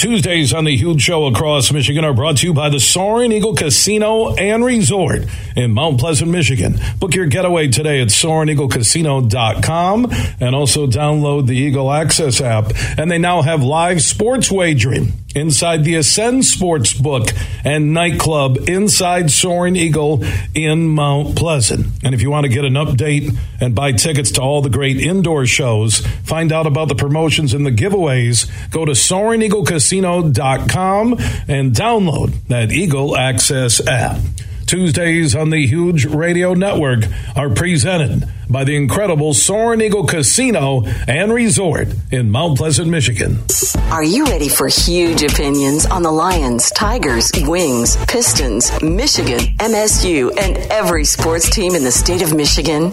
Tuesdays on the Huge Show across Michigan are brought to you by the Soaring Eagle Casino and Resort in Mount Pleasant, Michigan. Book your getaway today at SoaringEagleCasino.com and also download the Eagle Access app. And they now have live sports wagering inside the Ascend Sports Book and Nightclub inside Soaring Eagle in Mount Pleasant. And if you want to get an update and buy tickets to all the great indoor shows, find out about the promotions and the giveaways, go to SoaringEagleCasino.com and download that Eagle Access app. Tuesdays on the Huge Radio Network are presented by the incredible Soaring Eagle Casino and Resort in Mount Pleasant, Michigan. Are you ready for huge opinions on the Lions, Tigers, Wings, Pistons, Michigan, MSU, and every sports team in the state of Michigan?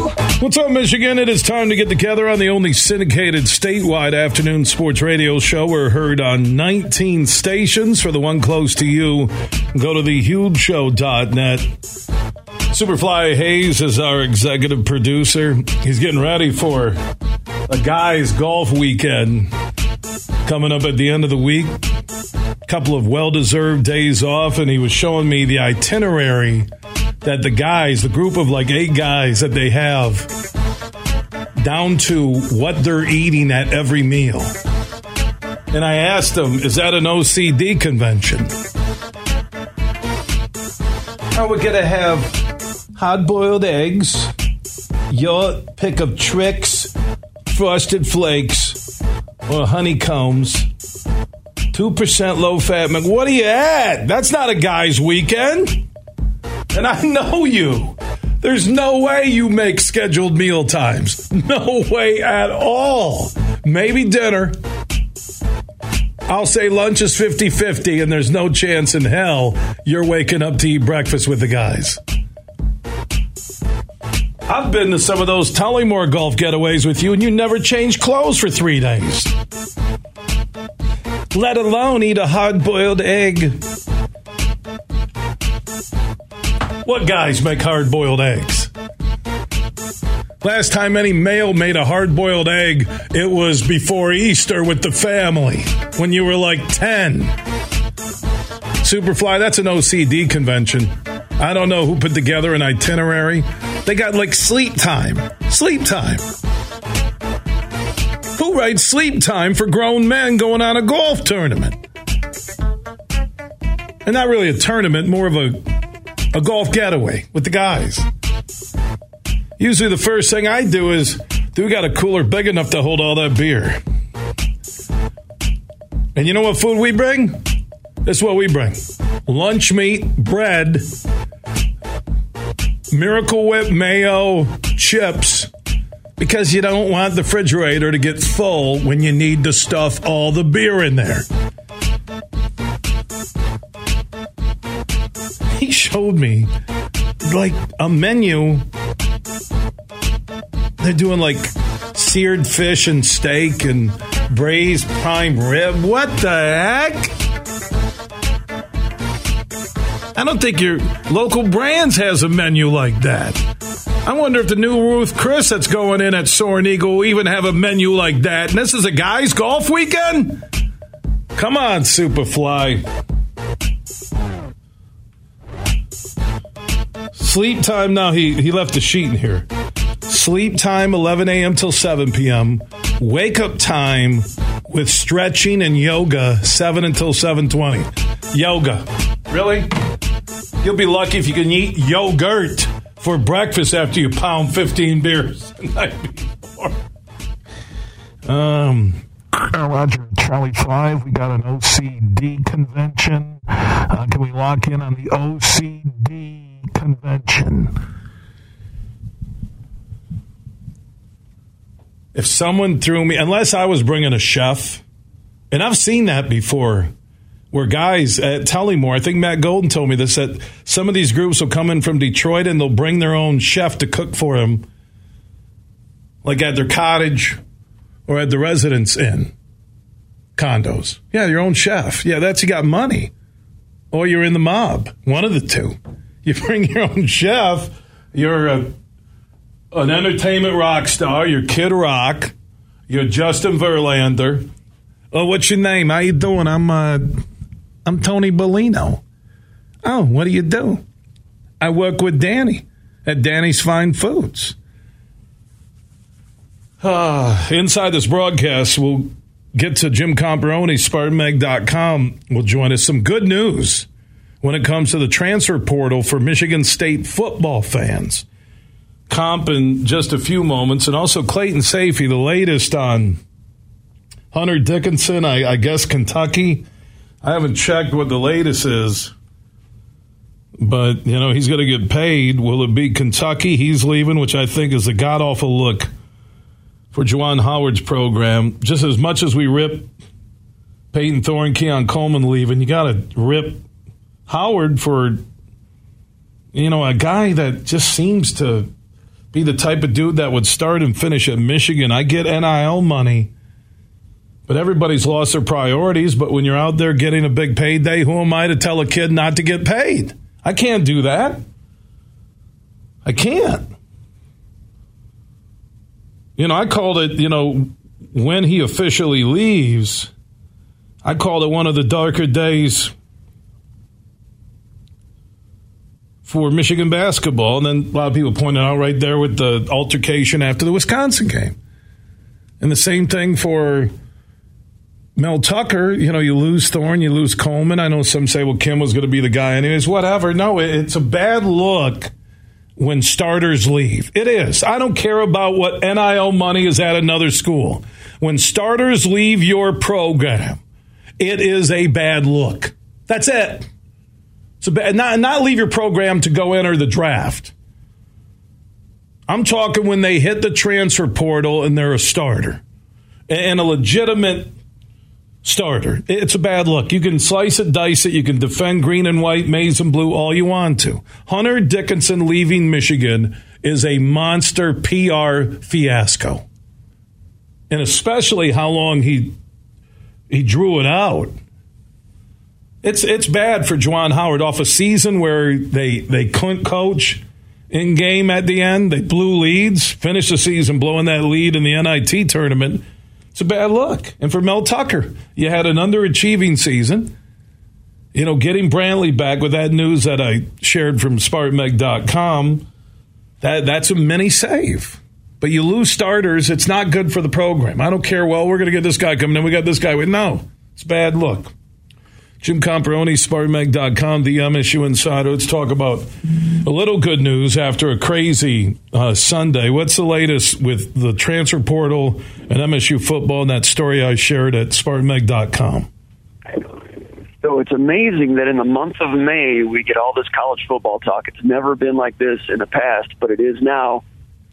What's up, Michigan? It is time to get together on the only syndicated statewide afternoon sports radio show. We're heard on 19 stations. For the one close to you, go to thehugeshow.net. Superfly Hayes is our executive producer. He's getting ready for a guy's golf weekend coming up at the end of the week. A couple of well deserved days off, and he was showing me the itinerary that the guys, the group of like eight guys that they have, down to what they're eating at every meal. And I asked them, is that an OCD convention? Are we going to have hard boiled eggs, your pick of Trix, frosted flakes, or honeycombs? 2% low fat. What are you at? That's not a guy's weekend. And I know you. There's no way you make scheduled meal times. No way at all. Maybe dinner. I'll say lunch is 50 50, and there's no chance in hell you're waking up to eat breakfast with the guys. I've been to some of those Tullymore golf getaways with you, and you never change clothes for three days. Let alone eat a hard boiled egg. What guys make hard boiled eggs? Last time any male made a hard boiled egg, it was before Easter with the family when you were like 10. Superfly, that's an OCD convention. I don't know who put together an itinerary. They got like sleep time. Sleep time. Who writes sleep time for grown men going on a golf tournament? And not really a tournament, more of a a golf getaway with the guys. Usually, the first thing I do is, do we got a cooler big enough to hold all that beer? And you know what food we bring? That's what we bring lunch meat, bread, Miracle Whip mayo, chips, because you don't want the refrigerator to get full when you need to stuff all the beer in there. Showed me like a menu. They're doing like seared fish and steak and braised prime rib. What the heck? I don't think your local Brann's has a menu like that. I wonder if the new Ruth Chris that's going in at Soaring Eagle will even have a menu like that. And this is a guy's golf weekend? Come on, Superfly. Sleep time now. He he left the sheet in here. Sleep time 11 a.m. till 7 p.m. Wake up time with stretching and yoga 7 until 7:20. Yoga. Really? You'll be lucky if you can eat yogurt for breakfast after you pound 15 beers the night before. Um, Roger, Charlie 5, we got an OCD convention. Uh, can we lock in on the OCD convention? if someone threw me, unless I was bringing a chef, and I've seen that before, where guys at Tullymore, I think Matt Golden told me this, that some of these groups will come in from Detroit and they'll bring their own chef to cook for them, like at their cottage or at the residence inn condos. Yeah, your own chef. Yeah, that's you got money. Or you're in the mob. One of the two. You bring your own chef, you're a an entertainment rock star. You're Kid Rock. You're Justin Verlander. Oh, what's your name? How you doing? I'm uh, I'm Tony Bellino. Oh, what do you do? I work with Danny at Danny's Fine Foods. Uh, inside this broadcast, we'll get to Jim Comparoni, SpartanMag.com will join us. Some good news when it comes to the transfer portal for Michigan State football fans comp in just a few moments, and also Clayton Sayfie, the latest on Hunter Dickinson. I, I guess Kentucky. I haven't checked what the latest is, but you know he's going to get paid. Will it be Kentucky? He's leaving, which I think is a god awful look for Juwan Howard's program. Just as much as we rip Payton Thorne, Keon Coleman leaving, you got to rip Howard for you know a guy that just seems to be the type of dude that would start and finish at Michigan. I get NIL money, but everybody's lost their priorities. But when you're out there getting a big payday, who am I to tell a kid not to get paid? I can't do that. I can't. You know, I called it, you know, when he officially leaves, I called it one of the darker days for Michigan basketball. And then a lot of people pointed out right there with the altercation after the Wisconsin game. And the same thing for Mel Tucker. You know, you lose Thorne, you lose Coleman. I know some say, well, Kim was going to be the guy anyways. Whatever. No, it's a bad look when starters leave. It is. I don't care about what NIL money is at another school. When starters leave your program, it is a bad look. That's it. So not not leave your program to go enter the draft. I'm talking when they hit the transfer portal and they're a starter and a legitimate starter. It's a bad look. You can slice it, dice it. You can defend green and white, maize and blue all you want to. Hunter Dickinson leaving Michigan is a monster PR fiasco. And especially how long he he drew it out. It's it's bad for Juwan Howard off a season where they they couldn't coach in game at the end. They blew leads, finished the season blowing that lead in the NIT tournament. It's a bad look. And for Mel Tucker, you had an underachieving season. You know, getting Brantley back with that news that I shared from SpartanMag.com, that, that's a mini save. But you lose starters, it's not good for the program. I don't care, well, we're going to get this guy coming in, we got this guy. With no, it's bad look. Jim Comparoni, SpartanMag.com, the MSU Insider. Let's talk about a little good news after a crazy uh, Sunday. What's the latest with the transfer portal and MSU football and that story I shared at SpartanMag.com? So it's amazing that in the month of May we get all this college football talk. It's never been like this in the past, but it is now.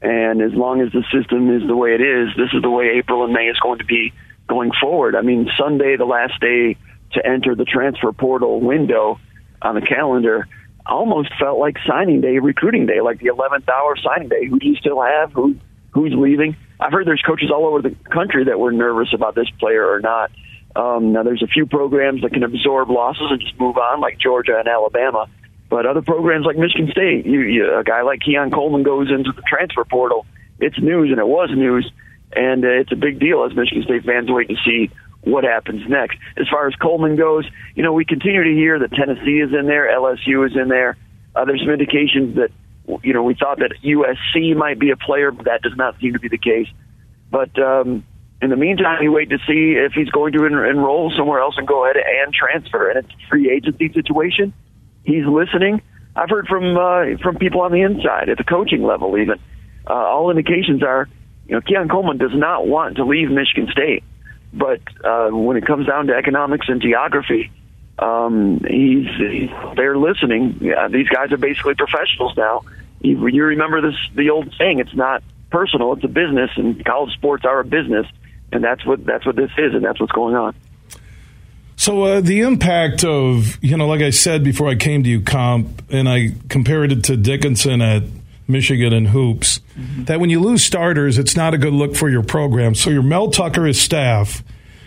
And as long as the system is the way it is, this is the way April and May is going to be going forward. I mean, Sunday, the last day to enter the transfer portal window on the calendar almost felt like signing day, recruiting day, like the 11th hour signing day. Who do you still have? Who who's leaving? I've heard there's coaches all over the country that were nervous about this player or not. Um, now there's a few programs that can absorb losses and just move on, like Georgia and Alabama. But other programs like Michigan State, you, you, a guy like Keon Coleman goes into the transfer portal. It's news, and it was news, and uh, it's a big deal as Michigan State fans wait to see what happens next. As far as Coleman goes, you know, we continue to hear that Tennessee is in there, LSU is in there. Uh, there's some indications that, you know, we thought that USC might be a player, but that does not seem to be the case. But um, in the meantime, you wait to see if he's going to en- enroll somewhere else and go ahead and transfer. And it's a free agency situation. He's listening. I've heard from uh, from people on the inside at the coaching level, even. Uh, all indications are, you know, Keon Coleman does not want to leave Michigan State. But uh, when it comes down to economics and geography, um, he's, he's they're listening. Yeah, these guys are basically professionals now. You, you remember this the old saying: it's not personal; it's a business, and college sports are a business, and that's what that's what this is, and that's what's going on. So uh, the impact of you know, like I said before, I came to you, comp, and I compared it to Dickinson at Michigan and hoops. Mm-hmm. That when you lose starters, it's not a good look for your program. So your Mel Tucker is staff,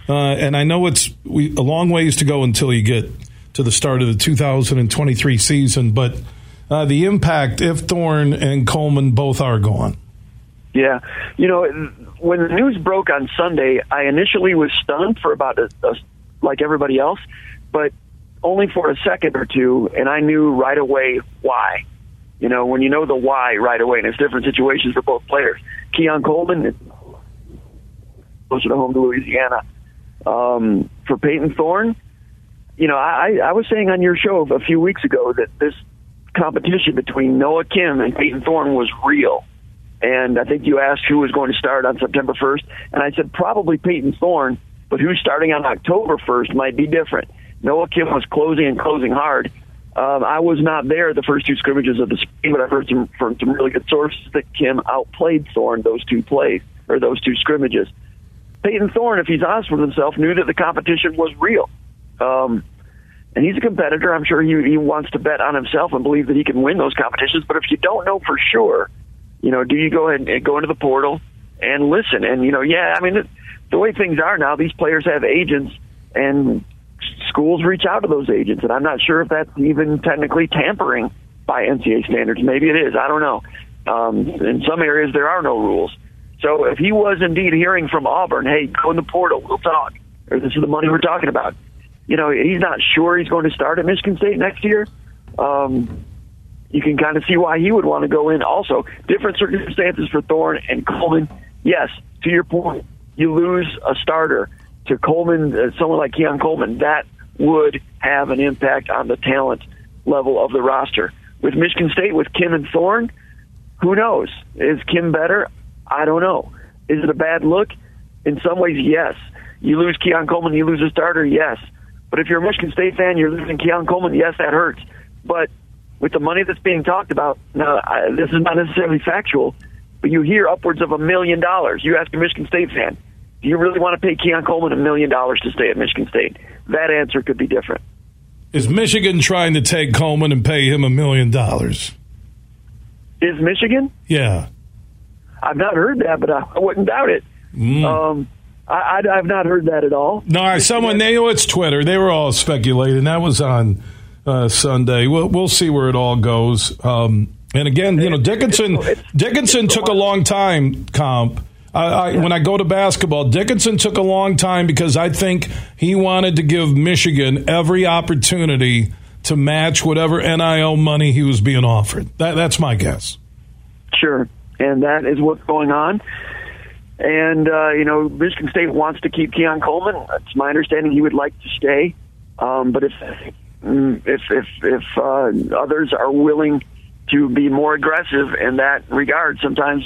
uh, and I know it's we, a long ways to go until you get to the start of the 2023 season, but uh, the impact if Thorne and Coleman both are gone. Yeah, you know, when the news broke on Sunday, I initially was stunned for about a, a, like everybody else, but only for a second or two, and I knew right away why. You know, when you know the why right away, and it's different situations for both players. Keon Coleman, closer to home to Louisiana. Um, for Payton Thorne, you know, I, I was saying on your show a few weeks ago that this competition between Noah Kim and Payton Thorne was real. And I think you asked who was going to start on September 1st, and I said probably Payton Thorne, but who's starting on October 1st might be different. Noah Kim was closing and closing hard. Um, I was not there the first two scrimmages of the spring, but I've heard some, from some really good sources that Kim outplayed Thorne those two plays or those two scrimmages. Payton Thorne, if he's honest with himself, knew that the competition was real. Um, and he's a competitor. I'm sure he, he wants to bet on himself and believe that he can win those competitions. But if you don't know for sure, you know, do you go ahead and go into the portal and listen? And you know, yeah, I mean, the, the way things are now, these players have agents, and schools reach out to those agents. And I'm not sure if that's even technically tampering by NCAA standards. Maybe it is. I don't know. Um, in some areas, there are no rules. So if he was indeed hearing from Auburn, hey, go in the portal, we'll talk, or this is the money we're talking about you know, he's not sure he's going to start at Michigan State next year. Um, you can kind of see why he would want to go in. Also, different circumstances for Thorne and Coleman. Yes, to your point, you lose a starter to Coleman, uh, someone like Keon Coleman. That would have an impact on the talent level of the roster. With Michigan State, with Kim and Thorne, who knows? Is Kim better? I don't know. Is it a bad look? In some ways, yes. You lose Keon Coleman, you lose a starter, yes. But if you're a Michigan State fan, you're losing Keon Coleman. Yes, that hurts. But with the money that's being talked about, now I, this is not necessarily factual, but you hear upwards of a million dollars. You ask a Michigan State fan, do you really want to pay Keon Coleman a million dollars to stay at Michigan State? That answer could be different. Is Michigan trying to take Coleman and pay him a million dollars? Is Michigan? Yeah. I've not heard that, but I, I wouldn't doubt it. Mm. Um, I, have not heard that at all. No, someone they know it's Twitter. They were all speculating. That was on uh, Sunday. We'll we'll see where it all goes. Um, and again, you know, Dickinson Dickinson took a long time. Comp. I, I, when I go to basketball, Dickinson took a long time because I think he wanted to give Michigan every opportunity to match whatever NIL money he was being offered. That, that's my guess. Sure, and that is what's going on. And, uh, you know, Michigan State wants to keep Keon Coleman. It's my understanding he would like to stay. Um, but if, mm, if, if, if uh, others are willing to be more aggressive in that regard, sometimes,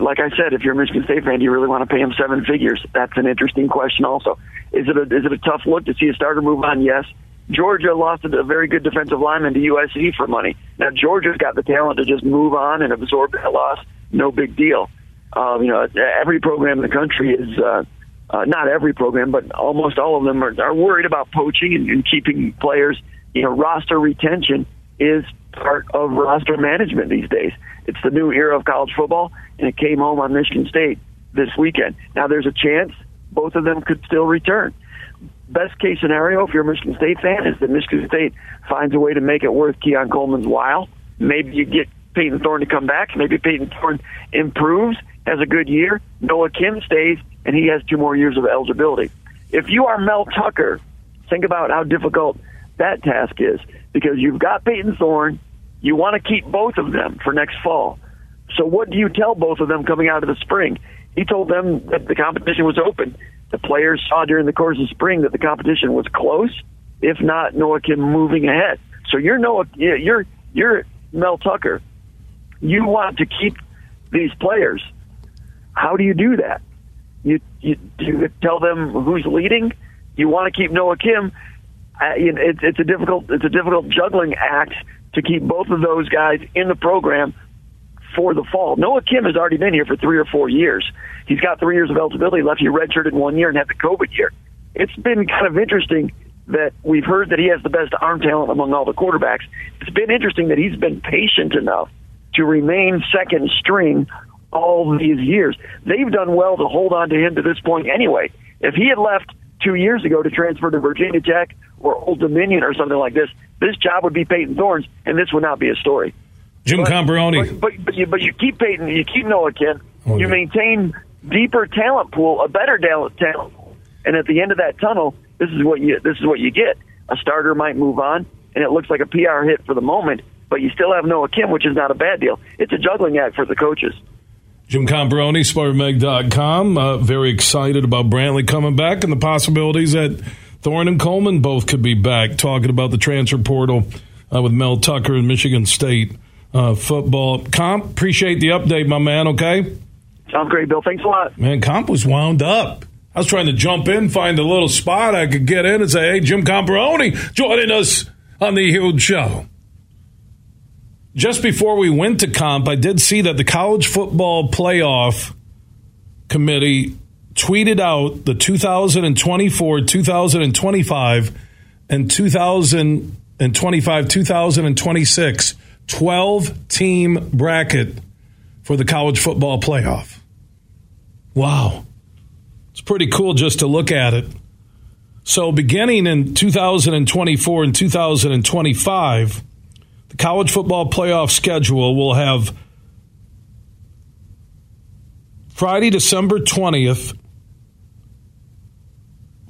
like I said, if you're a Michigan State fan, do you really want to pay him seven figures? That's an interesting question also. Is it a, is it a tough look to see a starter move on? Yes. Georgia lost a very good defensive lineman to USC for money. Now Georgia's got the talent to just move on and absorb that loss. No big deal. Um, you know, every program in the country is uh, uh, not every program, but almost all of them are, are worried about poaching and, and keeping players. You know, roster retention is part of roster management these days. It's the new era of college football, and it came home on Michigan State this weekend. Now, there's a chance both of them could still return. Best case scenario, if you're a Michigan State fan, is that Michigan State finds a way to make it worth Keon Coleman's while. Maybe you get Payton Thorne to come back. Maybe Payton Thorne improves has a good year. Noah Kim stays, and he has two more years of eligibility. If you are Mel Tucker, think about how difficult that task is because you've got Payton Thorne. You want to keep both of them for next fall. So what do you tell both of them coming out of the spring? He told them that the competition was open. The players saw during the course of spring that the competition was close, if not Noah Kim moving ahead. So you're Noah, you're you're Mel Tucker. You want to keep these players how do you do that? You you, you tell them who's leading. You want to keep Noah Kim. Uh, it's, it's a difficult it's a difficult juggling act to keep both of those guys in the program for the fall. Noah Kim has already been here for three or four years. He's got three years of eligibility left. He redshirted one year and had the COVID year. It's been kind of interesting that we've heard that he has the best arm talent among all the quarterbacks. It's been interesting that he's been patient enough to remain second string all these years. They've done well to hold on to him to this point anyway. If he had left two years ago to transfer to Virginia Tech or Old Dominion or something like this, this job would be Payton Thorne's, and this would not be a story. Jim but, Comparoni. But, but, but, you, but you keep Payton, you keep Noah Kim, oh, you yeah. maintain deeper talent pool, a better talent pool, and at the end of that tunnel, this is what you this is what you get. A starter might move on, and it looks like a PR hit for the moment, but you still have Noah Kim, which is not a bad deal. It's a juggling act for the coaches. Jim Comparoni, SpartanMag.com. Uh, very excited about Brantley coming back and the possibilities that Thorne and Coleman both could be back. Talking about the transfer portal uh, with Mel Tucker in Michigan State uh, football. Comp, appreciate the update, my man. Okay. Sounds great, Bill. Thanks a lot. Man, Comp was wound up. I was trying to jump in, find a little spot I could get in and say, "Hey, Jim Comparoni joining us on the huge show." just before we went to comp, I did see that the college football playoff committee tweeted out the 2024, 2025, and 2025, 2026 12 team bracket for the college football playoff. Wow. It's pretty cool just to look at it. So, beginning in 2024 and 2025, the college football playoff schedule will have Friday, December 20th.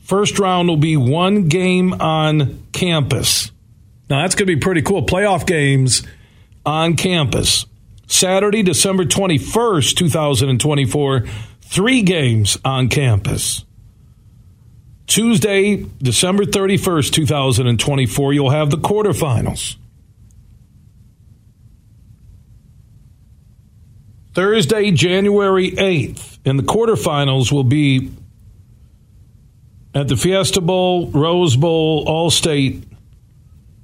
First round will be one game on campus. Now, that's going to be pretty cool. Playoff games on campus. Saturday, December 21st, 2024, three games on campus. Tuesday, December 31st, 2024, you'll have the quarterfinals. Thursday, January 8th, and the quarterfinals will be at the Fiesta Bowl, Rose Bowl, All State,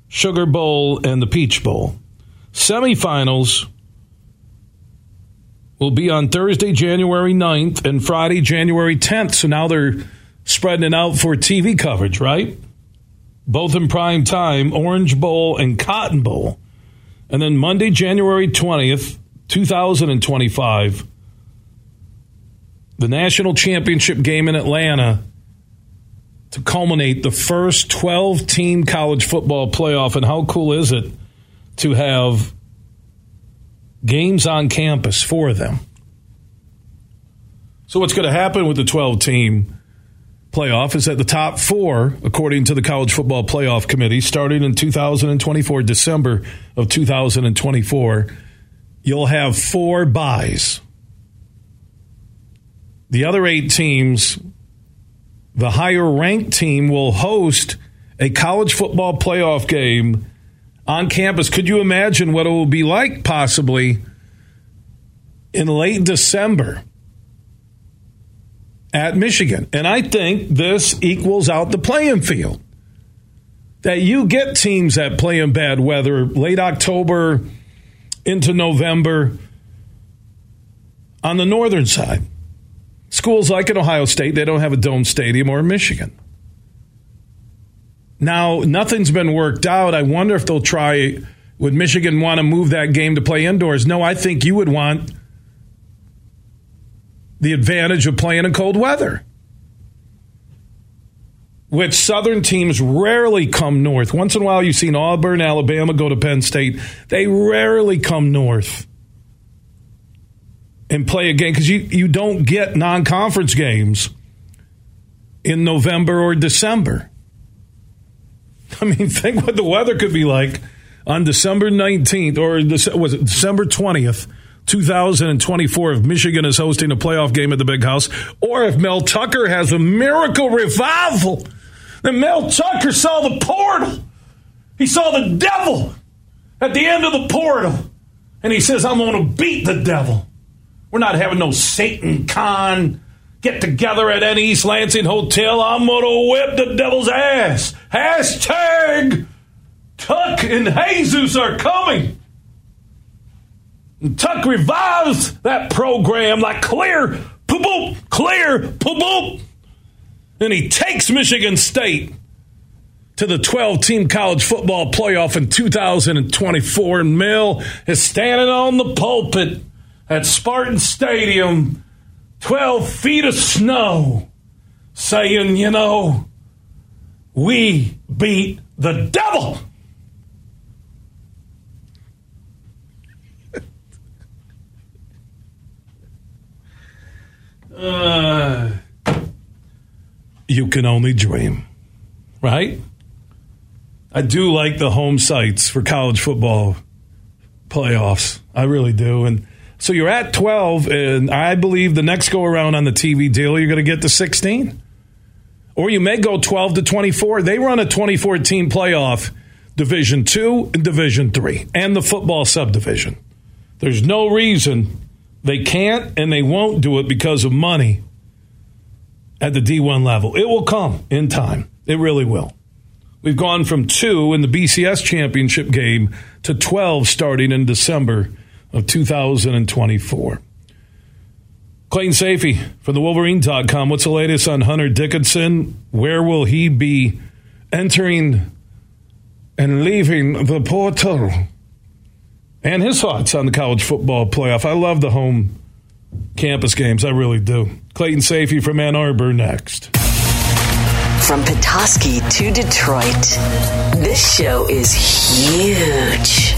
Sugar Bowl, and the Peach Bowl. Semifinals will be on Thursday, January 9th, and Friday, January 10th. So now they're spreading it out for TV coverage, right? Both in prime time, Orange Bowl and Cotton Bowl. And then Monday, January 20th, 2025, the national championship game in Atlanta to culminate the first 12 team college football playoff. And how cool is it to have games on campus for them? So, what's going to happen with the 12 team playoff is that the top four, according to the College Football Playoff Committee, starting in 2024, December of 2024 you'll have four buys. The other eight teams, the higher ranked team will host a college football playoff game on campus. Could you imagine what it will be like possibly in late December at Michigan? And I think this equals out the playing field. That you get teams that play in bad weather, late October, into November on the northern side. Schools like in Ohio State, they don't have a dome stadium or in Michigan. Now, nothing's been worked out. I wonder if they'll try. Would Michigan want to move that game to play indoors? No, I think you would want the advantage of playing in cold weather which Southern teams rarely come north. Once in a while, you've seen Auburn, Alabama go to Penn State. They rarely come north and play a game because you, you don't get non conference games in November or December. I mean, think what the weather could be like on December 19th or was it December 20th. 2024 if Michigan is hosting a playoff game at the big house or if Mel Tucker has a miracle revival then Mel Tucker saw the portal. He saw the devil at the end of the portal. And he says, I'm going to beat the devil. We're not having no Satan con get together at any East Lansing hotel. I'm to whip the devil's ass. Hashtag Tuck and Jesus are coming. And Tuck revives that program like clear, poop, boop, clear, poop, boop. And he takes Michigan State to the 12 team college football playoff in 2024. And Mel is standing on the pulpit at Spartan Stadium, 12 feet of snow, saying, you know, we beat the devil. uh, you can only dream, right? I do like the home sites for college football playoffs. I really do. And so you're at 12, and I believe the next go around on the TV deal, you're going to get to 16. Or you may go 12 to 24. They run a 2014 playoff, Division 2 and Division 3, and the football subdivision. There's no reason they can't and they won't do it because of money at the D1 level. It will come in time. It really will. We've gone from two in the BCS championship game to 12 starting in December of 2024. Clayton Sayfie from the Wolverine.com. What's the latest on Hunter Dickinson? Where will he be entering and leaving the portal? And his thoughts on the college football playoff. I love the home campus games. I really do. Clayton Sayfie from Ann Arbor next. From Petoskey to Detroit, this show is huge.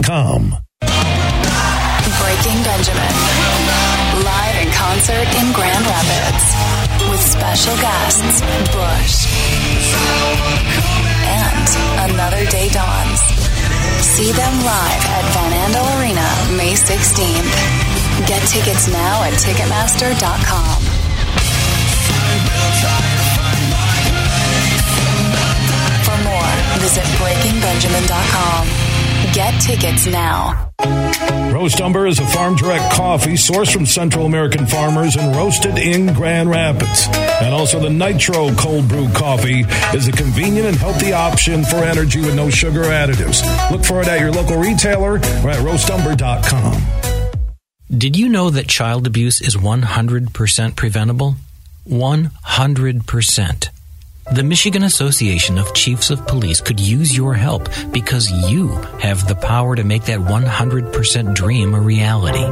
Breaking Benjamin. Live in concert in Grand Rapids. With special guests, Bush. And Another Day Dawns. See them live at Van Andel Arena May 16th. Get tickets now at Ticketmaster.com. For more, visit BreakingBenjamin.com. Get tickets now. Roast Umber is a farm direct coffee sourced from Central American farmers and roasted in Grand Rapids. And also, the Nitro Cold Brew Coffee is a convenient and healthy option for energy with no sugar additives. Look for it at your local retailer or at roastumber.com. Did you know that child abuse is 100% preventable? 100%. The Michigan Association of Chiefs of Police could use your help because you have the power to make that 100% dream a reality.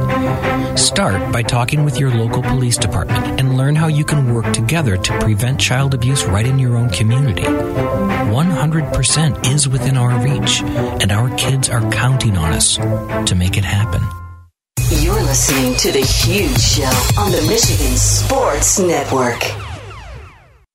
Start by talking with your local police department and learn how you can work together to prevent child abuse right in your own community. 100% is within our reach, and our kids are counting on us to make it happen. You're listening to The Huge Show on the Michigan Sports Network.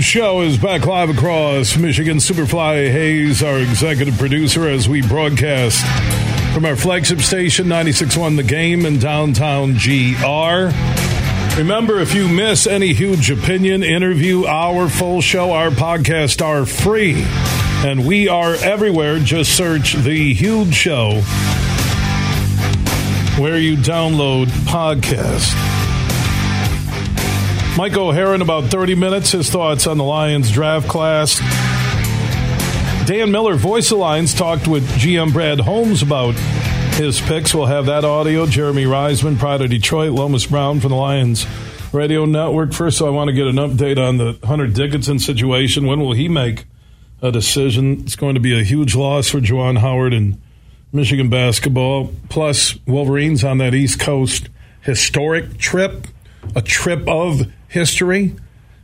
Show is back live across Michigan. Superfly Hayes, our executive producer, as we broadcast from our flagship station, 96.1 The Game in downtown GR. Remember, if you miss any huge opinion, interview, our full show, our podcast are free. And we are everywhere. Just search The Huge Show where you download podcasts. Mike O'Hara in about 30 minutes, his thoughts on the Lions draft class. Dan Miller, Voice Lions, talked with GM Brad Holmes about his picks. We'll have that audio. Jeremy Reisman, Pride of Detroit, Lomas Brown from the Lions Radio Network. First, I want to get an update on the Hunter Dickinson situation. When will he make a decision? It's going to be a huge loss for Juwan Howard and Michigan basketball. Plus, Wolverines on that East Coast historic trip, a trip of history.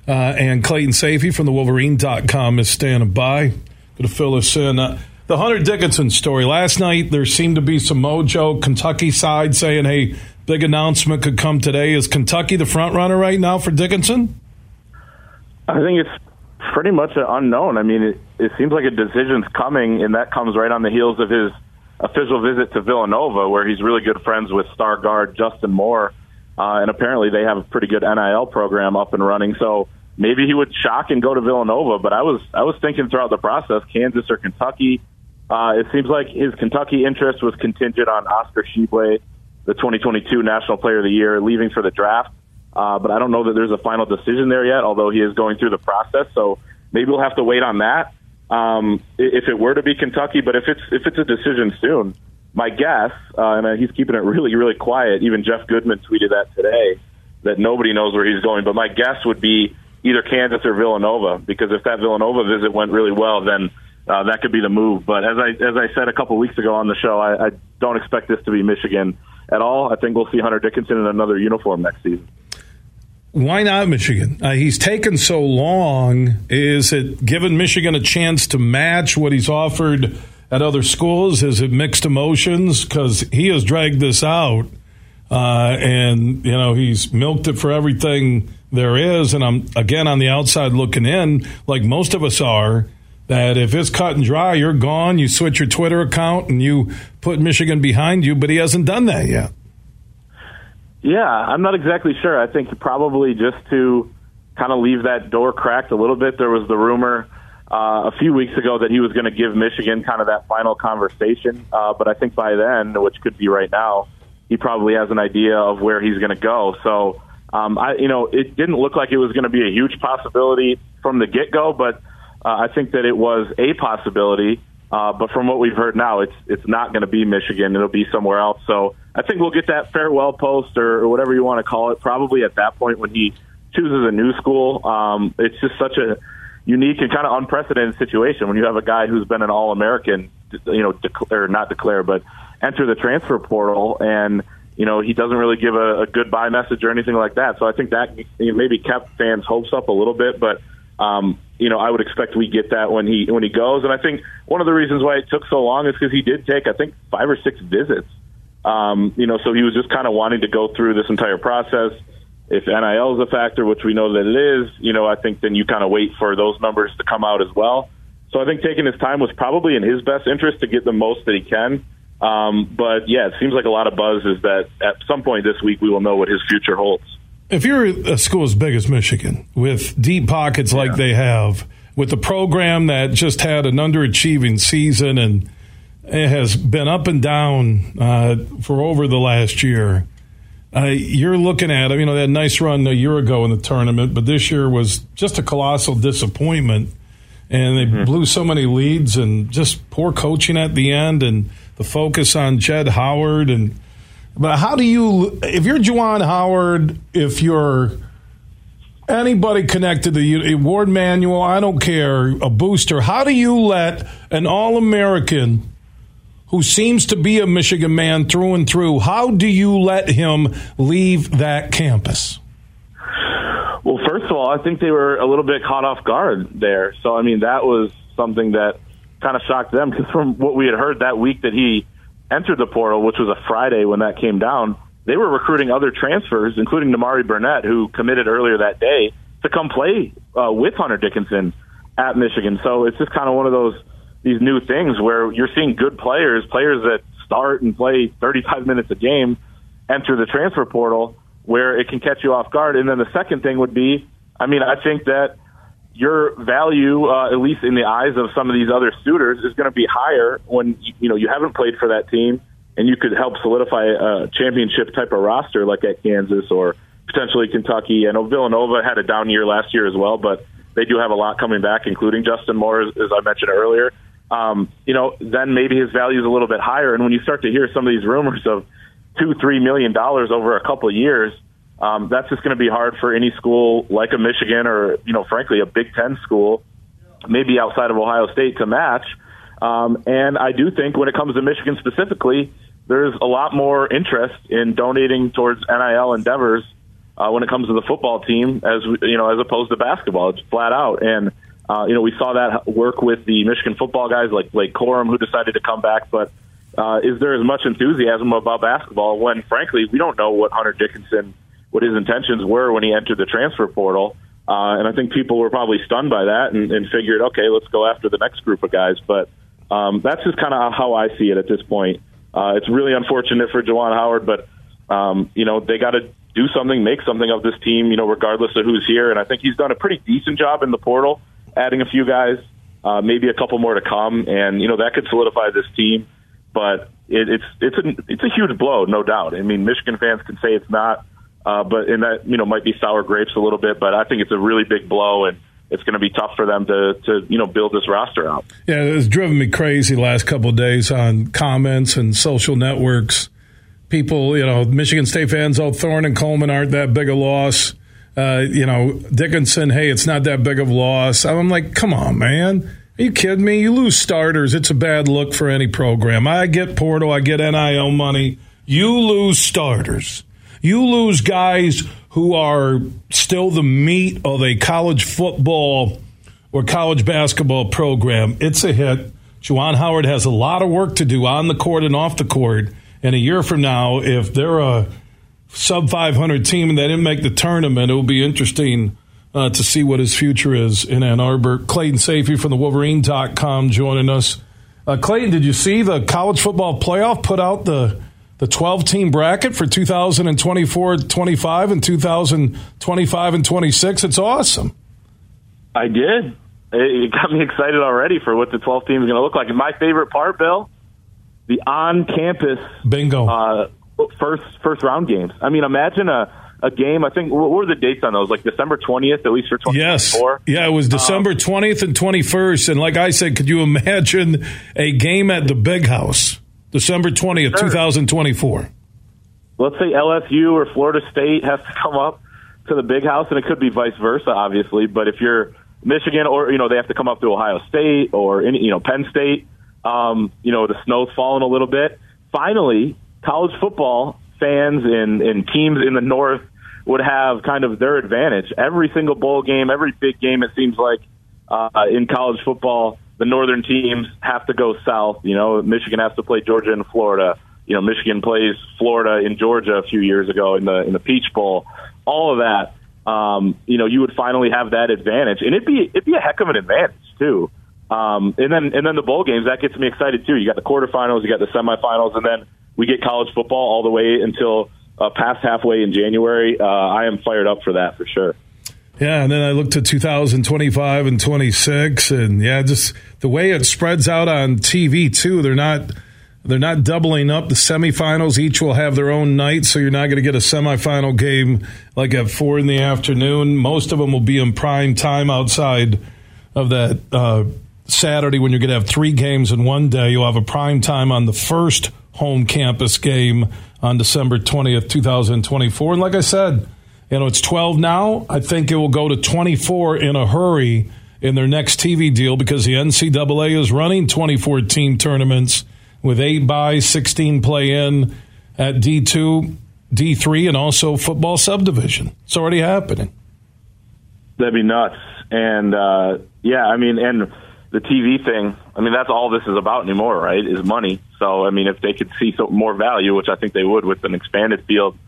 Uh, and Clayton Sayfie from the Wolverine.com is standing by. Going to fill us in. Uh, the Hunter Dickinson story. Last night, there seemed to be some mojo. Kentucky side saying, hey, big announcement could come today. Is Kentucky the front runner right now for Dickinson? I think it's pretty much an unknown. I mean, it, it seems like a decision's coming, and that comes right on the heels of his official visit to Villanova, where he's really good friends with star guard Justin Moore. Uh, and apparently they have a pretty good NIL program up and running. So maybe he would shock and go to Villanova. But I was I was thinking throughout the process, Kansas or Kentucky. Uh, it seems like his Kentucky interest was contingent on Oscar Tshiebwe, the 2022 National Player of the Year, leaving for the draft. Uh, but I don't know that there's a final decision there yet, although he is going through the process. So maybe we'll have to wait on that um, if it were to be Kentucky. But if it's if it's a decision soon, my guess, uh, and he's keeping it really really quiet. Even Jeff Goodman tweeted that today that nobody knows where he's going. But my guess would be either Kansas or Villanova because if that Villanova visit went really well, then uh, that could be the move. But as I as I said a couple weeks ago on the show, I, I don't expect this to be Michigan at all. I think we'll see Hunter Dickinson in another uniform next season why not Michigan? Uh, he's taken so long. Is it given Michigan a chance to match what he's offered at other schools? Is it mixed emotions? Because he has dragged this out, uh, and you know he's milked it for everything there is. And I'm again on the outside looking in, like most of us are. That if it's cut and dry, you're gone. You switch your Twitter account and you put Michigan behind you, but he hasn't done that yet. Yeah, I'm not exactly sure. I think probably just to kind of leave that door cracked a little bit. There was the rumor uh, a few weeks ago that he was going to give Michigan kind of that final conversation, uh, but I think by then, which could be right now, he probably has an idea of where he's going to go. So, um, I, you know, it didn't look like it was going to be a huge possibility from the get go, but uh, I think that it was a possibility. Uh, but from what we've heard now, it's it's not going to be Michigan. It'll be somewhere else. So I think we'll get that farewell post or, or whatever you want to call it. Probably at that point when he chooses a new school. Um, it's just such a unique and kind of unprecedented situation when you have a guy who's been an All American, you know, declare not declare, but enter the transfer portal, and you know he doesn't really give a, a goodbye message or anything like that. So I think that maybe kept fans' hopes up a little bit, but um, you know, I would expect we get that when he when he goes. And I think one of the reasons why it took so long is because he did take, I think, five or six visits. Um, you know, so he was just kind of wanting to go through this entire process. If NIL is a factor, which we know that it is, you know, I think then you kind of wait for those numbers to come out as well. So I think taking his time was probably in his best interest to get the most that he can. Um, but yeah, it seems like a lot of buzz is that at some point this week we will know what his future holds if you're a school as big as Michigan with deep pockets like they have, with a program that just had an underachieving season and it has been up and down uh, for over the last year. Uh, you're looking at, them. you know, that nice run a year ago in the tournament, but this year was just a colossal disappointment. And they mm-hmm. blew so many leads and just poor coaching at the end and the focus on Jett Howard and but how do you, if you're Juwan Howard, if you're anybody connected to the Warde Manuel, I don't care, a booster, how do you let an All American who seems to be a Michigan man through and through, how do you let him leave that campus? Well, first of all, I think they were a little bit caught off guard there. So, I mean, that was something that kind of shocked them because from what we had heard that week that he entered the portal, which was a Friday when that came down, they were recruiting other transfers, including Nimari Burnett, who committed earlier that day, to come play uh, with Hunter Dickinson at Michigan. So it's just kind of one of those these new things where you're seeing good players, players that start and play 35 minutes a game, enter the transfer portal where it can catch you off guard. And then the second thing would be, I mean, I think that your value, uh, at least in the eyes of some of these other suitors, is going to be higher when you know you haven't played for that team, and you could help solidify a championship type of roster like at Kansas or potentially Kentucky. I know Villanova had a down year last year as well, but they do have a lot coming back, including Justin Moore, as, as I mentioned earlier. Um, you know, then maybe his value is a little bit higher. And when you start to hear some of these rumors of two, three million dollars over a couple of years, um, that's just going to be hard for any school like a Michigan or, you know, frankly, a Big Ten school, maybe outside of Ohio State to match. Um, and I do think when it comes to Michigan specifically, there's a lot more interest in donating towards NIL endeavors uh, when it comes to the football team as you know as opposed to basketball. It's flat out, and uh, you know we saw that work with the Michigan football guys like Blake Corum who decided to come back. But uh, is there as much enthusiasm about basketball when, frankly, we don't know what Hunter Dickinson what his intentions were when he entered the transfer portal. Uh, and I think people were probably stunned by that and, and figured, okay, let's go after the next group of guys. But um, that's just kind of how I see it at this point. Uh, it's really unfortunate for Juwan Howard, but um, you know they got to do something, make something of this team. You know, regardless of who's here. And I think he's done a pretty decent job in the portal, adding a few guys, uh, maybe a couple more to come, and you know that could solidify this team. But it, it's it's a it's a huge blow, no doubt. I mean, Michigan fans can say it's not uh, but and that you know might be sour grapes a little bit, but I think it's a really big blow and it's going to be tough for them to to you know build this roster out. Yeah, it's driven me crazy last couple of days on comments and social networks. People, you know, Michigan State fans, oh, Thorne and Coleman aren't that big a loss. Uh, you know, Dickinson, hey, it's not that big of a loss. I'm like, come on, man. Are you kidding me? You lose starters. It's a bad look for any program. I get Portal, I get NIL money. You lose starters. You lose guys who are still the meat of a college football or college basketball program. It's a hit. Juwan Howard has a lot of work to do on the court and off the court. And a year from now, if they're a sub 500 team and they didn't make the tournament, it will be interesting uh, to see what his future is in Ann Arbor. Clayton Sayfie from the Wolverine.com joining us. Uh, Clayton, did you see the college football playoff put out the the 12 team bracket for 2024 25 and 2025 and 26. It's awesome. I did. It got me excited already for what the 12 team is going to look like. And my favorite part, Bill, the on campus bingo uh, first first round games. I mean, imagine a a game. I think what were the dates on those? Like December twentieth, at least for twenty Yes, yeah, it was December um, twentieth um, and twenty first. And like I said, could you imagine a game at the Big House? December 20th, sure. 2024. Let's say LSU or Florida State has to come up to the big house, and it could be vice versa, obviously. But if you're Michigan, or you know, they have to come up to Ohio State or any, you know, Penn State. Um, you know, the snow's falling a little bit. Finally, college football fans and, and teams in the North would have kind of their advantage. Every single bowl game, every big game, it seems like uh, in college football, the northern teams have to go south. You know, Michigan has to play Georgia and Florida. You know, Michigan plays Florida in Georgia a few years ago in the in the Peach Bowl. All of that, um, you know, you would finally have that advantage, and it'd be it'd be a heck of an advantage too. Um, and then and then the bowl games that gets me excited too. You got the quarterfinals, you got the semifinals, and then we get college football all the way until uh, past halfway in January. Uh, I am fired up for that for sure. Yeah, and then I looked to 2025 and 26, and yeah, just the way it spreads out on TV too. They're not they're not doubling up the semifinals. Each will have their own night, so you're not going to get a semifinal game like at four in the afternoon. Most of them will be in prime time outside of that uh, Saturday when you're going to have three games in one day. You'll have a prime time on the first home campus game on December 20th, 2024. And like I said you know, it's 12 now. I think it will go to 24 in a hurry in their next TV deal because the NCAA is running 24 team tournaments with eight by 16 play in at D2, D3, and also football subdivision. It's already happening. That'd be nuts. And uh, yeah, I mean, and the TV thing, I mean, that's all this is about anymore, right? Is money. So, I mean, if they could see some more value, which I think they would with an expanded field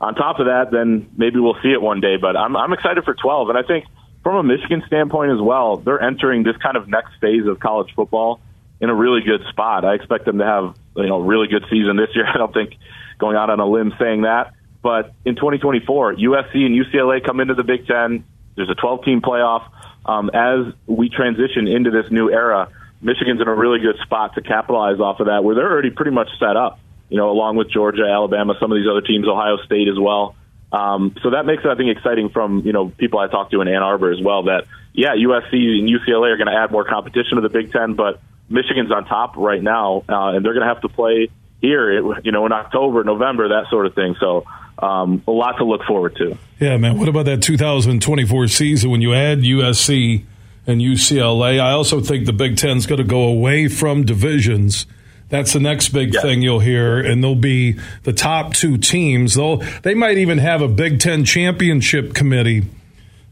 on top of that, then maybe we'll see it one day. But I'm I'm excited for 12, and I think from a Michigan standpoint as well, they're entering this kind of next phase of college football in a really good spot. I expect them to have you know a really good season this year. I don't think going out on a limb saying that, but in 2024, USC and UCLA come into the Big Ten. There's a 12 team playoff. Um, as we transition into this new era, Michigan's in a really good spot to capitalize off of that, where they're already pretty much set up. You know, along with Georgia, Alabama, some of these other teams, Ohio State as well. Um, so that makes it, I think, exciting from you know people I talked to in Ann Arbor as well. That yeah, USC and UCLA are going to add more competition to the Big Ten, but Michigan's on top right now, uh, and they're going to have to play here, you know, in October, November, that sort of thing. So um, a lot to look forward to. Yeah, man. What about that 2024 season when you add USC and UCLA? I also think the Big Ten's going to go away from divisions. That's the next big yeah. thing you'll hear, and they'll be the top two teams. They'll they might even have a Big Ten championship committee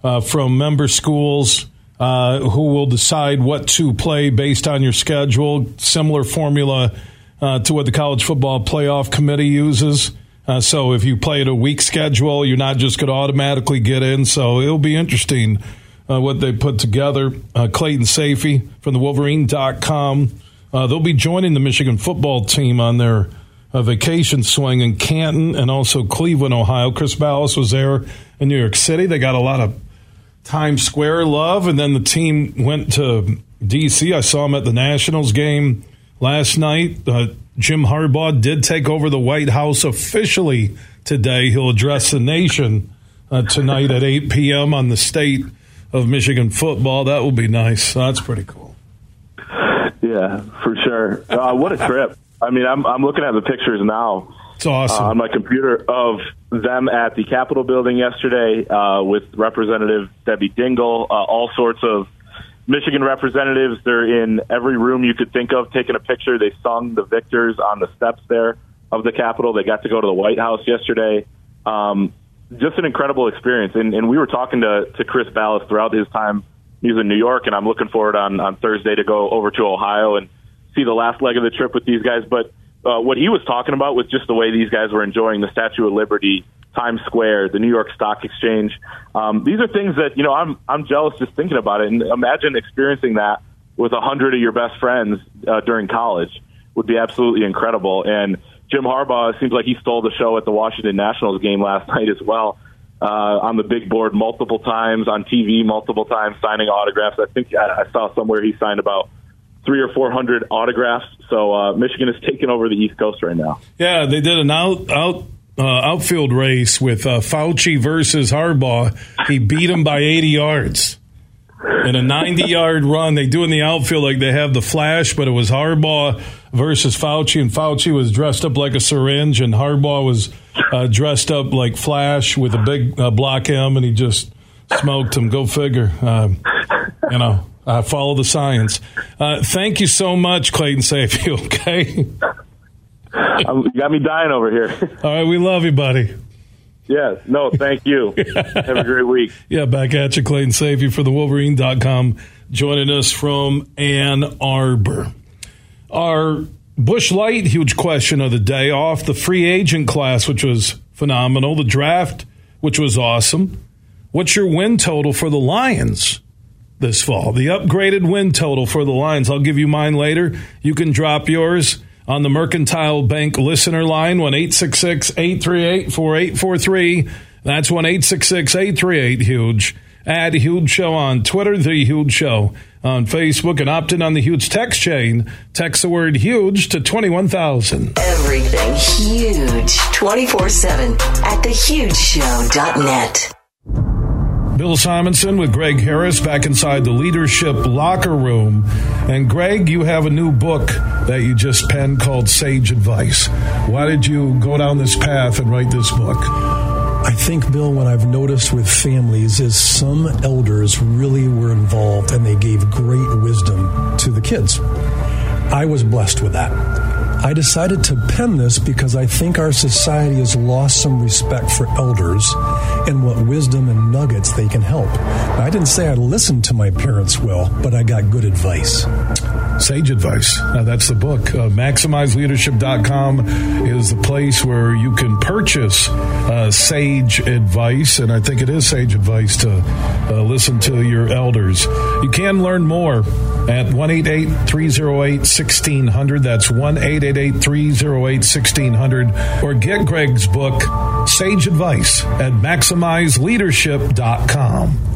uh, from member schools uh, who will decide what to play based on your schedule. Similar formula uh, to what the college football playoff committee uses. Uh, so if you play at a week schedule, you're not just going to automatically get in. So it'll be interesting uh, what they put together. Uh, Clayton Sayfie from the Wolverine.com. Uh, they'll be joining the Michigan football team on their uh, vacation swing in Canton and also Cleveland, Ohio. Chris Balas was there in New York City. They got a lot of Times Square love, and then the team went to D.C. I saw them at the Nationals game last night. Uh, Jim Harbaugh did take over the White House officially today. He'll address the nation uh, tonight at 8 p.m. on the state of Michigan football. That will be nice. That's pretty cool. Yeah, for sure. Uh, what a trip. I mean, I'm, I'm looking at the pictures now. It's awesome. Uh, on my computer of them at the Capitol building yesterday uh, with Representative Debbie Dingell, uh, all sorts of Michigan representatives. They're in every room you could think of taking a picture. They sung the victors on the steps there of the Capitol. They got to go to the White House yesterday. Um, just an incredible experience. And, and we were talking to, to Chris Balas throughout his time. He's in New York, and I'm looking forward on, on Thursday to go over to Ohio and see the last leg of the trip with these guys. But uh, what he was talking about was just the way these guys were enjoying the Statue of Liberty Times Square, the New York Stock Exchange. Um, these are things that you know I'm I'm jealous just thinking about it. And imagine experiencing that with a hundred of your best friends uh, during college would be absolutely incredible. And Jim Harbaugh seems like he stole the show at the Washington Nationals game last night as well. Uh, on the big board multiple times, on TV multiple times, signing autographs. I think I, I saw somewhere he signed about three or four hundred autographs. So uh, Michigan is taking over the East Coast right now. Yeah, they did an out out uh, outfield race with uh, Fauci versus Harbaugh. He beat him by 80 yards in a 90 yard run. They do in the outfield like they have the flash, but it was Harbaugh versus Fauci, and Fauci was dressed up like a syringe, and Harbaugh was uh, dressed up like Flash with a big uh, block M, and he just smoked him. Go figure. Um, you know. Uh, follow the science. Uh, thank you so much, Clayton Sayfield. Okay. Um, you got me dying over here. All right, we love you, buddy. Yes. No, thank you. Have a great week. Yeah, back at you, Clayton Sayfie for the Wolverine.com, joining us from Ann Arbor. Our Busch Light huge question of the day off the free agent class, which was phenomenal, the draft, which was awesome. What's your win total for the Lions this fall? The upgraded win total for the Lions. I'll give you mine later. You can drop yours on the Mercantile Bank listener line, 1 838 4843. That's 1 838 Huge. Add Huge Show on Twitter, The Huge Show on Facebook, and opt in on the Huge text chain. Text the word huge to 21,000. Everything huge 24 7 at thehugeshow.net. Bill Simonson with Greg Harris back inside the leadership locker room. And Greg, you have a new book that you just penned called Sage Advice. Why did you go down this path and write this book? I think, Bill, what I've noticed with families is some elders really were involved and they gave great wisdom to the kids. I was blessed with that. I decided to pen this because I think our society has lost some respect for elders and what wisdom and nuggets they can help. I didn't say I listened to my parents well, but I got good advice. Sage Advice. Uh, that's the book. Uh, MaximizeLeadership.com is the place where you can purchase uh, Sage Advice, and I think it is Sage Advice to uh, listen to your elders. You can learn more at 1 308 1600. That's 1 308 1600. Or get Greg's book, Sage Advice, at MaximizeLeadership.com.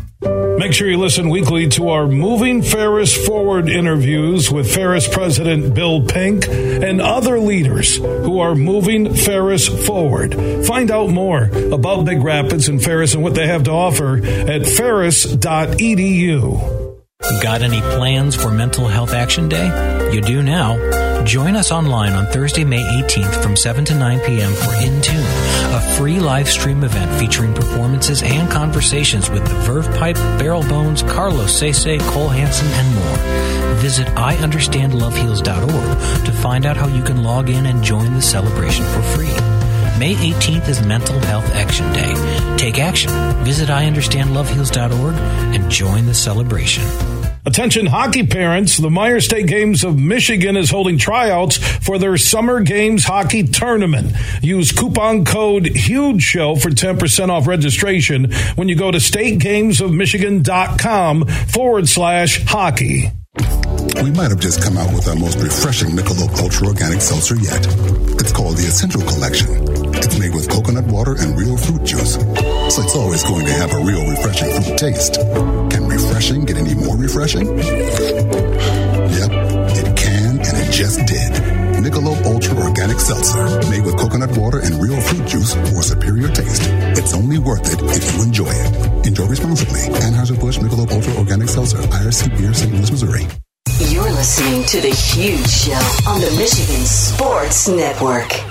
Make sure you listen weekly to our Moving Ferris Forward interviews with Ferris President Bill Pink and other leaders who are moving Ferris forward. Find out more about Big Rapids and Ferris and what they have to offer at ferris.edu. Got any plans for Mental Health Action Day? You do now. Join us online on Thursday, May 18th from 7 to 9 p.m. for In Tune, a free live stream event featuring performances and conversations with the Verve Pipe, Barrel Bones, Carlos Sese, Cole Hansen, and more. Visit IUnderstandLoveHeals.org to find out how you can log in and join the celebration for free. May 18th is Mental Health Action Day. Take action. Visit IUnderstandLoveHeals.org and join the celebration. Attention hockey parents, the Meijer State Games of Michigan is holding tryouts for their Summer Games Hockey Tournament. Use coupon code HUGE SHOW for 10% off registration when you go to stategamesofmichigan.com forward slash hockey. We might have just come out with our most refreshing Michelob Ultra Organic Seltzer yet. It's called the Essential Collection. It's made with coconut water and real fruit juice, so it's always going to have a real refreshing fruit taste. Can refreshing get any more refreshing? Yep, it can, and it just did. Michelob Ultra Organic Seltzer, made with coconut water and real fruit juice for superior taste. It's only worth it if you enjoy it. Enjoy responsibly. Anheuser-Busch Michelob Ultra Organic Seltzer, IRC Beer, St. Louis, Missouri. You're listening to The Huge Show on the Michigan Sports Network.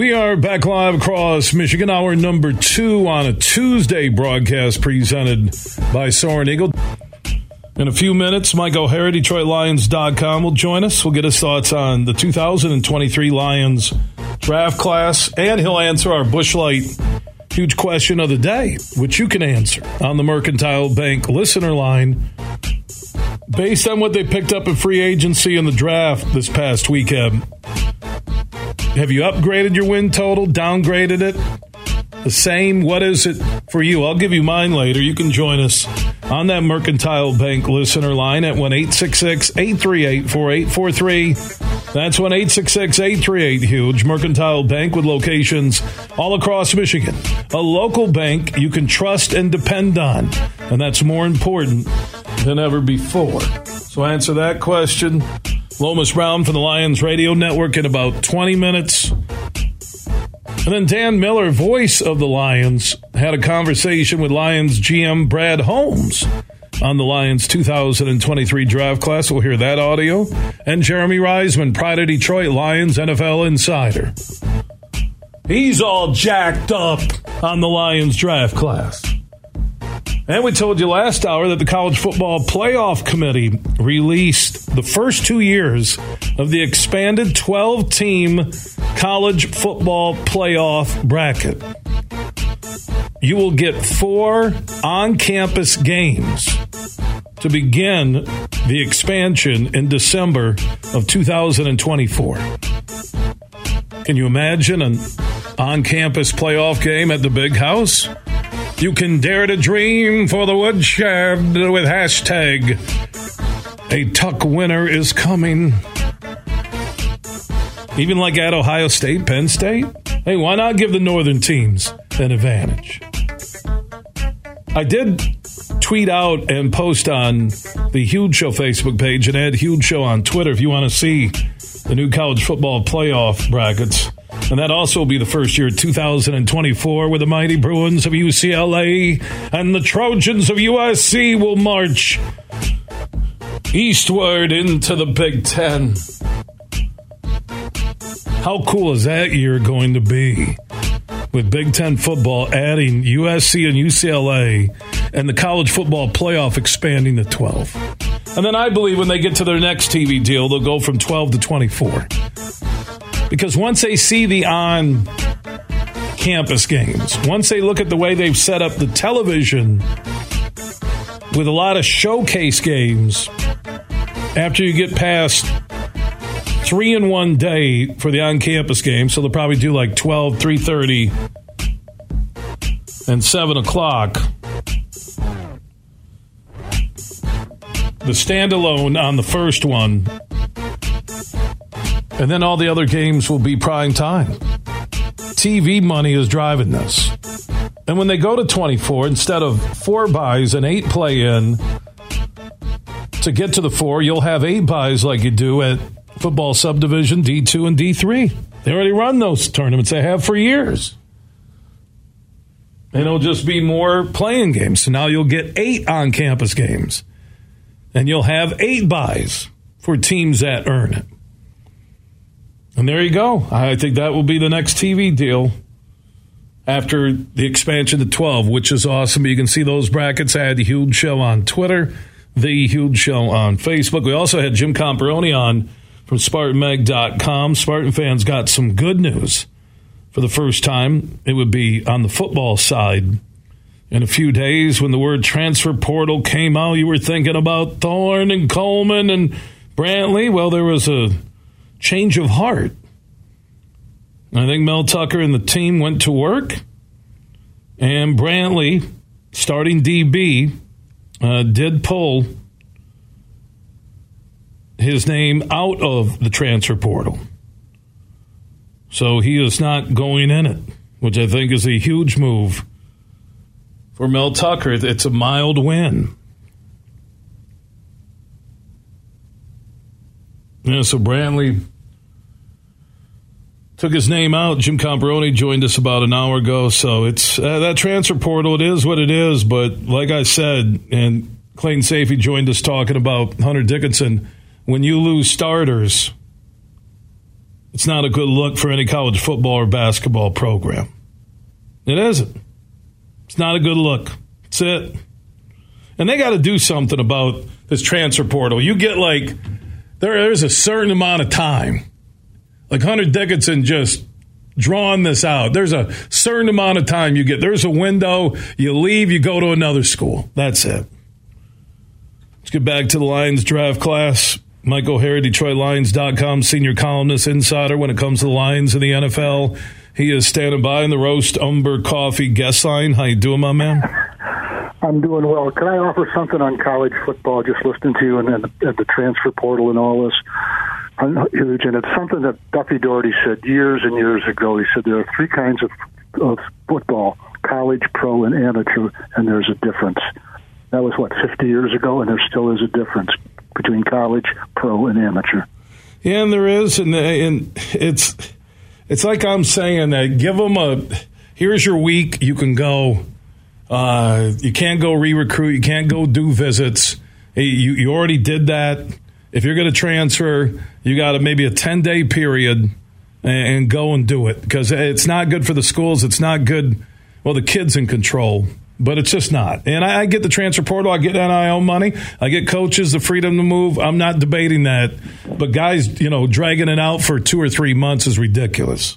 We are back live across Michigan, hour number two on a Tuesday broadcast presented by Soaring Eagle. In a few minutes, Mike O'Hara, DetroitLions.com, will join us. We'll get his thoughts on the 2023 Lions draft class, and he'll answer our Busch Light huge question of the day, which you can answer on the Mercantile Bank listener line. Based on what they picked up in free agency in the draft this past weekend, have you upgraded your win total, downgraded it? The same? What is it for you? I'll give you mine later. You can join us on that Mercantile Bank listener line at 1 838 4843. That's 1 838 Huge. Mercantile Bank with locations all across Michigan. A local bank you can trust and depend on. And that's more important than ever before. So answer that question. Lomas Brown from the Lions Radio Network in about 20 minutes. And then Dan Miller, voice of the Lions, had a conversation with Lions GM Brad Holmes on the Lions 2023 draft class. We'll hear that audio. And Jeremy Reisman, Pride of Detroit Lions NFL insider. He's all jacked up on the Lions draft class. And we told you last hour that the College Football Playoff Committee released the first two years of the expanded 12 team college football playoff bracket. You will get four on campus games to begin the expansion in December of 2024. Can you imagine an on campus playoff game at the big house? You can dare to dream for the woodshed with hashtag a tuck winner is coming. Even like at Ohio State, Penn State? Hey, why not give the northern teams an advantage? I did tweet out and post on the Huge Show Facebook page and add Huge Show on Twitter if you want to see the new college football playoff brackets. And that also will be the first year, 2024, where the mighty Bruins of UCLA and the Trojans of USC will march eastward into the Big Ten. How cool is that year going to be? With Big Ten football adding USC and UCLA and the college football playoff expanding to 12. And then I believe when they get to their next TV deal, they'll go from 12 to 24. Because once they see the on campus games, once they look at the way they've set up the television with a lot of showcase games, after you get past three in one day for the on campus game, so they'll probably do like 12, 3.30, and 7 o'clock. The standalone on the first one and then all the other games will be prime time. TV money is driving this. And when they go to 24, instead of four buys and eight play in, to get to the four, you'll have eight buys like you do at football subdivision D2 and D3. They already run those tournaments, they have for years. And it'll just be more playing games. So now you'll get eight on campus games. And you'll have eight buys for teams that earn it. And there you go. I think that will be the next TV deal after the expansion to 12, which is awesome. You can see those brackets. I had the Huge Show on Twitter, the Huge Show on Facebook. We also had Jim Comparoni on from SpartanMag.com. Spartan fans got some good news for the first time. It would be on the football side. In a few days, when the word transfer portal came out, you were thinking about Thorne and Coleman and Brantley. Well, there was a change of heart. I think Mel Tucker and the team went to work, and Brantley, starting DB, uh, did pull his name out of the transfer portal. So he is not going in it, which I think is a huge move for Mel Tucker. It's a mild win. Yeah, so Brantley took his name out. Jim Comparoni joined us about an hour ago. So it's uh, that transfer portal. It is what it is. But like I said, and Clayton Sayfie joined us talking about Hunter Dickinson. When you lose starters, it's not a good look for any college football or basketball program. It isn't. It's not a good look. That's it. And they got to do something about this transfer portal. You get like there is a certain amount of time like Hunter Dickinson just drawing this out. There's a certain amount of time you get. There's a window. You leave, you go to another school. That's it. Let's get back to the Lions draft class. Mike O'Hara, DetroitLions.com, senior columnist, insider when it comes to the Lions in the NFL. He is standing by in the Roast Umber Coffee guest line. How you doing, my man? I'm doing well. Can I offer something on college football? Just listening to you and, and the transfer portal and all this huge, and it's something that Duffy Daugherty said years and years ago. He said there are three kinds of, of football: college, pro, and amateur, and there's a difference. That was what 50 years ago, and there still is a difference between college, pro, and amateur. Yeah, and there is, and and it's it's like I'm saying that give them a here's your week, you can go. Uh, you can't go re-recruit. You can't go do visits. You you already did that if you're going to transfer, you got to maybe a 10 day period and, go and do it because it's not good for the schools. It's not good. Well, the kids in control. but it's just not. And I, I, get the transfer portal, I get NIL money, I get coaches the freedom to move. I'm not debating that, but guys, you know, dragging it out for two or three months is ridiculous.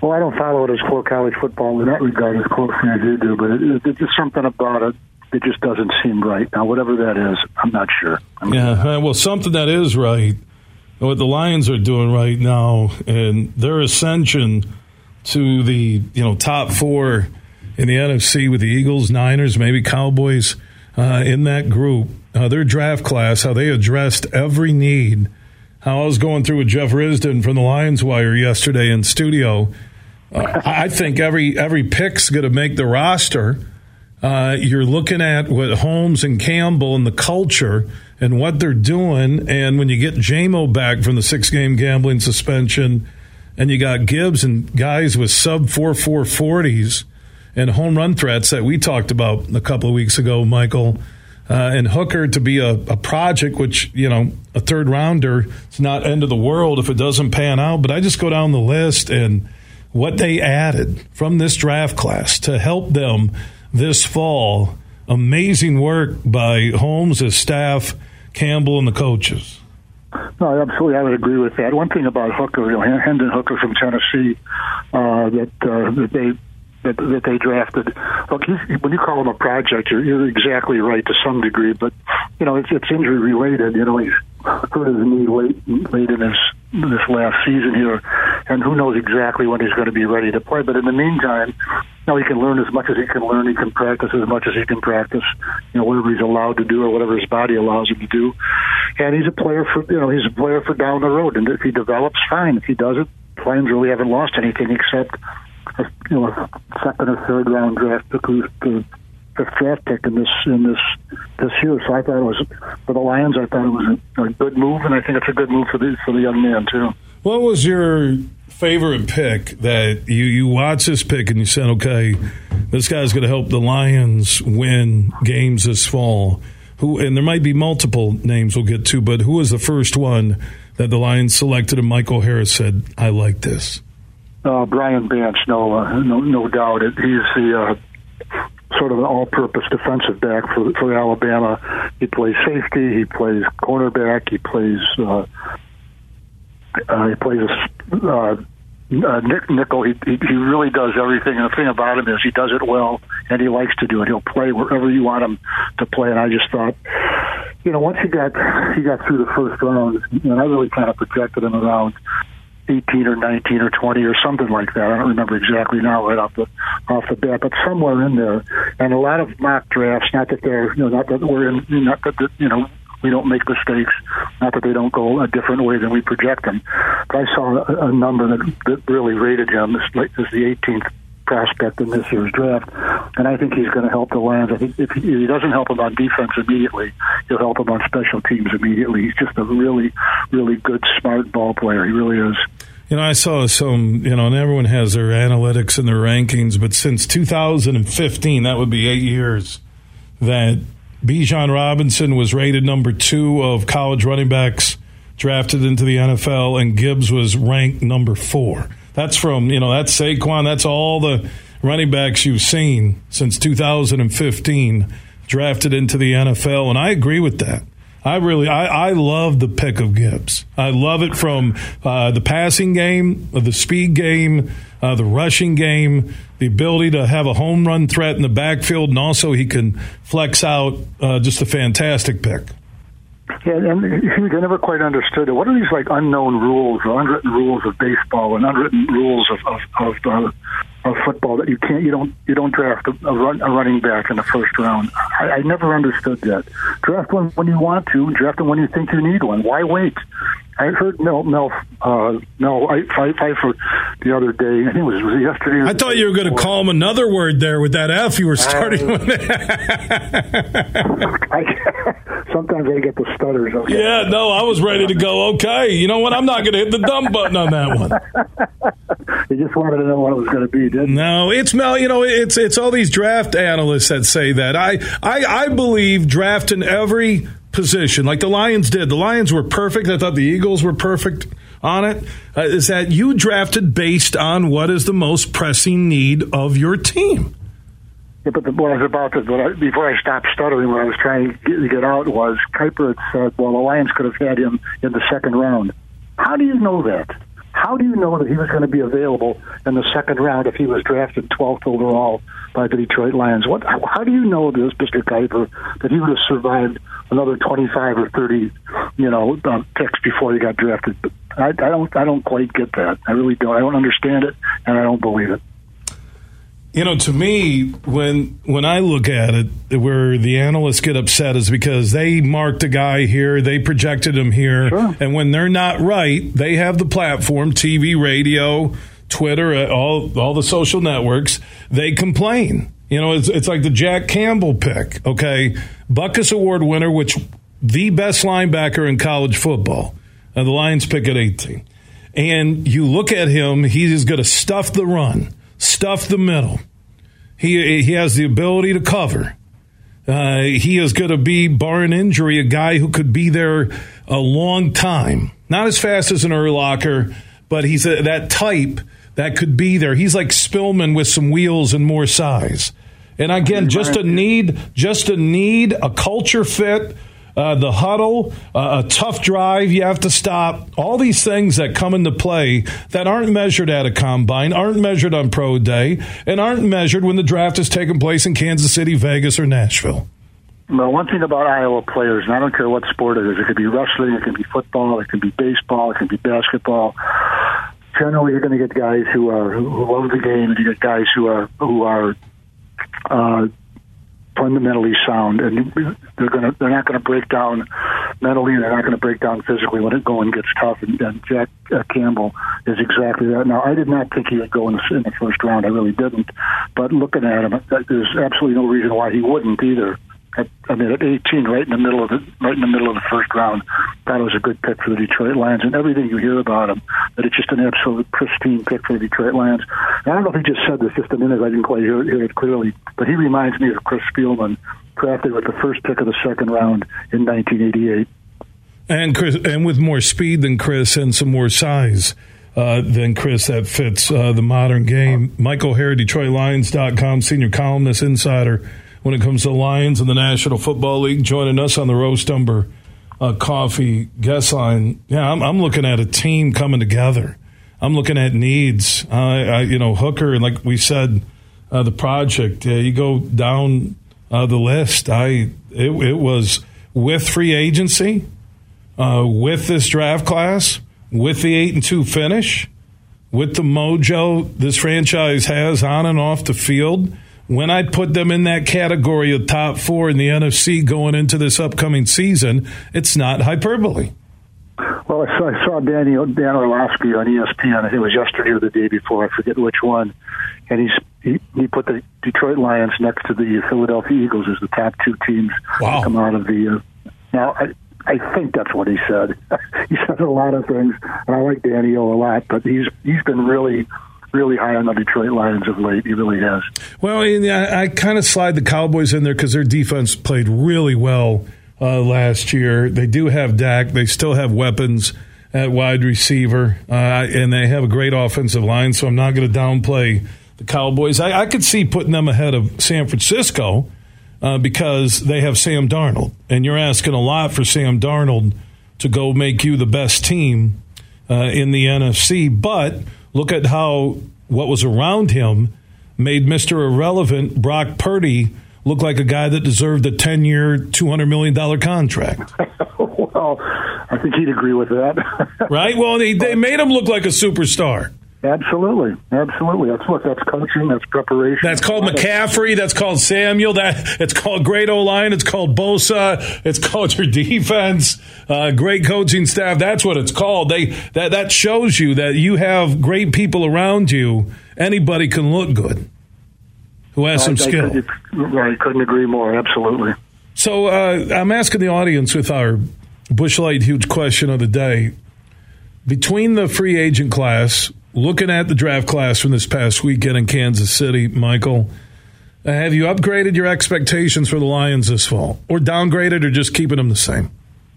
Well, I don't follow it as core college football in that regard as closely as you do, but it, it's just something about it it just doesn't seem right. Now, whatever that is, I'm not sure. I'm yeah, well, something that is right, what the Lions are doing right now, and their ascension to the you know top four in the NFC with the Eagles, Niners, maybe Cowboys uh, in that group. Uh, their draft class, how they addressed every need. How I was going through with Jeff Risdon from the Lions Wire yesterday in studio. Uh, I think every every pick's going to make the roster. Uh, you're looking at what Holmes and Campbell and the culture and what they're doing. And when you get JMO back from the six game gambling suspension, and you got Gibbs and guys with sub four four forties and home run threats that we talked about a couple of weeks ago, Michael. Uh, and Hooker to be a, a, project, which, you know, a third rounder, it's not end of the world if it doesn't pan out. But I just go down the list and what they added from this draft class to help them this fall. Amazing work by Holmes, his staff, Campbell, and the coaches. No, absolutely, I would agree with that. One thing about Hooker, you know, Hendon Hooker from Tennessee, uh, that uh, that they that, that they drafted. Look, he's, when you call him a project, you're, you're exactly right to some degree, but you know it's, it's injury related. You know, he's hurt his knee late late in his this last season here, and who knows exactly when he's going to be ready to play. But in the meantime, you know, he can learn as much as he can learn. He can practice as much as he can practice. You know, whatever he's allowed to do or whatever his body allows him to do. And he's a player for you know he's a player for down the road. And if he develops, fine. If he doesn't, Flames really haven't lost anything except a, you know a second or third round draft pick who's the draft pick in this in this this year. So I thought it was for the Lions. I thought it was a, a good move, and I think it's a good move for the for the young man too. What was your favorite pick that you you watched this pick and you said, okay, this guy's going to help the Lions win games this fall? Who and there might be multiple names we'll get to, but who was the first one that the Lions selected? And Michael Harris said, I like this. Uh, Brian Branch, no, uh, no, no doubt. It, he's the uh, sort of an all-purpose defensive back for for Alabama. He plays safety, he plays cornerback, he plays uh, uh, he plays uh, uh, Nick nickel. He, he he really does everything. And the thing about him is he does it well, and he likes to do it. He'll play wherever you want him to play. And I just thought, you know, once he got he got through the first round, and I really kind of projected him around 18 or 19 or 20 or something like that. I don't remember exactly now right off the off the bat, but somewhere in there. And a lot of mock drafts, not that they're you know not that we're in not that you know we don't make mistakes, not that they don't go a different way than we project them. But I saw a, a number that, that really rated him as, as the 18th prospect in this year's draft, and I think he's going to help the Lions. I think if he, doesn't help him on defense immediately, he'll help him on special teams immediately. He's just a really, really good, smart ball player. He really is. You know, I saw some, you know, and everyone has their analytics and their rankings, but since 2015, that would be eight years, that Bijan Robinson was rated number two of college running backs drafted into the NFL, and Gibbs was ranked number four. That's from, you know, that's Saquon. That's all the running backs you've seen since 2015 drafted into the NFL. And I agree with that. I really, I, I love the pick of Gibbs. I love it from uh, the passing game, the speed game, uh, the rushing game, the ability to have a home run threat in the backfield, and also he can flex out. Uh, just a fantastic pick. Yeah, and I never quite understood it. What are these like unknown rules or unwritten rules of baseball and unwritten rules of of, of, uh, of football that you can't you don't you don't draft a, run, a running back in the first round? I, I never understood that. Draft one when you want to, draft them when you think you need one. Why wait? I heard Mel Mel uh, Mel Pfeiffer the other day. I think it was, was it yesterday. I thought you were going to call him another word there with that F you were starting uh, with. I, sometimes I get the stutters. Okay. Yeah, no, I was ready to go. Okay, you know what? I'm not going to hit the dumb button on that one. you just wanted to know what it was going to be, didn't? No, it's Mel. You know, it's it's all these draft analysts that say that. I I, I believe drafting every position, like the Lions did. The Lions were perfect. I thought the Eagles were perfect on it. Uh, is that you drafted based on what is the most pressing need of your team. Yeah, but the, what I was about to, I, before I stopped stuttering, what I was trying to get, to get out was Kiper had said, well, the Lions could have had him in the second round. How do you know that? How do you know that he was going to be available in the second round if he was drafted 12th overall by the Detroit Lions? What? How, do you know this, Mr. Kiper, that he would have survived another 25 or 30, you know, picks before he got drafted? I, I don't. I don't quite get that. I really don't. I don't understand it, and I don't believe it. You know, to me, when when I look at it, where the analysts get upset is because they marked a guy here, they projected him here, Sure. and when they're not right, they have the platform, TV, radio, Twitter, uh, all all the social networks. They complain. You know, it's it's like the Jack Campbell pick. Okay, Butkus Award winner, which the best linebacker in college football. Uh, the Lions pick at 18. And you look at him, he is going to stuff the run, stuff the middle. He, he has the ability to cover. Uh, he is going to be, barring injury, a guy who could be there a long time. Not as fast as an Urlacher, but he's a, that type that could be there. He's like Spielman with some wheels and more size. And again, just a need, just a need, a culture fit, uh, the huddle, uh, a tough drive you have to stop. All these things that come into play that aren't measured at a combine, aren't measured on pro day, and aren't measured when the draft is taking place in Kansas City, Vegas, or Nashville. Well, one thing about Iowa players, and I don't care what sport it is, it could be wrestling, it could be football, it could be baseball, it could be basketball. Generally, you're going to get guys who are who who love the game, and you get guys who are who are uh, fundamentally sound, and they're going to they're not going to break down mentally, and they're not going to break down physically when it going gets tough. And, and Jack uh, Campbell is exactly that. Now, I did not think he would go in the, in the first round. I really didn't. But looking at him, there's absolutely no reason why he wouldn't either. At, I mean, at 18, right in the middle of the right in the middle of the first round, that was a good pick for the Detroit Lions, and everything you hear about him, that it's just an absolute pristine pick for the Detroit Lions. And I don't know if he just said this just a minute. I didn't quite hear, hear it clearly, but he reminds me of Chris Spielman, drafted with the first pick of the second round in 1988. And Chris, and with more speed than Chris and some more size uh, than Chris, that fits uh, the modern game. Michael Hare, DetroitLions.com, senior columnist, insider when it comes to Lions and the National Football League, joining us on the Roast Umber uh, Coffee guest line. Yeah, I'm, I'm looking at a team coming together. I'm looking at needs. Uh, I, you know, Hooker, and like we said, uh, the project. You go down uh, the list. I it, it was with free agency, uh, with this draft class, with the eight and two finish, with the mojo this franchise has on and off the field. When I put them in that category of top four in the NFC going into this upcoming season, it's not hyperbole. Well, I saw, I saw Danny, Dan Orlovsky on ESPN. I think it was yesterday or the day before. I forget which one. And he's, he he put the Detroit Lions next to the Philadelphia Eagles as the top two teams Wow. to come out of the. Uh, now, I I think that's what he said. he said a lot of things, and I like Danny O a lot. But he's he's been really really high on the Detroit Lions of late. He really has. Well, I, I kind of slide the Cowboys in there because their defense played really well uh, last year. They do have Dak. They still have weapons at wide receiver, uh, and they have a great offensive line. So I'm not going to downplay the Cowboys. I, I could see putting them ahead of San Francisco uh, because they have Sam Darnold, and you're asking a lot for Sam Darnold to go make you the best team uh, in the NFC. But look at how what was around him made Mr. Irrelevant Brock Purdy look like a guy that deserved a 10 year, $200 million contract. well, I think he'd agree with that. right? Well, they, they made him look like a superstar. Absolutely, absolutely. That's what that's coaching. That's preparation. That's called McCaffrey. That's called Samuel. That it's called great O line. It's called Bosa. It's called your defense. Uh, great coaching staff. That's what it's called. They that that shows you that you have great people around you. Anybody can look good who has some I, I couldn't, right, couldn't agree more. Absolutely. So uh, I'm asking the audience with our Busch Light huge question of the day. Between the free agent class, looking at the draft class from this past weekend in Kansas City, Michael, uh, have you upgraded your expectations for the Lions this fall, or downgraded, or just keeping them the same?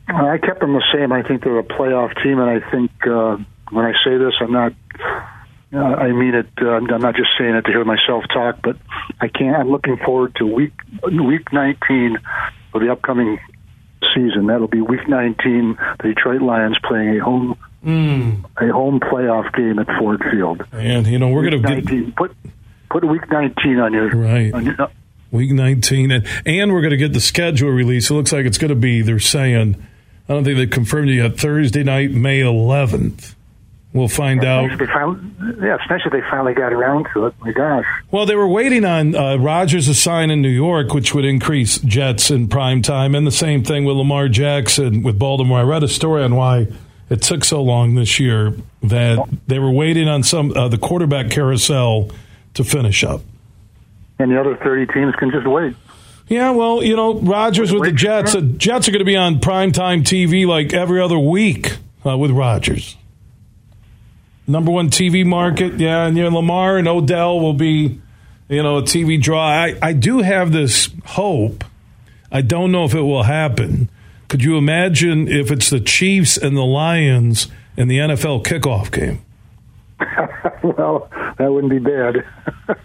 I kept them the same. I think they're a playoff team, and I think uh, when I say this, I'm not Uh, I mean it. Uh, I'm not just saying it to hear myself talk, but I can't. I'm looking forward to week week 19 of the upcoming season. That'll be week 19. The Detroit Lions playing a home Mm. a home playoff game at Ford Field. And you know we're going to get put put week 19 on your right. On your, Week 19, and and we're going to get the schedule release. It looks like it's going to be. They're saying, I don't think they confirmed it yet. Thursday night, May 11th. We'll find yeah, out. Finally, yeah, especially they finally got around to it. My gosh. Well, they were waiting on uh, Rodgers to sign in New York, which would increase Jets in prime time, and the same thing with Lamar Jackson with Baltimore. I read a story on why it took so long this year that they were waiting on some uh, the quarterback carousel to finish up. And the other 30 teams can just wait. Yeah, well, you know, Rodgers with the Jets. The Jets are going to be on primetime TV like every other week uh, with Rodgers. Number one TV market, yeah, and you know, Lamar and Odell will be, you know, a TV draw. I, I do have this hope. I don't know if it will happen. Could you imagine if it's the Chiefs and the Lions in the NFL kickoff game? well, that wouldn't be bad.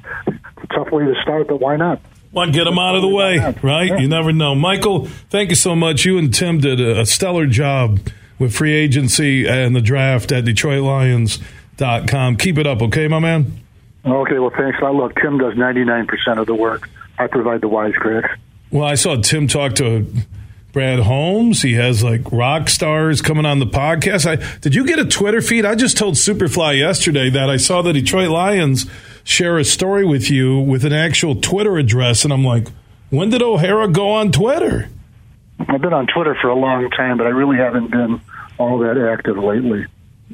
tough way to start, but why not? Well, get them out of the way, right? Yeah. You never know. Michael, thank you so much. You and Tim did a stellar job with free agency and the draft at DetroitLions.com. Keep it up, okay, my man? Okay, well, thanks. Now, look, Tim does 99% of the work. I provide the wisecracks. Well, I saw Tim talk to Brad Holmes. He has like rock stars coming on the podcast. I did you get a Twitter feed? I just told Superfly yesterday that I saw the Detroit Lions share a story with you with an actual Twitter address, and I'm like, when did O'Hara go on Twitter? I've been on Twitter for a long time, but I really haven't been all that active lately.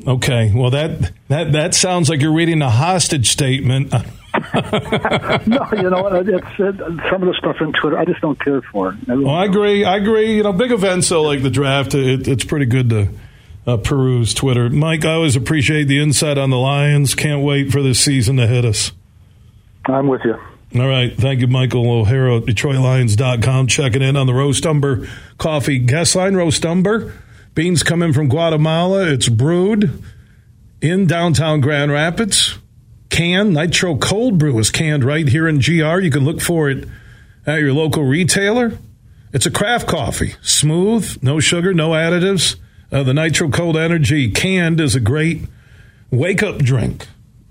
Okay, well that that that sounds like you're reading a hostage statement. no, you know? It's it, some of the stuff in Twitter I just don't care for. I, really oh, I agree. I agree. You know, big events though, like the draft, it, it's pretty good to uh, peruse Twitter. Mike, I always appreciate the insight on the Lions. Can't wait for this season to hit us. I'm with you. All right. Thank you, Michael O'Hara at DetroitLions.com. Checking in on the Roast Umber Coffee guest line. Roast Umber. Beans come in from Guatemala. It's brewed in downtown Grand Rapids. Canned Nitro Cold Brew is canned right here in GR. You can look for it at your local retailer. It's a craft coffee. Smooth, no sugar, no additives. Uh, the Nitro Cold Energy canned is a great wake up drink.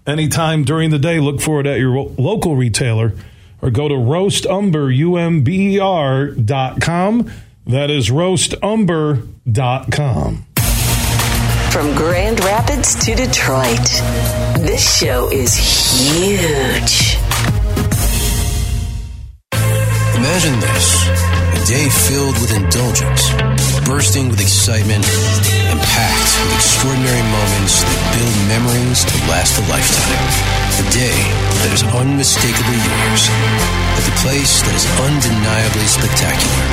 Anytime during the day, look for it at your local retailer or go to roastumber.com. That is roastumber.com. From Grand Rapids to Detroit, this show is huge. Imagine this a day filled with indulgence, bursting with excitement, and packed with extraordinary moments that build memories to last a lifetime. A day that is unmistakably yours, at the place that is undeniably spectacular.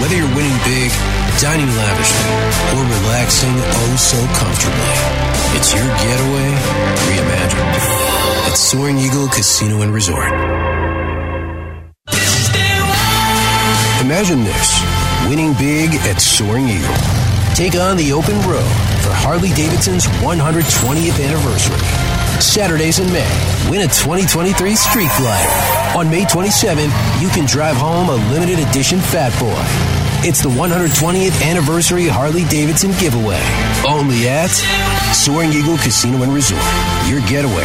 Whether you're winning big, dining lavishly, or relaxing oh so comfortably, it's your getaway reimagined at Soaring Eagle Casino and Resort. Imagine this winning big at Soaring Eagle. Take on the open road for Harley Davidson's 120th anniversary. Saturdays in May, win a 2023 Street Glider. On May 27th, you can drive home a limited edition Fat Boy. It's the 120th anniversary Harley Davidson giveaway. Only at Soaring Eagle Casino and Resort. Your getaway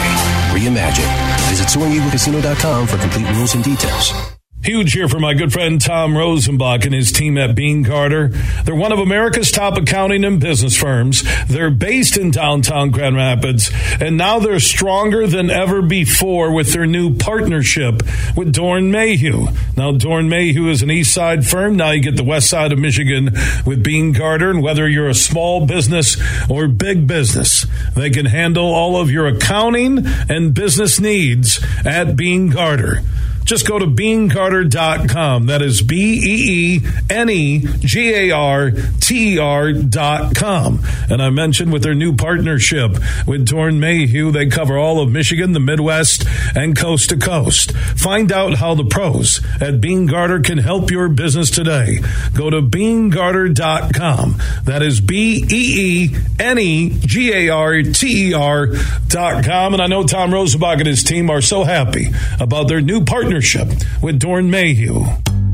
reimagined. Visit SoaringEagleCasino.com for complete rules and details. Huge here for my good friend Tom Rosenbach and his team at Beene Garter. They're one of America's top accounting and business firms. They're based in downtown Grand Rapids, and now they're stronger than ever before with their new partnership with Doeren Mayhew. Now, Doeren Mayhew is an east side firm. Now you get the west side of Michigan with Beene Garter, and whether you're a small business or big business, they can handle all of your accounting and business needs at Beene Garter. Just go to beenegarter.com. That is B E E N E G A R T E R.com. And I mentioned with their new partnership with Doeren Mayhew, they cover all of Michigan, the Midwest, and coast to coast. Find out how the pros at Beene Garter can help your business today. Go to beenegarter.com. That is B E E N E G A R T E R.com. And I know Tom Rosenbach and his team are so happy about their new partnership with Doeren Mayhew.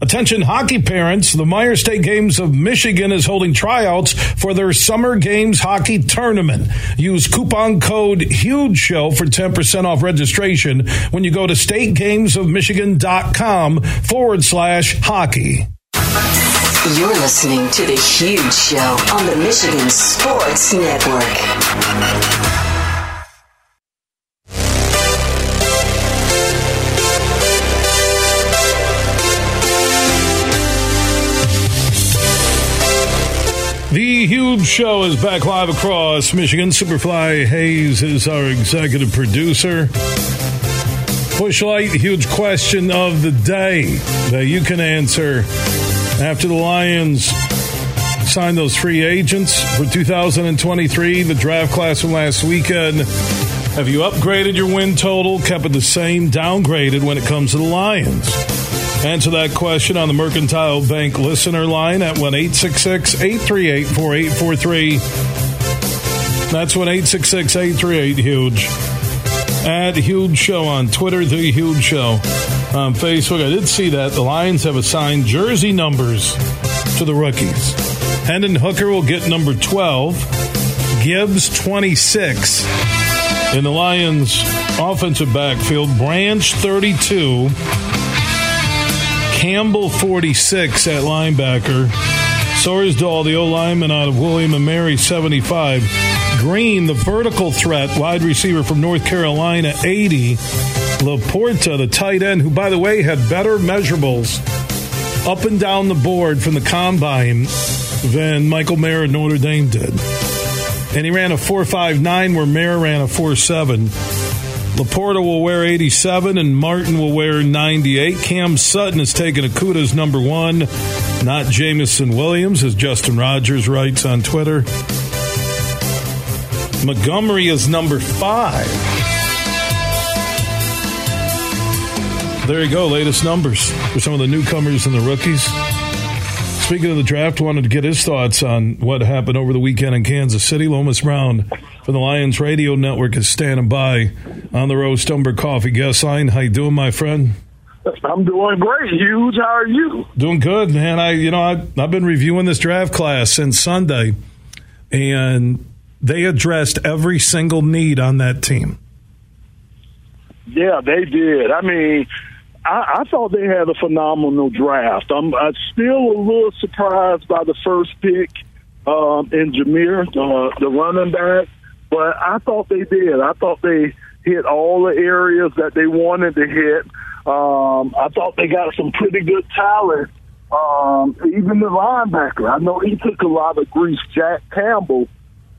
Attention hockey parents, the Meijer State Games of Michigan is holding tryouts for their Summer Games Hockey Tournament. Use coupon code HUGE SHOW for 10% off registration when you go to stategamesofmichigan.com forward slash hockey. You're listening to The Huge Show on the Michigan Sports Network. Huge show is back live across Michigan. Superfly Hayes is our executive producer. Busch Light, huge question of the day that you can answer after the Lions sign those free agents for 2023, the draft class from last weekend. Have you upgraded your win total, kept it the same, downgraded when it comes to the Lions? Answer that question on the Mercantile Bank listener line at 1 838 4843. That's 1 838 Huge. At Huge Show on Twitter, The Huge Show on Facebook. I did see that. The Lions have assigned jersey numbers to the rookies. Hendon Hooker will get number 12, Gibbs 26. In the Lions' offensive backfield, Branch 32. Campbell 46 at linebacker. Sorsdal, the O lineman out of William and Mary 75. Green, the vertical threat, wide receiver from North Carolina 80. LaPorta, the tight end, who, by the way, had better measurables up and down the board from the combine than Michael Mayer at Notre Dame did. And he ran a 4.59 where Mayer ran a 4.7. LaPorta will wear 87 and Martin will wear 98. Cam Sutton has taken Okudah's number one, not Jameson Williams, as Justin Rogers writes on Twitter. Montgomery is number five. There you go, latest numbers for some of the newcomers and the rookies. Speaking of the draft, wanted to get his thoughts on what happened over the weekend in Kansas City. Lomas Brown from the Lions Radio Network is standing by on the Roast Umber Coffee guest line. How you doing, my friend? I'm doing great, Huge. How are you? Doing good, man. I, you know, I, I've been reviewing this draft class since Sunday, and they addressed every single need on that team. Yeah, they did. I mean, I, I thought they had a phenomenal draft. I'm, I'm still a little surprised by the first pick um, in Jahmyr, uh, the running back, but I thought they did. I thought they hit all the areas that they wanted to hit. Um, I thought they got some pretty good talent. Um, even the linebacker, I know he took a lot of grief, Jack Campbell,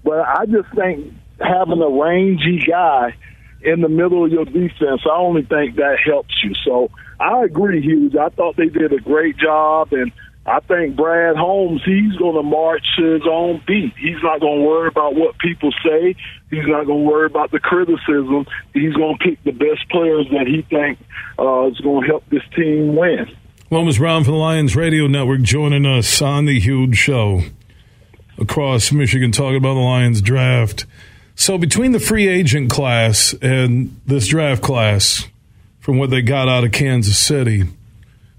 but I just think having a rangy guy in the middle of your defense, I only think that helps you. So I agree, Hughes. I thought they did a great job, and I think Brad Holmes, he's going to march his own beat. He's not going to worry about what people say. He's not going to worry about the criticism. He's going to pick the best players that he thinks uh, is going to help this team win. Lomas Brown from the Lions Radio Network joining us on the huge show across Michigan talking about the Lions draft. So between the free agent class and this draft class, from what they got out of Kansas City,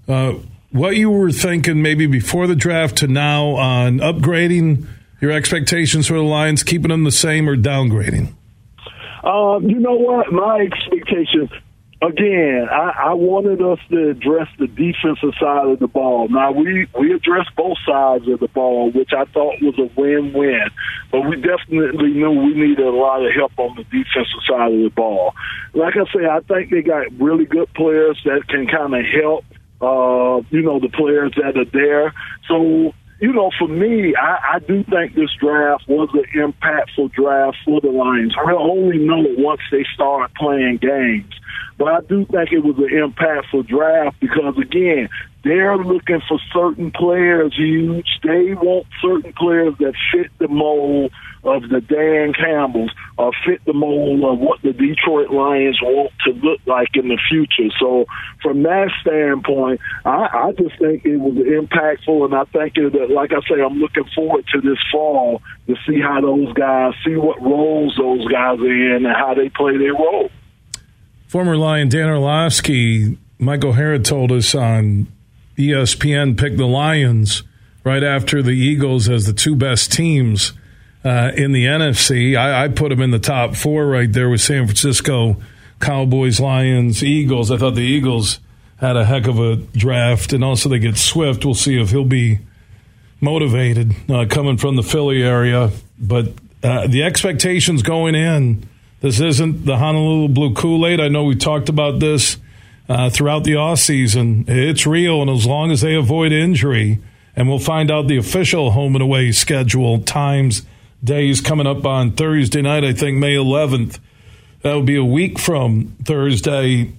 uh, what you were thinking maybe before the draft to now on upgrading your expectations for the Lions, keeping them the same or downgrading? Uh, you know what? My expectations again, I, I wanted us to address the defensive side of the ball. Now we we addressed both sides of the ball, which I thought was a win-win. But we definitely knew we needed a lot of help on the defensive side of the ball. Like I say, I think they got really good players that can kind of help. Uh, you know, the players that are there. So you know, for me, I, I do think this draft was an impactful draft for the Lions. We'll only know once they start playing games. But I do think it was an impactful draft because, again, they're looking for certain players huge. They want certain players that fit the mold of the Dan Campbells or fit the mold of what the Detroit Lions want to look like in the future. So from that standpoint, I, I just think it was impactful, and I think that, like I say, I'm looking forward to this fall to see how those guys, see what roles those guys are in, and how they play their role. Former Lion Dan Orlovsky, Mike O'Hara told us on ESPN picked the Lions right after the Eagles as the two best teams uh, in the NFC. I, I, put them in the top four right there with San Francisco, Cowboys, Lions, Eagles. I thought the Eagles had a heck of a draft, and also they get Swift. We'll see if he'll be motivated uh, coming from the Philly area. But uh, the expectations going in this isn't the Honolulu Blue Kool Aid. I know we talked about this uh, throughout the off season. It's real, and as long as they avoid injury, and we'll find out the official home and away schedule times, days coming up on Thursday night. I think May 11th. That would be a week from Thursday.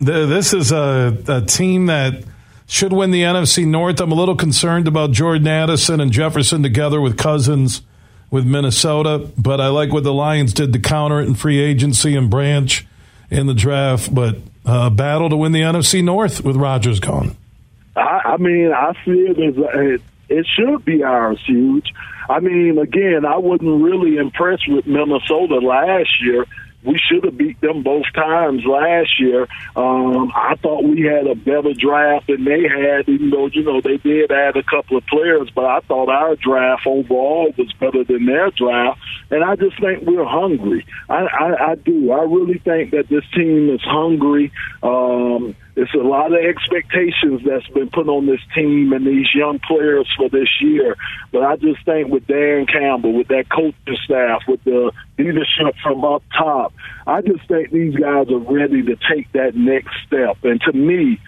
This is a, a team that should win the NFC North. I'm a little concerned about Jordan Addison and Jefferson together with Cousins with Minnesota, but I like what the Lions did to counter it in free agency and Branch in the draft. But uh, battle to win the NFC North with Rodgers gone. I, I mean, I as a, it, it should be ours, huge. I mean, again, I wasn't really impressed with Minnesota last year we should have beat them both times last year. Um, I thought we had a better draft than they had, even though, you know, they did add a couple of players, but I thought our draft overall was better than their draft. And I just think we're hungry. I, I, I do. I really think that this team is hungry. Um, it's a lot of expectations that's been put on this team and these young players for this year. But I just think with Dan Campbell, with that coaching staff, with the leadership from up top, I just think these guys are ready to take that next step. And to me,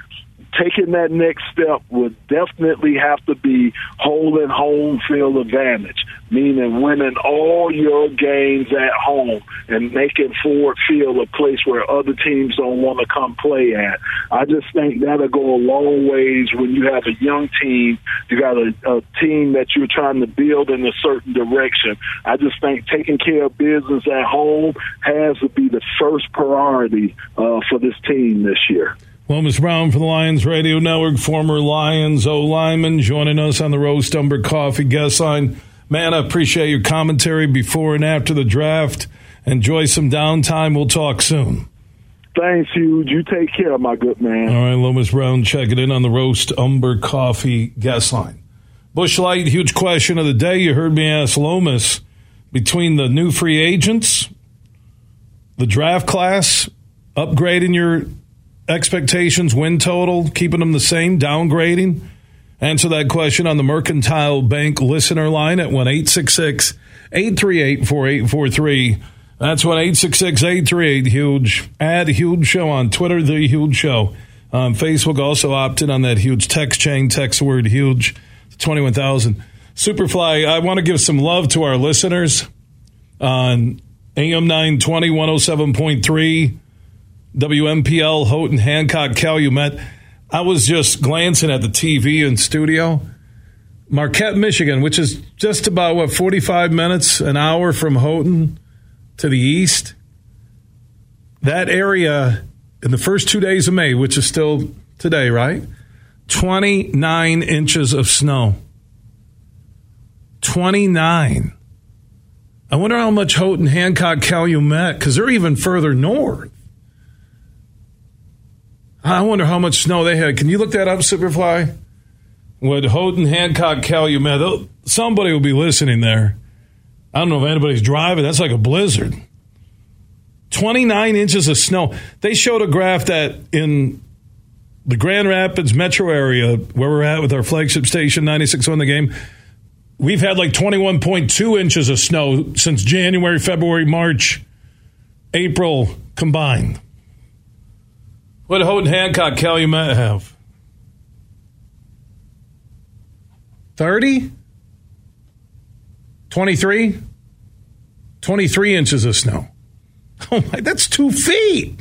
taking that next step would definitely have to be holding home field advantage, meaning winning all your games at home and making Ford Field a place where other teams don't want to come play at. I just think that'll go a long ways when you have a young team, you got a, a team that you're trying to build in a certain direction. I just think taking care of business at home has to be the first priority uh, for this team this year. Lomas Brown from the Lions Radio Network, former Lions O lineman, joining us on the Roast Umber Coffee guest line. Man, I appreciate your commentary before and after the draft. Enjoy some downtime. We'll talk soon. Thanks, Huge. You take care, my good man. All right, Lomas Brown checking in on the Roast Umber Coffee guest line. Busch Light, huge question of the day. You heard me ask Lomas between the new free agents, the draft class, upgrading your expectations, win total, keeping them the same, downgrading? Answer that question on the Mercantile Bank listener line at 1 838 4843. That's 1 838 Huge. Add Huge Show on Twitter, The Huge Show. Um, Facebook also opted on that huge text chain, text word huge, 21,000. Superfly, I want to give some love to our listeners on AM 920, 107.3. WMPL, Houghton, Hancock, Calumet. I was just glancing at the TV in studio. Marquette, Michigan, which is just about, what, 45 minutes, an hour from Houghton to the east. That area in the first two days of May, which is still today, right? 29 inches of snow. 29. I wonder how much Houghton, Hancock, Calumet, because they're even further north. I wonder how much snow they had. Can you look that up, Superfly? What Houghton, Hancock, Calumet, somebody will be listening there. I don't know if anybody's driving. That's like a blizzard. 29 inches of snow. They showed a graph that in the Grand Rapids metro area, where we're at with our flagship station, 96 on the game, we've had like 21.2 inches of snow since January, February, March, April combined. What did Houghton Hancock Calumet have? 30? 23? 23 inches of snow. Oh my, that's two feet.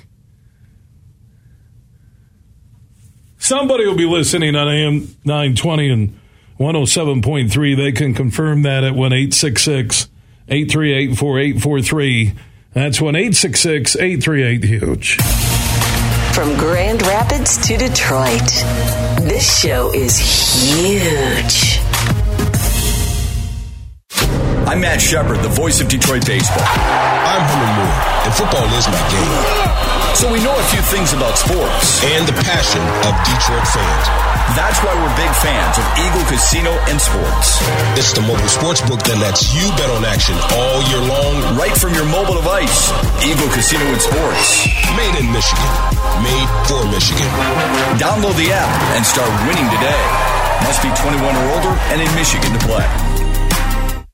Somebody will be listening on AM 920 and 107.3. They can confirm that at 1 866 838 4843. That's 1 866 838 Huge. From Grand Rapids to Detroit, this show is huge. I'm Matt Shepard, the voice of Detroit baseball. I'm Herman Moore, and football is my game. So we know a few things about sports. And the passion of Detroit fans. That's why we're big fans of Eagle Casino and Sports. It's the mobile sports book that lets you bet on action all year long. Right from your mobile device. Eagle Casino and Sports. Made in Michigan. Made for Michigan. Download the app and start winning today. Must be 21 or older and in Michigan to play.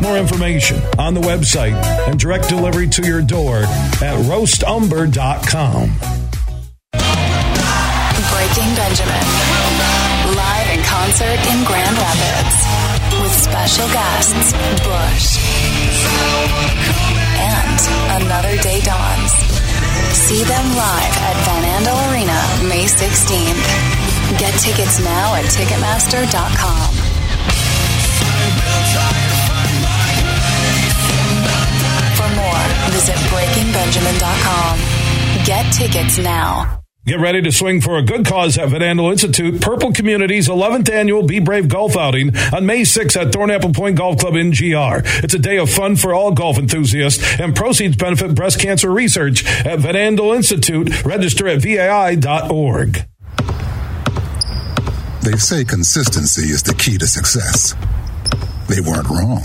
More information on the website and direct delivery to your door at roastumber.com. Breaking Benjamin. Live in concert in Grand Rapids. With special guests, Bush. And Another Day Dawns. See them live at Van Andel Arena May 16th. Get tickets now at Ticketmaster.com. visit BreakingBenjamin.com. Get tickets now. Get ready to swing for a good cause at Van Andel Institute, Purple Community's 11th annual Be Brave Golf Outing on May 6th at Thornapple Point Golf Club in GR. It's a day of fun for all golf enthusiasts, and proceeds benefit breast cancer research at Van Andel Institute. Register at vai.org. They say consistency is the key to success. They weren't wrong.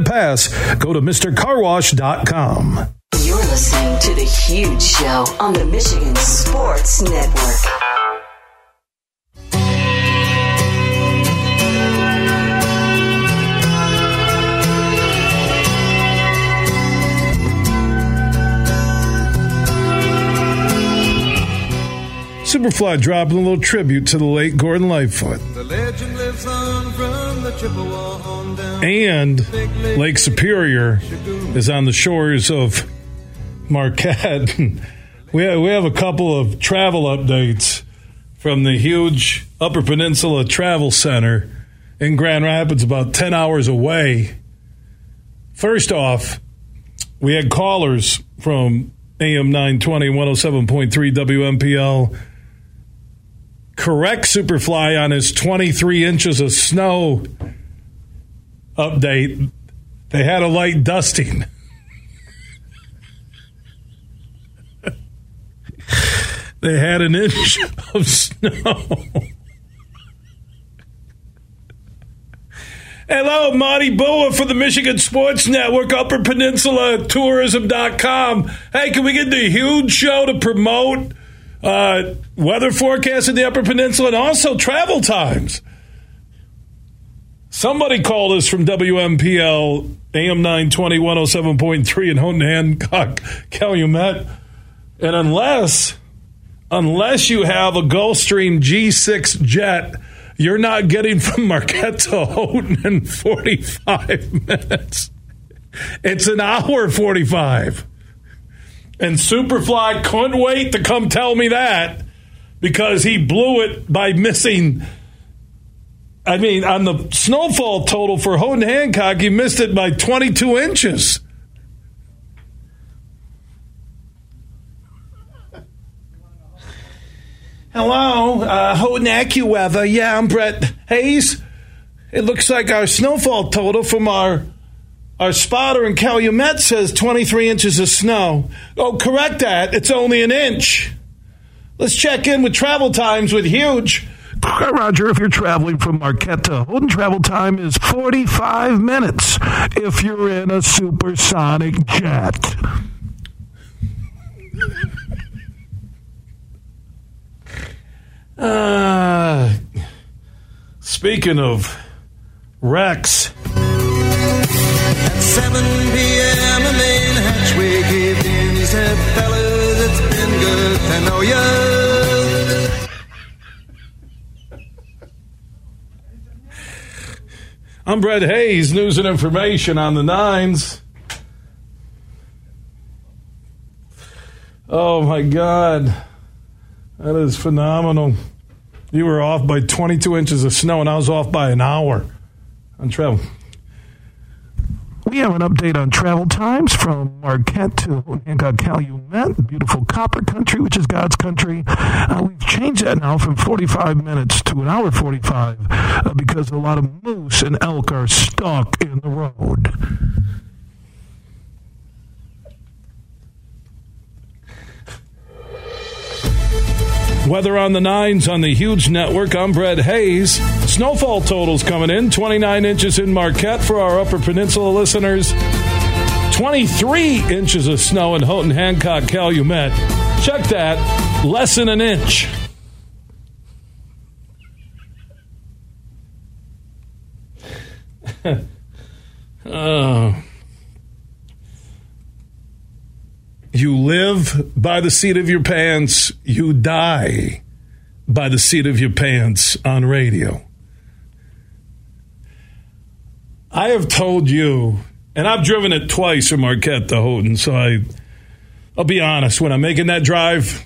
pass, go to MrCarWash.com. You're listening to The Huge Show on the Michigan Sports Network. Superfly dropping a little tribute to the late Gordon Lightfoot. The legend lives on from the Chippewa on down. And Lake Superior is on the shores of Marquette. we, have, we have a couple of travel updates from the huge Upper Peninsula Travel Center in Grand Rapids, about 10 hours away. First off, we had callers from AM 920, 107.3 WMPL correct Superfly on his 23 inches of snow update. They had a light dusting. they had an inch of snow. Hello, Marty Boa for the Michigan Sports Network, Upper Peninsula Tourism.com. Hey, can we get the huge show to promote uh, weather forecast in the Upper Peninsula and also travel times? Somebody called us from WMPL AM 920 107.3 in Houghton Hancock, Calumet. And unless unless you have a Gulfstream G6 jet, you're not getting from Marquette to Houghton in 45 minutes. It's an hour 45. And Superfly couldn't wait to come tell me that because he blew it by missing. I mean, on the snowfall total for Houghton Hancock, he missed it by 22 inches. Hello, uh, Houghton AccuWeather. Yeah, I'm Brett Hayes. It looks like our snowfall total from our our spotter in Calumet says 23 inches of snow. Oh, correct that. It's only an inch. Let's check in with travel times with Huge. Roger, if you're traveling from Marquette to Houghton, travel time is 45 minutes if you're in a supersonic jet. Uh, speaking of Rex. At 7 p.m. a main hatchway caved in. He said, fellas, it's been good to know ya. I'm Brett Hayes, news and information on the nines. Oh my God. That is phenomenal. You were off by 22 inches of snow, and I was off by an hour on travel. We have an update on travel times from Marquette to Hancock Calumet, beautiful copper country, which is God's country. Uh, we've changed that now from 45 minutes to an hour 45 uh, because a lot of moose and elk are stuck in the road. Weather on the nines on the huge network. I'm Brett Hayes. Snowfall totals coming in 29 inches in Marquette for our Upper Peninsula listeners, 23 inches of snow in Houghton, Hancock, Calumet. Check that, less than an inch. oh. You live by the seat of your pants, you die by the seat of your pants on radio. I have told you, and I've driven it twice from Marquette to Houghton, so I, I'll be honest, when I'm making that drive,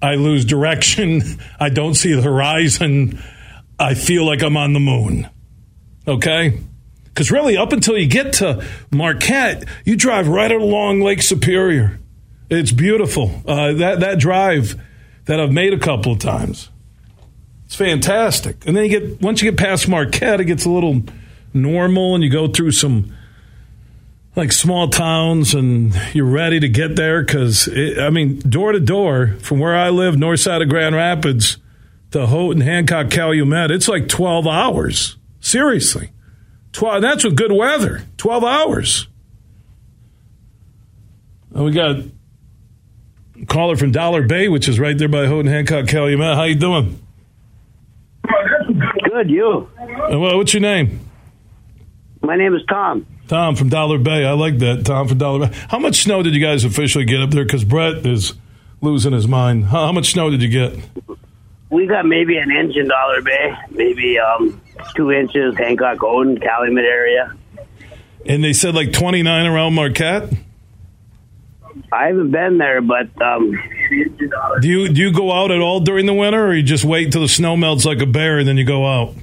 I lose direction. I don't see the horizon. I feel like I'm on the moon. Okay? Because really, up until you get to Marquette, you drive right along Lake Superior. It's beautiful. Uh, that that drive that I've made a couple of times, it's fantastic. And then you get once you get past Marquette, it gets a little normal, and you go through some like small towns, and you're ready to get there. Because I mean, door to door from where I live, north side of Grand Rapids, to Houghton, Hancock, Calumet, it's like twelve hours. Seriously. 12, that's with good weather. 12 hours. And we got a caller from Dollar Bay, which is right there by Houghton, Hancock, Calumet. How you doing? Good, you. Well, what's your name? My name is Tom. Tom from Dollar Bay. I like that. Tom from Dollar Bay. How much snow did you guys officially get up there? Because Brett is losing his mind. How, how much snow did you get? We got maybe an inch in Dollar Bay, maybe um, two inches, Hancock, Houghton, Calumet area. And they said like 29 around Marquette? I haven't been there, but um, Do you do you go out at all during the winter, or you just wait until the snow melts like a bear and then you go out?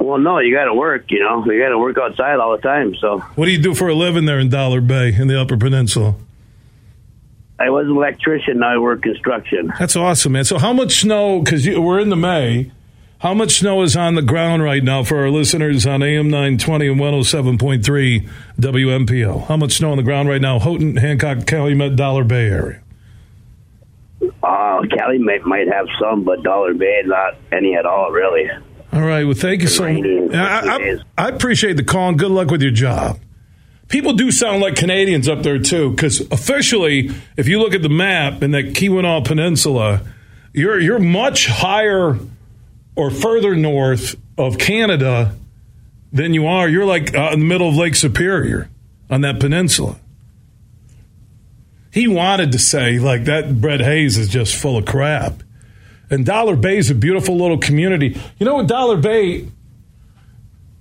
well, no, you got to work. You know, you got to work outside all the time. So What do you do for a living there in Dollar Bay in the Upper Peninsula? I was an electrician. Now I work construction. That's awesome, man. So how much snow? Because we're in the May. How much snow is on the ground right now for our listeners on AM 920 and 107.3 WMPL? How much snow on the ground right now? Houghton, Hancock, Calumet, Dollar Bay area. Uh, Calumet might might have some, but Dollar Bay not any at all, really. All right. Well, thank you so much. I, I, I appreciate the call and good luck with your job. People do sound like Canadians up there too, because officially, if you look at the map in that Keweenaw Peninsula, you're you're much higher or further north of Canada than you are. You're like uh, in the middle of Lake Superior on that peninsula. He wanted to say like that. Brett Hayes is just full of crap. And Dollar Bay is a beautiful little community. You know what, Dollar Bay?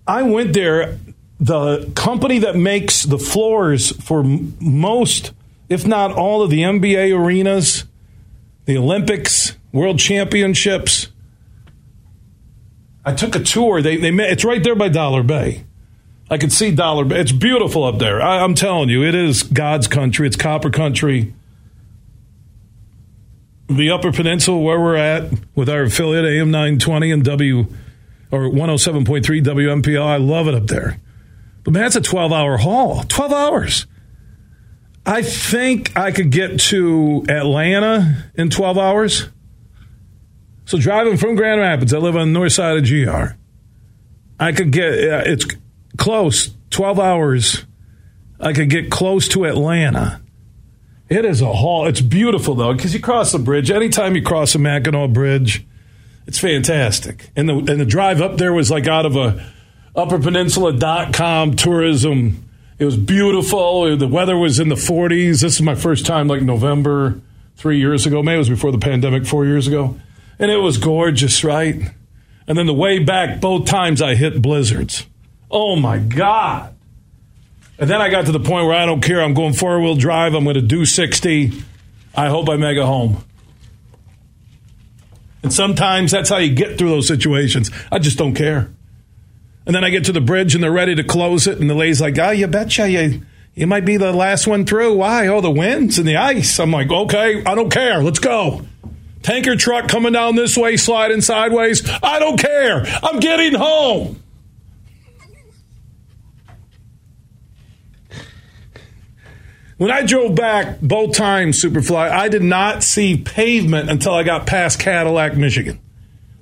I went there. The company that makes the floors for m- most, if not all, of the NBA arenas, the Olympics, World Championships. I took a tour. They, they it's right there by Dollar Bay. I could see Dollar Bay. It's beautiful up there. I, I'm telling you, it is God's country. It's copper country the Upper Peninsula, where we're at with our affiliate AM 920 and W or 107.3 WMPL. I love it up there. But man, it's a 12 hour haul. 12 hours. I think I could get to Atlanta in 12 hours. So driving from Grand Rapids, I live on the north side of GR. I could get, it's close, 12 hours. I could get close to Atlanta it is a haul. It's beautiful though because you cross the bridge. Anytime you cross the Mackinac Bridge, it's fantastic. And the and the drive up there was like out of a upperpeninsula.com tourism. It was beautiful. The weather was in the 40s. This is my first time like November 3 years ago. It was before the pandemic 4 years ago. And it was gorgeous, right? And then the way back both times I hit blizzards. Oh my god. And then I got to the point where I don't care. I'm going four wheel drive. I'm going to do 60. I hope I make it home. And sometimes that's how you get through those situations. I just don't care. And then I get to the bridge and they're ready to close it. And the lady's like, oh, you betcha you, you might be the last one through. Why? Oh, the winds and the ice. I'm like, okay, I don't care. Let's go. Tanker truck coming down this way, sliding sideways. I don't care. I'm getting home. When I drove back both times, Superfly, I did not see pavement until I got past Cadillac, Michigan.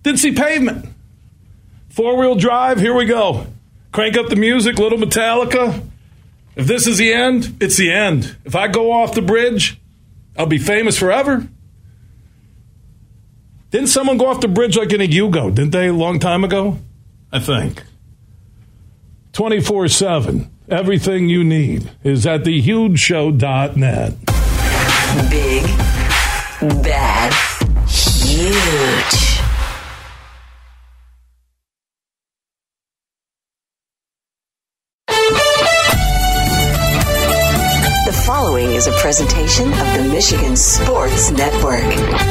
Didn't see pavement. Four wheel drive, here we go. Crank up the music, little Metallica. If this is the end, it's the end. If I go off the bridge, I'll be famous forever. Didn't someone go off the bridge like in a Yugo? Didn't they a long time ago? I think. 24 7. Everything you need is at thehugeshow.net. Big, bad, huge. The following is a presentation of the Michigan Sports Network.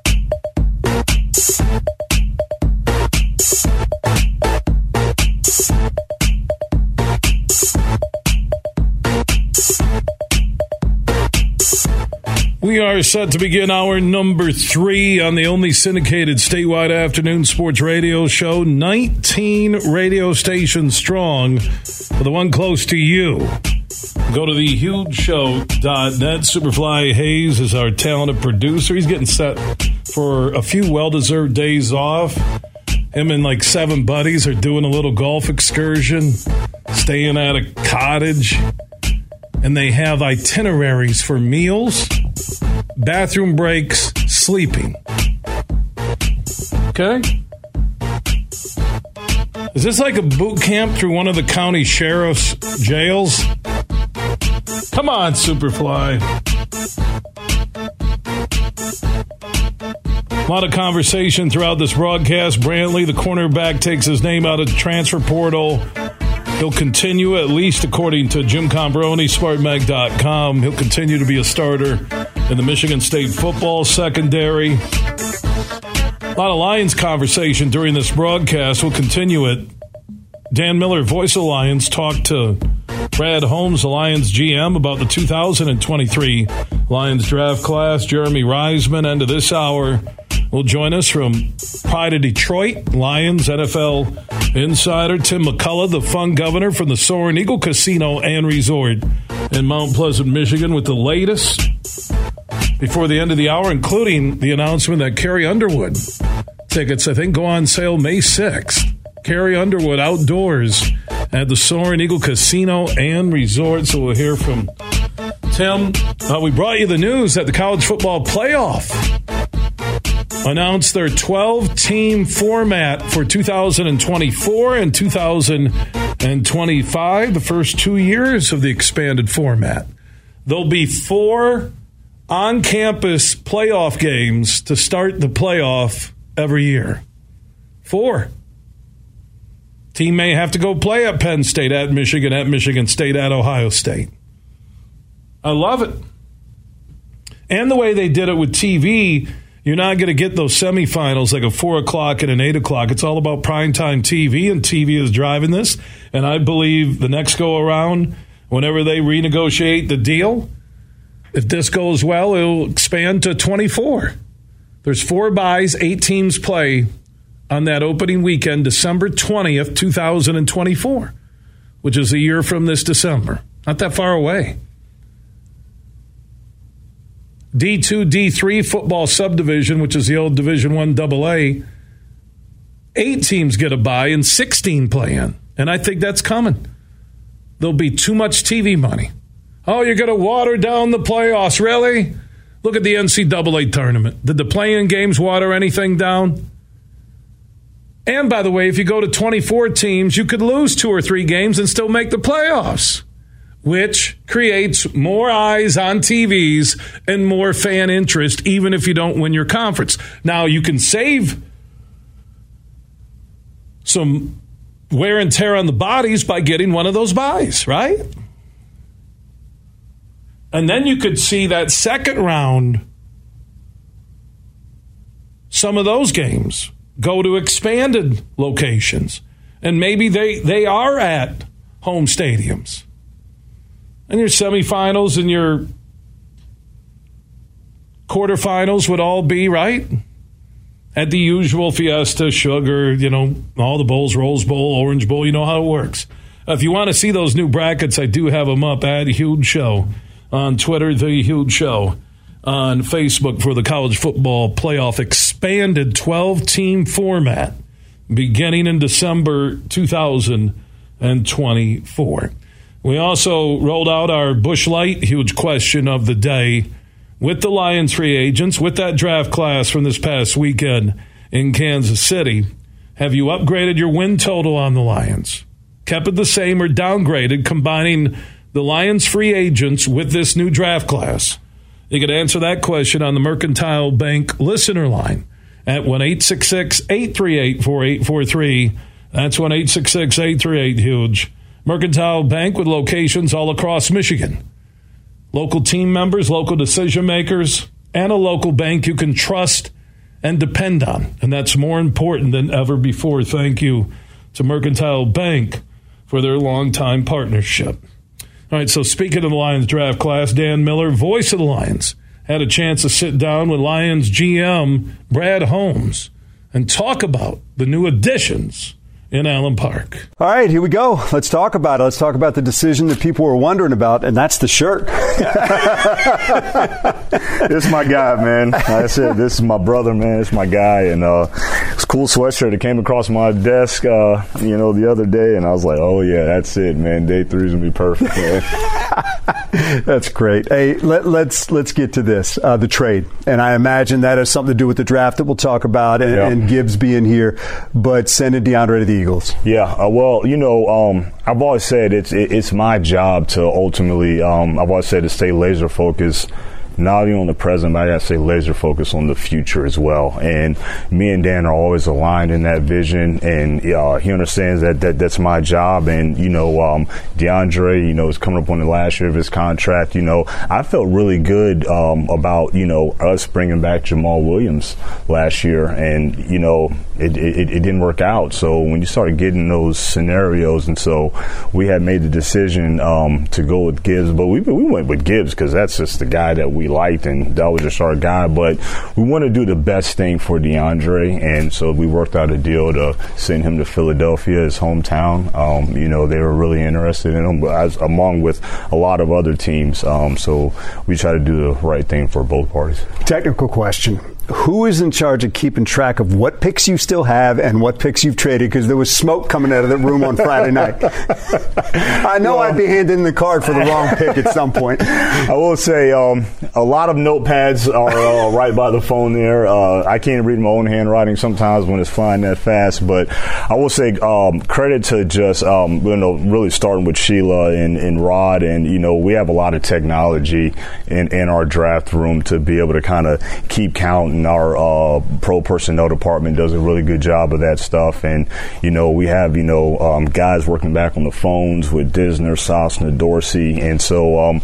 We are set to begin our number three on the only syndicated statewide afternoon sports radio show, 19 radio stations strong, for the one close to you. Go to thehugeshow.net. Superfly Hayes is our talented producer. He's getting set for a few well deserved days off. Him and like seven buddies are doing a little golf excursion, staying at a cottage, and they have itineraries for meals bathroom breaks, sleeping. Okay? Is this like a boot camp through one of the county sheriff's jails? Come on, Superfly. A lot of conversation throughout this broadcast. Brantley, the cornerback, takes his name out of the transfer portal. He'll continue, at least according to Jim Comparoni, SpartanMag.com. He'll continue to be a starter in the Michigan State football secondary. A lot of Lions conversation during this broadcast. We'll continue it. Dan Miller, voice Lions, talked to Brad Holmes, Lions GM, about the 2023 Lions draft class. Jeremy Reisman, end of this hour, will join us from Pride of Detroit, Lions NFL insider. Tim McCullough, the fun governor from the Soaring Eagle Casino and Resort in Mount Pleasant, Michigan, with the latest before the end of the hour, including the announcement that Carrie Underwood tickets, I think, go on sale May 6th. Carrie Underwood outdoors at the Soaring Eagle Casino and Resort. So we'll hear from Tim. Uh, we brought you the news that the college football playoff announced their 12 team format for 2024 and 2025, the first two years of the expanded format. There'll be four on campus playoff games to start the playoff every year. Four. Team may have to go play at Penn State, at Michigan, at Michigan State, at Ohio State. I love it. And the way they did it with TV, you're not going to get those semifinals like a four o'clock and an eight o'clock. It's all about primetime TV, and TV is driving this. And I believe the next go around, whenever they renegotiate the deal, if this goes well, it'll expand to 24. There's four buys, eight teams play on that opening weekend, December 20th, 2024, which is a year from this December. Not that far away. D2, D3 football subdivision, which is the old Division 1 AA, eight teams get a buy and 16 play in. And I think that's coming. There'll be too much TV money. Oh, you're going to water down the playoffs. Really? Look at the NCAA tournament. Did the playing games water anything down? And by the way, if you go to 24 teams, you could lose two or three games and still make the playoffs, which creates more eyes on TVs and more fan interest, even if you don't win your conference. Now, you can save some wear and tear on the bodies by getting one of those buys, right? And then you could see that second round, some of those games go to expanded locations. And maybe they, they are at home stadiums. And your semifinals and your quarterfinals would all be, right? At the usual Fiesta, Sugar, you know, all the bowls, Rose Bowl, Orange Bowl, you know how it works. If you want to see those new brackets, I do have them up at Huge Show on Twitter, The Huge Show on Facebook for the college football playoff expanded 12 team format beginning in December 2024. We also rolled out our Busch Light huge question of the day with the Lions free agents, with that draft class from this past weekend in Kansas City. Have you upgraded your win total on the Lions? Kept it the same or downgraded, combining the Lions free agents with this new draft class? You can answer that question on the Mercantile Bank listener line at 1 838 4843. That's 1 838 Huge. Mercantile Bank with locations all across Michigan. Local team members, local decision makers, and a local bank you can trust and depend on. And that's more important than ever before. Thank you to Mercantile Bank for their longtime partnership. All right, so speaking of the Lions draft class, Dan Miller, voice of the Lions, had a chance to sit down with Lions GM Brad Holmes and talk about the new additions in Allen Park. All right, here we go. Let's talk about it. Let's talk about the decision that people were wondering about, and that's the shirt. this is my guy, man. Like I said, this is my brother, man. It's my guy, and uh, it's a cool sweatshirt. It came across my desk, uh, you know, the other day, and I was like, oh yeah, that's it, man. Day three's gonna be perfect, man. That's great. Hey, let, us let's, let's get to this uh, the trade, and I imagine that has something to do with the draft that we'll talk about, and, and Gibbs being here, but sending DeAndre to the Eagles. Yeah, uh, well, you know, um, I've always said it's it, it's my job to ultimately. Um, I've always said to stay laser focused not only on the present, but I got to say laser focus on the future as well. And me and Dan are always aligned in that vision, and uh, he understands that, that that's my job. And you know, um, DeAndre, you know, is coming up on the last year of his contract. You know, I felt really good um, about you know us bringing back Jamaal Williams last year, and you know, it, it, it didn't work out. So when you started getting those scenarios, and so we had made the decision um, to go with Gibbs, but we we went with Gibbs because that's just the guy that we liked, and that was just our guy. But we want to do the best thing for DeAndre, and so we worked out a deal to send him to Philadelphia, his hometown. Um, you know, they were really interested in him, as, among with a lot of other teams. Um, so we try to do the right thing for both parties. Technical question who is in charge of keeping track of what picks you still have and what picks you've traded? Because there was smoke coming out of the room on Friday night. I know well, I'd be handing the card for the wrong pick at some point. I will say um, a lot of notepads are uh, right by the phone there. Uh, I can't read my own handwriting sometimes when it's flying that fast, but I will say um, credit to just um, you know really starting with Sheila and, and Rod, and you know we have a lot of technology in, in our draft room to be able to kind of keep count and our uh, pro personnel department does a really good job of that stuff. And you know, we have you know um, guys working back on the phones with Disner, Sosna, Dorsey, and so um,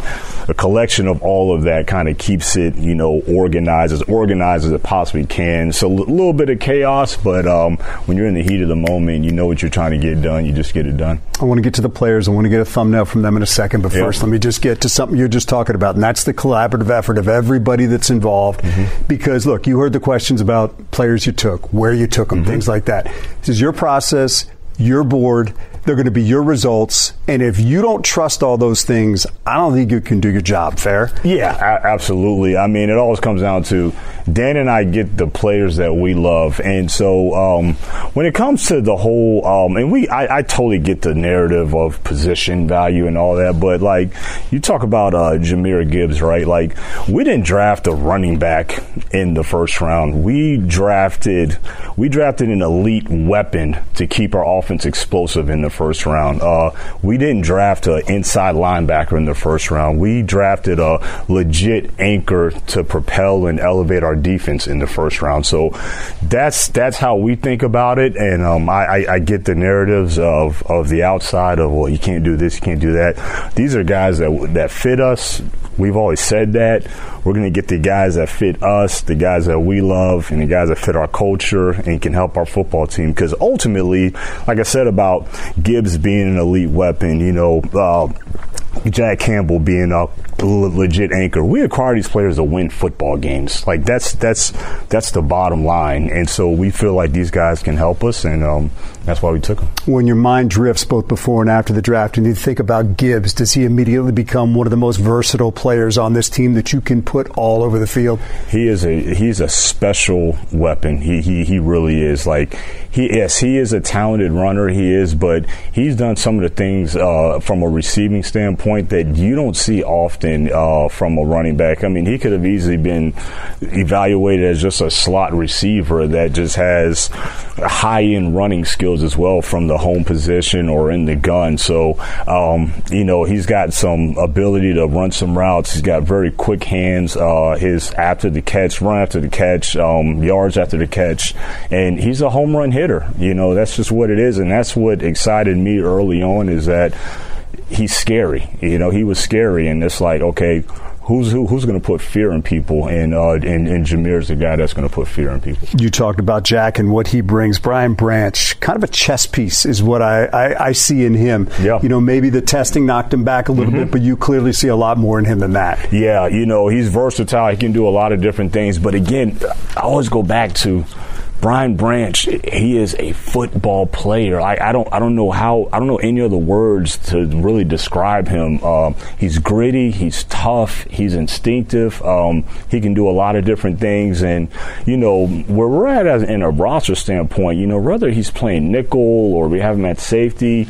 a collection of all of that kind of keeps it you know organized as organized as it possibly can. So a little bit of chaos, but um, when you're in the heat of the moment, you know what you're trying to get done. You just get it done. I want to get to the players. I want to get a thumbnail from them in a second, but first, let me just get to something you're just talking about, and that's the collaborative effort of everybody that's involved. Mm-hmm. Because look, you heard the questions about players you took, where you took them, mm-hmm. things like that. This is your process, your board. They're going to be your results. And if you don't trust all those things, I don't think you can do your job. Fair? Yeah, a- absolutely. I mean, it always comes down to Dan and I get the players that we love. And so um, when it comes to the whole, um, and we, I, I, totally get the narrative of position value and all that. But like, you talk about uh, Jahmyr Gibbs, right? Like, we didn't draft a running back in the first round. We drafted, we drafted an elite weapon to keep our offense explosive in the first round. Uh, we didn't draft an inside linebacker in the first round. We drafted a legit anchor to propel and elevate our defense in the first round. So that's that's how we think about it. And um, I, I, I, get the narratives of, of the outside of well, you can't do this, you can't do that. These are guys that that fit us. We've always said that we're going to get the guys that fit us, the guys that we love, and the guys that fit our culture and can help our football team. Because ultimately, like I said about Gibbs being an elite weapon, you know, uh, Jack Campbell being a legit anchor. We acquire these players to win football games. Like that's that's that's the bottom line, and so we feel like these guys can help us, and um, that's why we took them. When your mind drifts both before and after the draft, and you think about Gibbs, does he immediately become one of the most versatile players on this team that you can put all over the field? He is a he's a special weapon. He he he really is. Like he yes he is a talented runner. He is, but he's done some of the things uh, from a receiving standpoint that you don't see often uh, from a running back. I mean, he could have easily been evaluated as just a slot receiver that just has high end running skills as well from the home position or in the gun. So, um, you know, he's got some ability to run some routes. He's got very quick hands. Uh, his after the catch, run after the catch, um, yards after the catch, and he's a home run hitter. You know, that's just what it is, and that's what excited me early on is that he's scary. You know, he was scary, and it's like, okay, who's who, who's going to put fear in people, and uh, and, and Jahmyr's the guy that's going to put fear in people. You talked about Jack and what he brings. Brian Branch, kind of a chess piece, is what I, I, I see in him. Yeah. You know, maybe the testing knocked him back a little mm-hmm. bit, but you clearly see a lot more in him than that. Yeah, you know, he's versatile. He can do a lot of different things, but again, I always go back to Brian Branch, he is a football player. I, I, don't I don't know how I don't know any other words to really describe him. Uh, he's gritty, he's tough, he's instinctive. Um, he can do a lot of different things, and you know where we're at as in a roster standpoint, you know whether he's playing nickel or we have him at safety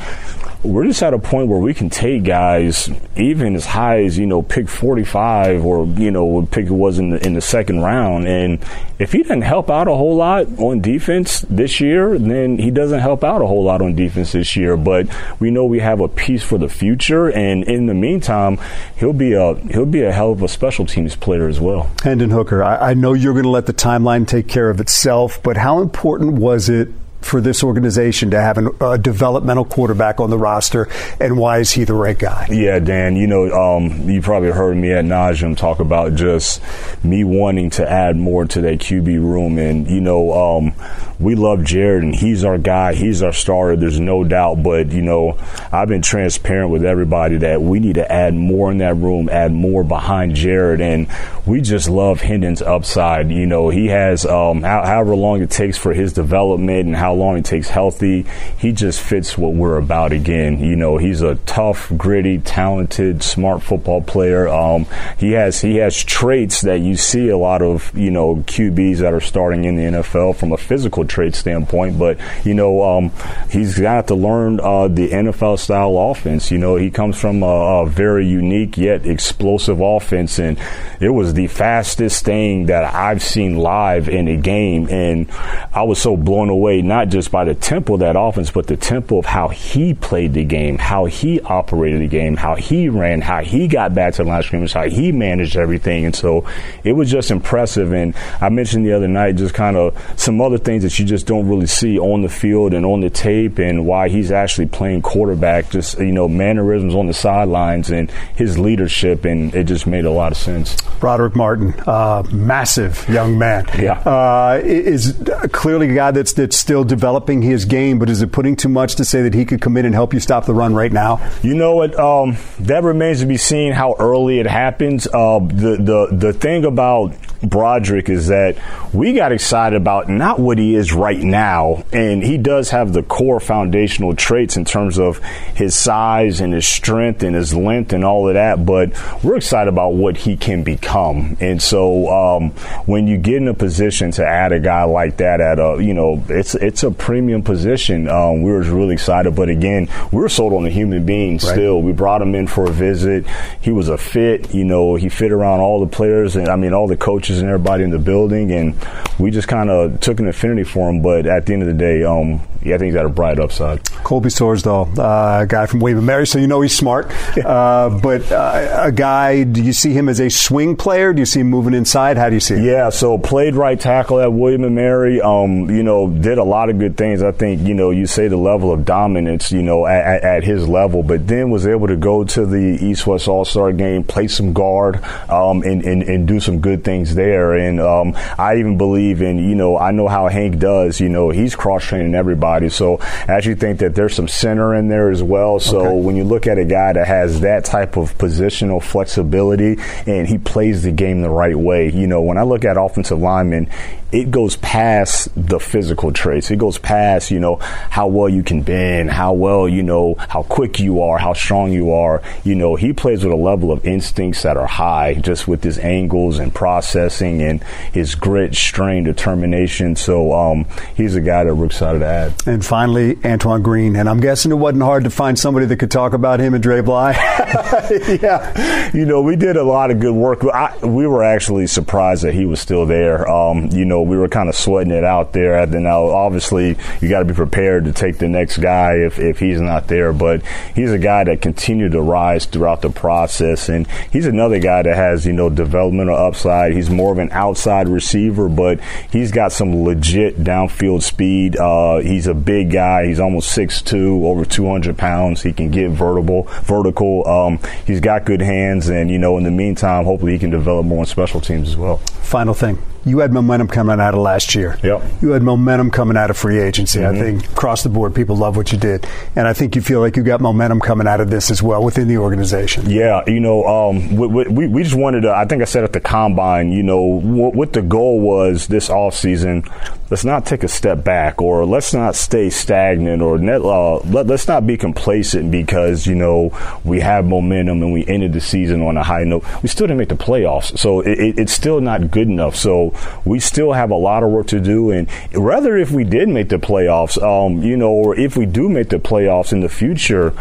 we're just at a point where we can take guys even as high as you know pick 45 or you know pick it was in the in the second round and if he doesn't help out a whole lot on defense this year then he doesn't help out a whole lot on defense this year. But we know we have a piece for the future and in the meantime he'll be a he'll be a hell of a special teams player as well. Hendon Hooker I, I know you're going to let the timeline take care of itself but how important was it for this organization to have an, a developmental quarterback on the roster, and why is he the right guy? Yeah, Dan, you know, um, you probably heard me at nauseum talk about just me wanting to add more to that QB room, and you know, um, we love Jared, and he's our guy, he's our starter. There's no doubt, but you know, I've been transparent with everybody that we need to add more in that room, add more behind Jared, and we just love Hendon's upside. You know, he has um, however long it takes for his development and how long it takes healthy. He just fits what we're about again. You know, he's a tough, gritty, talented, smart football player. Um, he has he has traits that you see a lot of you know QBs that are starting in the NFL from a physical trait standpoint. But you know, um, he's got to learn uh, the NFL style offense. You know, he comes from a, a very unique yet explosive offense, and it was the fastest thing that I've seen live in a game, and I was so blown away. Not just by the tempo of that offense, but the tempo of how he played the game, how he operated the game, how he ran, how he got back to the line of scrimmage, how he managed everything. And so it was just impressive. And I mentioned the other night just kind of some other things that you just don't really see on the field and on the tape and why he's actually playing quarterback, just, you know, mannerisms on the sidelines and his leadership. And it just made a lot of sense. Broderick Martin, uh, massive young man. Yeah. Uh, is clearly a guy that's, that's still developing his game, but is it putting too much to say that he could come in and help you stop the run right now? You know what? Um, that remains to be seen how early it happens. Uh, the the the thing about Broderick is that we got excited about not what he is right now, and he does have the core foundational traits in terms of his size and his strength and his length and all of that. But we're excited about what he can become, and so um, when you get in a position to add a guy like that at a you know it's it's a premium position. Um, we were really excited, but again, we are sold on the human being. Right. Still, we brought him in for a visit. He was a fit. You know, he fit around all the players and I mean all the coaches and everybody in the building, and we just kind of took an affinity for him. But at the end of the day, um, yeah, I think he's got a bright upside. Colby Sorsdahl, uh, a guy from William and Mary, so you know he's smart. Uh, but uh, a guy, do you see him as a swing player? Do you see him moving inside? How do you see him? Yeah, so played right tackle at William and Mary. Um, you know, did a lot of good things. I think you know you say the level of dominance, you know, at, at his level, but then was able to go to the East West All Star game, play some guard, um, and, and, and do some good things there. And um, I even believe in you know I know how Hank does. You know, he's cross training everybody. So I actually think that there's some center in there as well. So Okay. when you look at a guy that has that type of positional flexibility and he plays the game the right way, you know, when I look at offensive linemen, it goes past the physical traits. It goes past, you know, how well you can bend, how well, you know, how quick you are, how strong you are. You know, he plays with a level of instincts that are high, just with his angles and processing and his grit, strain, determination. So um, he's a guy that we're excited to add. And finally, Antoine Green. And I'm guessing it wasn't hard to find somebody that could talk about him and Dre Bly. yeah, you know, we did a lot of good work. I, we were actually surprised that he was still there. Um, you know, we were kind of sweating it out there. And now, obviously, you got to be prepared to take the next guy if, if he's not there. But he's a guy that continued to rise throughout the process, and he's another guy that has you know developmental upside. He's more of an outside receiver, but he's got some legit downfield speed. Uh, he's a big guy. He's almost 6'2", over 200 pounds. He can get vertical. Vertical. Um, he's got good hands, and you know, in the meantime, hopefully he can develop more on special teams as well. Final thing. You had momentum coming out of last year. Yep. You had momentum coming out of free agency. I Mhm. think across the board, people love what you did. And I think you feel like you got momentum coming out of this as well within the organization. Yeah, you know, um, we, we- we, just wanted to, I think I said at the combine, you know, what, what the goal was this offseason, let's not take a step back or let's not stay stagnant or net, uh, let, let's not be complacent because, you know, we have momentum and we ended the season on a high note. We still didn't make the playoffs. So it, it, it's still not good enough. So We still have a lot of work to do. And rather if we did make the playoffs, um, you know, or if we do make the playoffs in the future,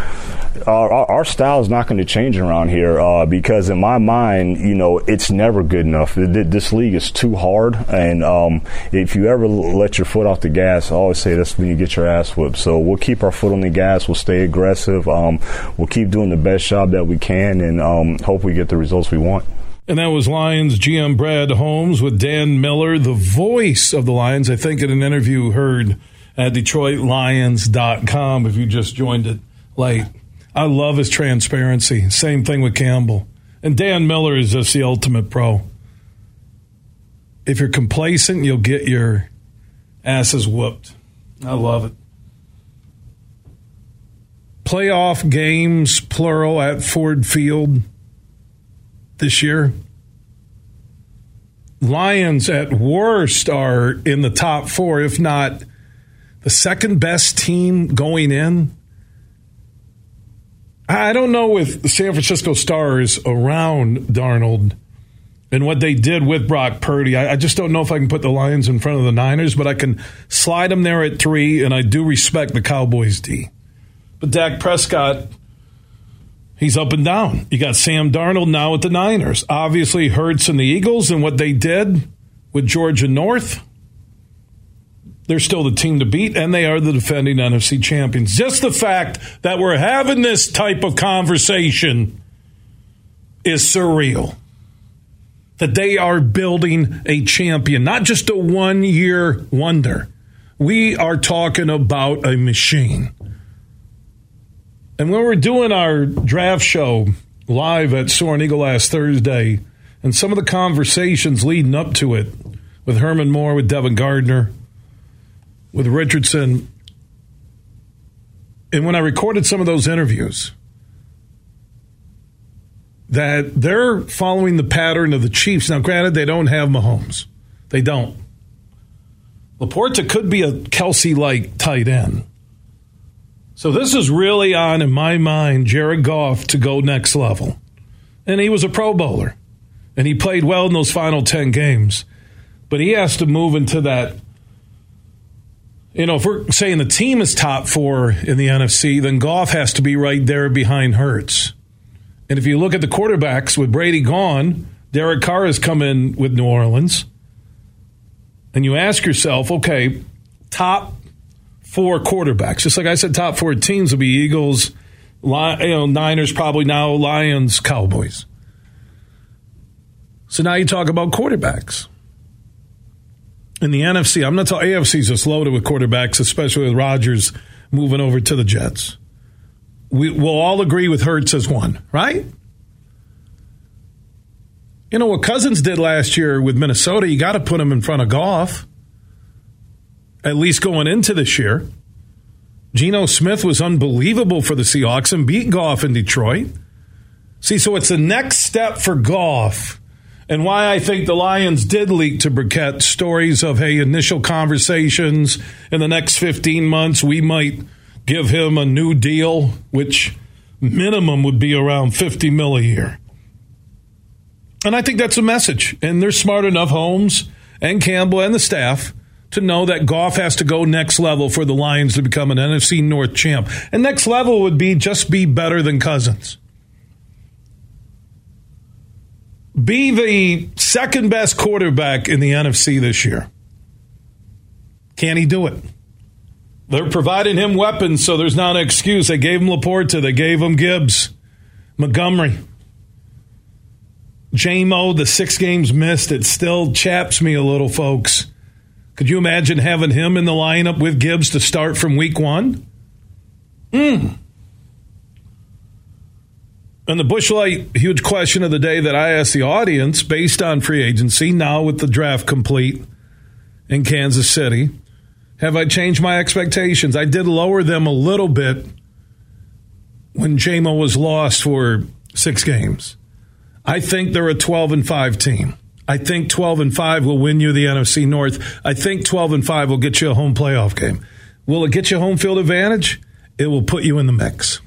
uh, our, our, style is not going to change around here uh, because in my mind, you know, it's never good enough. This league is too hard, and um, if you ever let your foot off the gas, I always say that's when you get your ass whipped. So we'll keep our foot on the gas. We'll stay aggressive. Um, we'll keep doing the best job that we can, and um, hope we get the results we want. And that was Lions GM Brad Holmes with Dan Miller, the voice of the Lions. I think in an interview heard at DetroitLions.com if you just joined it late. I love his transparency. Same thing with Campbell. And Dan Miller is just the ultimate pro. If you're complacent, you'll get your asses whooped. I love it. Playoff games, plural, at Ford Field this year. Lions, at worst, are in the top four, if not the second best team going in. I don't know with San Francisco Stars around Darnold and what they did with Brock Purdy. I, I, just don't know if I can put the Lions in front of the Niners, but I can slide them there at three, and I do respect the Cowboys D. But Dak Prescott, he's up and down. You got Sam Darnold now with the Niners. Obviously, Hurts and the Eagles and what they did with Georgia North. They're still the team to beat, and they are the defending NFC champions. Just the fact that we're having this type of conversation is surreal. That they are building a champion, not just a one year wonder. We are talking about a machine. And when we're doing our draft show live at Soaring Eagle last Thursday, and some of the conversations leading up to it with Herman Moore, with Devin Gardner, with Richardson. And when I recorded some of those interviews, that they're following the pattern of the Chiefs. Now, granted, they don't have Mahomes. They don't. LaPorta could be a Kelce like tight end. So this is really on, in my mind, Jared Goff to go next level. And he was a Pro Bowler. And he played well in those final 10 games. But he has to move into that you know, if we're saying the team is top four in the NFC, then Goff has to be right there behind Hurts. And if you look at the quarterbacks with Brady gone, Derek Carr has come in with New Orleans. And you ask yourself, okay, top four quarterbacks. Just like I said, top four teams will be Eagles, you know, Niners, probably now Lions, Cowboys. So now you talk about quarterbacks in the NFC, I'm not talking AFC is just loaded with quarterbacks, especially with Rodgers moving over to the Jets. We, will all agree with Hurts as one, right? You know what Cousins did last year with Minnesota, you got to put him in front of Goff, at least going into this year. Geno Smith was unbelievable for the Seahawks and beat Goff in Detroit. See, so it's the next step for Goff and why I think the Lions did leak to Birkett stories of, hey, initial conversations in the next 15 months, we might give him a new deal, which minimum would be around 50 mil a year. And I think that's a message. And they're smart enough, Holmes and Campbell and the staff, to know that Goff has to go next level for the Lions to become an NFC North champ. And next level would be just be better than Cousins. be the second best quarterback in the NFC this year. Can he do it? They're providing him weapons, so there's not an excuse. They gave him LaPorta, they gave him Gibbs, Montgomery. JMO, the six games missed, it still chaps me a little, folks. Could you imagine having him in the lineup with Gibbs to start from week one? Hmm. And the Busch Light huge question of the day that I asked the audience based on free agency, now with the draft complete in Kansas City, have I changed my expectations? I did lower them a little bit when JMO was lost for six games. I think they're a 12 and 5 team. I think 12 and 5 will win you the NFC North. I think 12 and 5 will get you a home playoff game. Will it get you home field advantage? It will put you in the mix.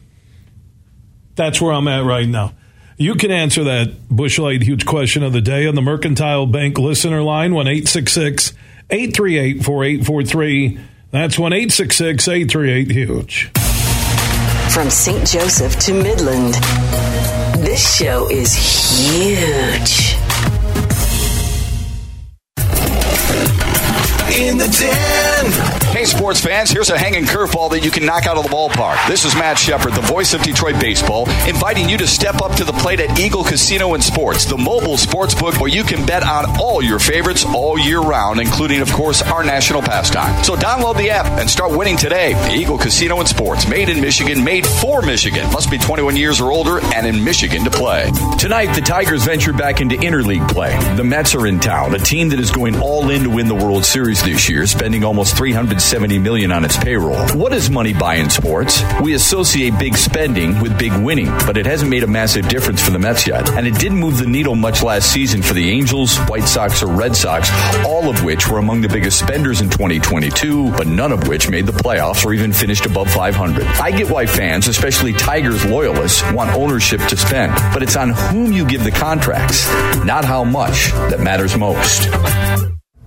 That's where I'm at right now. You can answer that Busch Light huge question of the day on the Mercantile Bank listener line, 1 838 4843. That's 1 838 huge. From St. Joseph to Midland, this show is huge. In the den. Hey, sports fans, here's a hanging curveball that you can knock out of the ballpark. This is Matt Shepard, the voice of Detroit Baseball, inviting you to step up to the plate at Eagle Casino and Sports, the mobile sports book where you can bet on all your favorites all year round, including, of course, our national pastime. So download the app and start winning today. Eagle Casino and Sports, made in Michigan, made for Michigan. Must be 21 years or older and in Michigan to play. Tonight, the Tigers venture back into interleague play. The Mets are in town, a team that is going all in to win the World Series this year, spending almost 300 70 million on its payroll. What does money buy in sports? We associate big spending with big winning, but it hasn't made a massive difference for the Mets yet. And it didn't move the needle much last season for the Angels, White Sox, or Red Sox, all of which were among the biggest spenders in 2022, but none of which made the playoffs or even finished above 500. I get why fans, especially Tigers loyalists, want ownership to spend, but it's on whom you give the contracts, not how much, that matters most.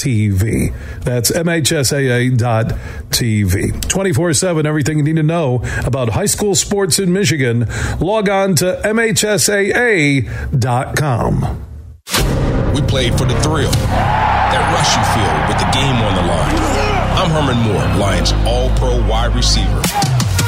TV. That's MHSAA.tv. 24 7, everything you need to know about high school sports in Michigan. Log on to MHSAA.com. We played for the thrill, that rush you feel with the game on the line. I'm Herman Moore, Lions All Pro wide receiver.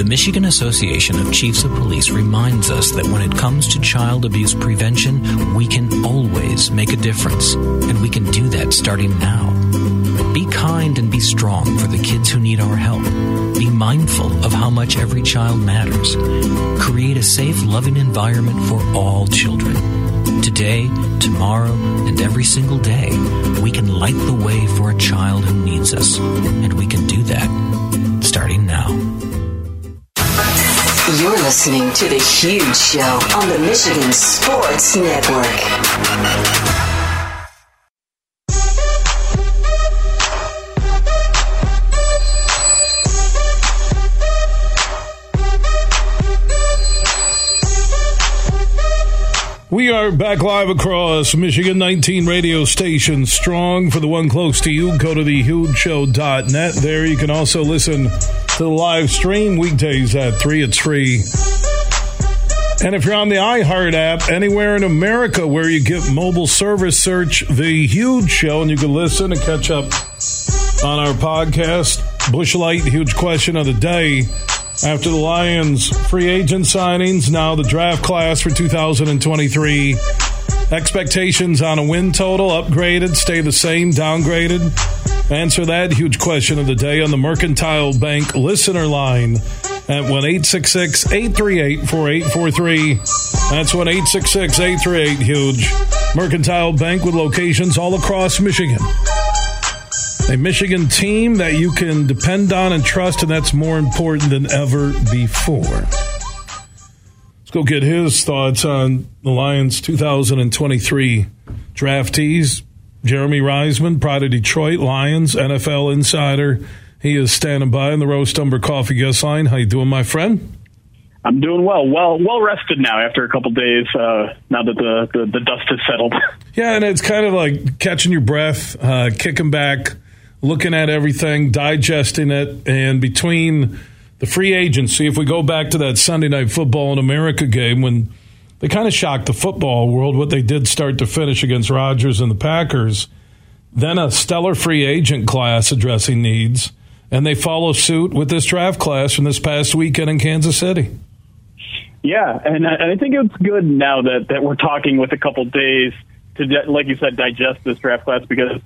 The Michigan Association of Chiefs of Police reminds us that when it comes to child abuse prevention, we can always make a difference. And we can do that starting now. Be kind and be strong for the kids who need our help. Be mindful of how much every child matters. Create a safe, loving environment for all children. Today, tomorrow, and every single day, we can light the way for a child who needs us. And we can do that starting now. You're listening to The Huge Show on the Michigan Sports Network. We are back live across Michigan 19 radio stations strong. For the one close to you, go to thehugeshow.net. There you can also listen to the live stream weekdays at 3. It's free. And if you're on the iHeart app, anywhere in America where you get mobile service, search The Huge Show and you can listen and catch up on our podcast. Busch Light, huge question of the day. After the Lions free agent signings, now the draft class for 2023. Expectations on a win total, upgraded, stay the same, downgraded? Answer that huge question of the day on the Mercantile Bank listener line at 1 838 4843. That's 1 838 huge. Mercantile Bank with locations all across Michigan. A Michigan team that you can depend on and trust, and that's more important than ever before. Let's go get his thoughts on the Lions 2023 draftees. Jeremy Reisman, Pride of Detroit Lions, NFL insider. He is standing by on the Roast Umber Coffee guest line. How you doing, my friend? I'm doing well. Well, well rested now after a couple days. Uh, now that the, the, the dust has settled. Yeah, and it's kind of like catching your breath, uh, kicking back, looking at everything, digesting it, and between the free agency, if we go back to that Sunday night football in America game when they kind of shocked the football world, what they did start to finish against Rodgers and the Packers, then a stellar free agent class addressing needs, and they follow suit with this draft class from this past weekend in Kansas City. Yeah, and I, think it's good now that, that we're talking with a couple days to, like you said, digest this draft class because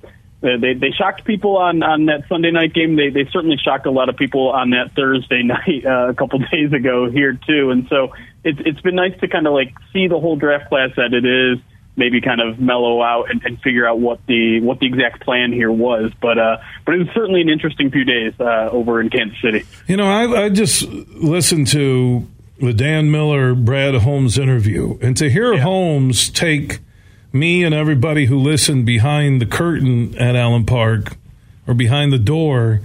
they they shocked people on on that Sunday night game. They they certainly shocked a lot of people on that Thursday night uh, a couple days ago here too. And so it's it's been nice to kind of like see the whole draft class that it is. Maybe kind of mellow out and, and figure out what the what the exact plan here was, but uh, but it was certainly an interesting few days uh, over in Kansas City. You know, I, I just listened to the Dan Miller Brad Holmes interview, and to hear yeah. Holmes take me and everybody who listened behind the curtain at Allen Park or behind the door,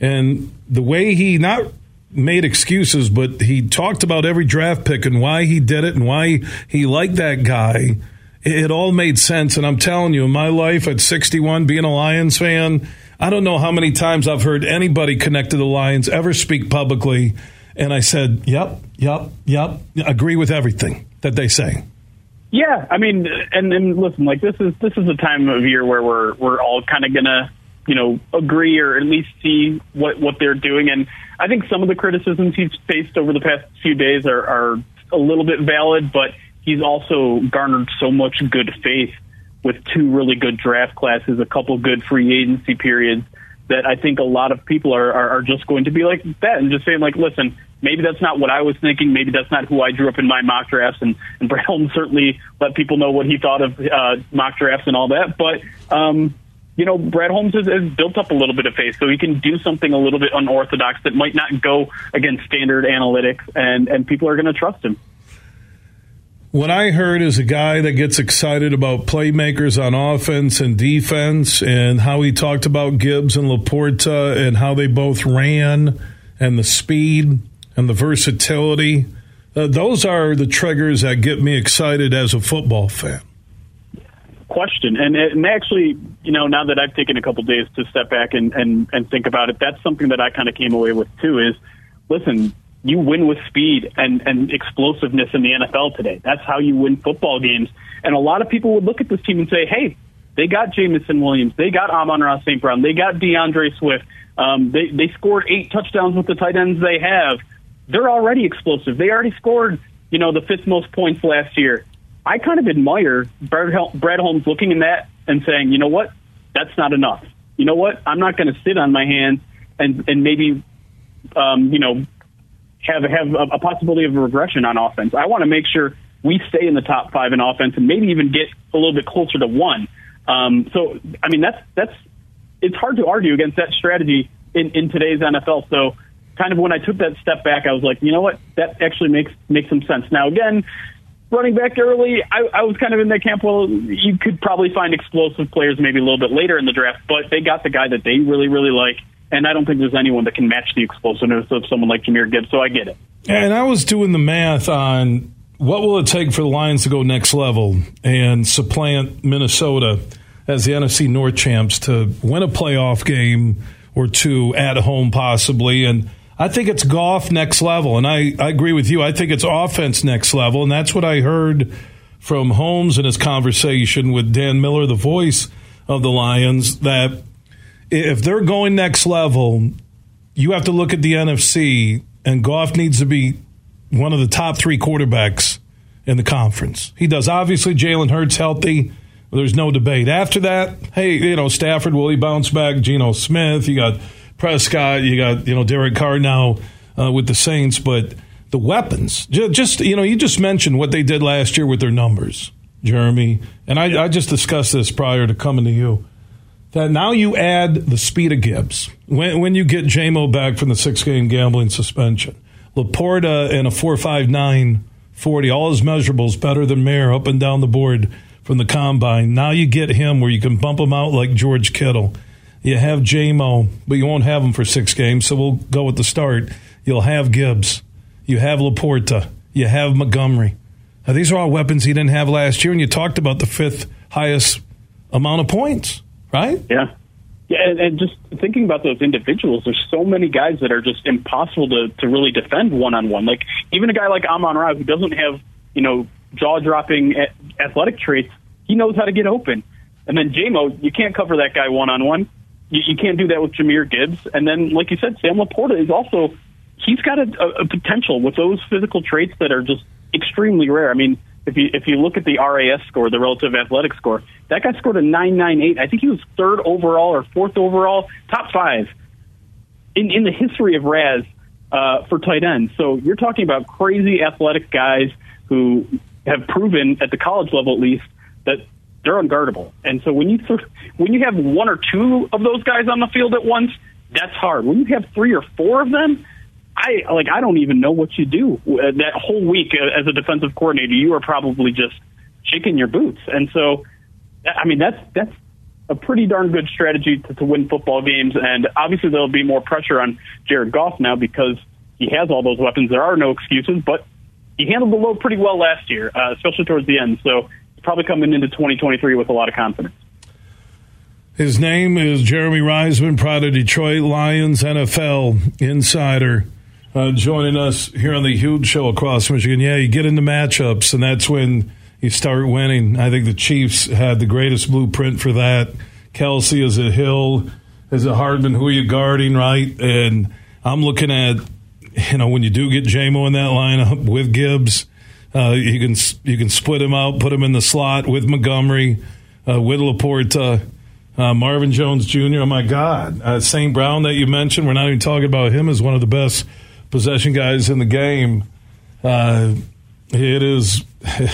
and the way he not made excuses, but he talked about every draft pick and why he did it and why he liked that guy. It, all made sense. And I'm telling you, in my life at 61, being a Lions fan, I don't know how many times I've heard anybody connected to the Lions ever speak publicly. And I said, yep, yep, yep, agree with everything that they say. Yeah, I mean, and and listen, like this is this is a time of year where we're we're all kind of gonna you know agree or at least see what what they're doing, and I think some of the criticisms he's faced over the past few days are are a little bit valid, but he's also garnered so much good faith with two really good draft classes, a couple good free agency periods that I think a lot of people are, are, are just going to be like that and just saying like, listen, maybe that's not what I was thinking. Maybe that's not who I drew up in my mock drafts. And, and Brad Holmes certainly let people know what he thought of uh, mock drafts and all that. But, um, you know, Brad Holmes has, has built up a little bit of faith, so he can do something a little bit unorthodox that might not go against standard analytics, and, and people are going to trust him. What I heard is a guy that gets excited about playmakers on offense and defense, and how he talked about Gibbs and LaPorta and how they both ran and the speed and the versatility. Uh, those are the triggers that get me excited as a football fan. Question, and, and actually, you know, now that I've taken a couple days to step back and, and, and think about it, that's something that I kind of came away with too. Is listen, you win with speed and, and explosiveness in the NFL today. That's how you win football games. And a lot of people would look at this team and say, hey, they got Jameson Williams, they got Amon-Ra St. Brown, they got DeAndre Swift. Um, they, they scored eight touchdowns with the tight ends they have they're already explosive. They already scored, you know, the fifth most points last year. I kind of admire Brad Holmes looking in that and saying, you know what, that's not enough. You know what, I'm not going to sit on my hands and and maybe, um, you know, have have a, a possibility of a regression on offense. I want to make sure we stay in the top five in offense and maybe even get a little bit closer to one. Um, so, I mean, that's that's it's hard to argue against that strategy in, in today's NFL. So kind of when I took that step back, I was like, you know what, that actually makes makes some sense. Now again, running back early, I, I was kind of in that camp. Well, you could probably find explosive players maybe a little bit later in the draft, but they got the guy that they really really like, and I don't think there's anyone that can match the explosiveness of someone like Jahmyr Gibbs. So I get it. And I was doing the math on what will it take for the Lions to go next level and supplant Minnesota as the NFC North champs to win a playoff game or two at home possibly and I think it's Goff next level, and I, I agree with you. I think it's offense next level, and that's what I heard from Holmes in his conversation with Dan Miller, the voice of the Lions, that if they're going next level, you have to look at the NFC, and Goff needs to be one of the top three quarterbacks in the conference. He does. Obviously, Jalen Hurts healthy. There's no debate. After that, hey, you know, Stafford, will he bounce back? Geno Smith, you got Prescott, you got you know Derek Carr now uh, with the Saints, but the weapons, just you know, you just mentioned what they did last year with their numbers, Jeremy, and I, I just discussed this prior to coming to you. That now you add the speed of Gibbs when when you get JMO back from the six game gambling suspension, LaPorta and a four five nine forty, all his measurables better than Mayer up and down the board from the combine. Now you get him where you can bump him out like George Kittle. You have JMO, but you won't have him for six games, so we'll go with the start. You'll have Gibbs. You have LaPorta. You have Montgomery. Now, these are all weapons he didn't have last year, and you talked about the fifth highest amount of points, right? Yeah. Yeah, and, and just thinking about those individuals, there's so many guys that are just impossible to, to really defend one on one. Like even a guy like Amon Ra who doesn't have you know jaw dropping athletic traits, he knows how to get open. And then JMO, you can't cover that guy one on one. You can't do that with Jahmyr Gibbs. And then, like you said, Sam LaPorta is also he's got a, a potential with those physical traits that are just extremely rare. I mean, if you if you look at the RAS score, the relative athletic score, that guy scored a nine nine eight. I think he was third overall or fourth overall, top five in in the history of RAS uh, for tight ends. So you're talking about crazy athletic guys who have proven at the college level at least that they're unguardable. And so when you when you have one or two of those guys on the field at once, that's hard. When you have three or four of them, I like I don't even know what you do uh, that whole week uh, as a defensive coordinator. You are probably just shaking your boots, and so I mean that's that's a pretty darn good strategy to, to win football games. And obviously there'll be more pressure on Jared Goff now because he has all those weapons. There are no excuses, but he handled the load pretty well last year, uh, especially towards the end. So probably coming into 2023 with a lot of confidence. His name is Jeremy Reisman, Pride of Detroit Lions NFL insider uh, joining us here on the huge show across Michigan. Yeah, you get into matchups, and that's when you start winning. I think the Chiefs had the greatest blueprint for that. Kelce is a Hill, is a Hardman. Who are you guarding, right? And I'm looking at, you know, when you do get JMO in that lineup with Gibbs, uh, you can you can split him out, put him in the slot with Montgomery, uh, with LaPorta. Uh, Marvin Jones Jr. Oh my God, uh, St. Brown that you mentioned. We're not even talking about him as one of the best possession guys in the game. Uh, it is.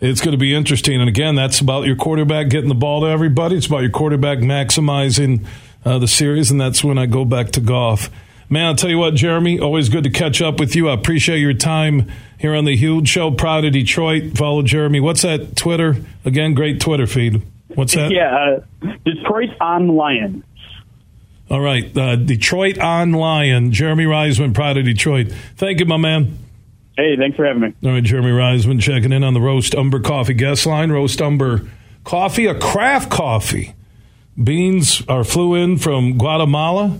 It's going to be interesting. And again, that's about your quarterback getting the ball to everybody. It's about your quarterback maximizing uh, the series. And that's when I go back to Goff. Man, I'll tell you what, Jeremy, always good to catch up with you. I appreciate your time here on the Huge Show. Pride of Detroit. Follow Jeremy. What's that Twitter? Again, great Twitter feed. What's that? Yeah, uh, Detroit on Lion. All right, uh, Detroit on Lion. Jeremy Reisman, Pride of Detroit. Thank you, my man. Hey, thanks for having me. All right, Jeremy Reisman checking in on the Roast Umber Coffee guest line. Roast Umber Coffee, a craft coffee. Beans are flew in from Guatemala,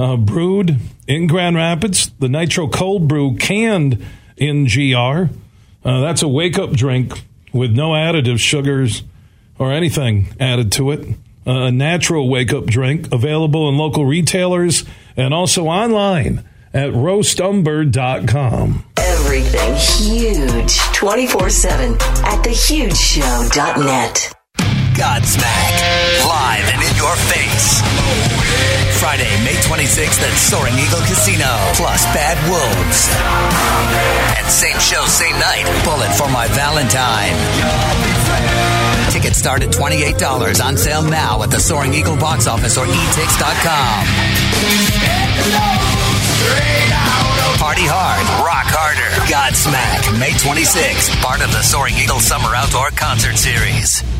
uh, brewed in Grand Rapids. The Nitro Cold Brew canned in GR. Uh, that's a wake up drink with no additives, sugars, or anything added to it a natural wake up drink available in local retailers and also online at roastumber.com. Everything huge 24 7 at thehugeshow.net. Godsmack, live and in your face. Friday, May 26th at Soaring Eagle Casino, plus Bad Wolves. And same show, same night, Bullet for My Valentine. Tickets start at $28 on sale now at the Soaring Eagle box office or etix.com. Party hard, rock harder. Godsmack, May 26th, part of the Soaring Eagle Summer Outdoor Concert Series.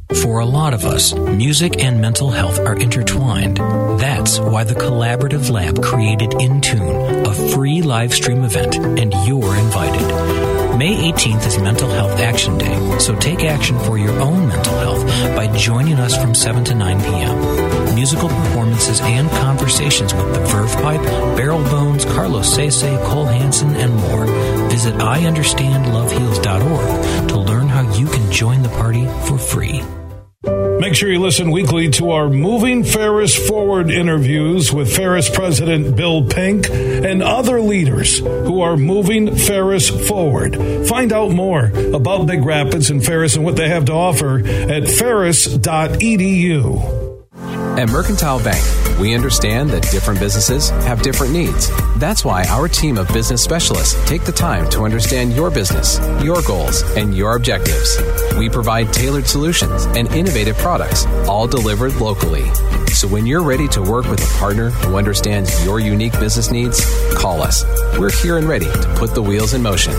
For a lot of us, music and mental health are intertwined. That's why the Collaborative Lab created Intune, a free live stream event, and you're invited. May 18th is Mental Health Action Day, so take action for your own mental health by joining us from 7 to 9 p.m. Musical performances and conversations with the Verve Pipe, Barrel Bones, Carlos Sese, Cole Hansen, and more. Visit IUnderstandLoveHeals.org to learn how you can join the party for free. Make sure you listen weekly to our Moving Ferris Forward interviews with Ferris President Bill Pink and other leaders who are moving Ferris forward. Find out more about Big Rapids and Ferris and what they have to offer at ferris.edu. At Mercantile Bank, we understand that different businesses have different needs. That's why our team of business specialists take the time to understand your business, your goals, and your objectives. We provide tailored solutions and innovative products, all delivered locally. So when you're ready to work with a partner who understands your unique business needs, call us. We're here and ready to put the wheels in motion.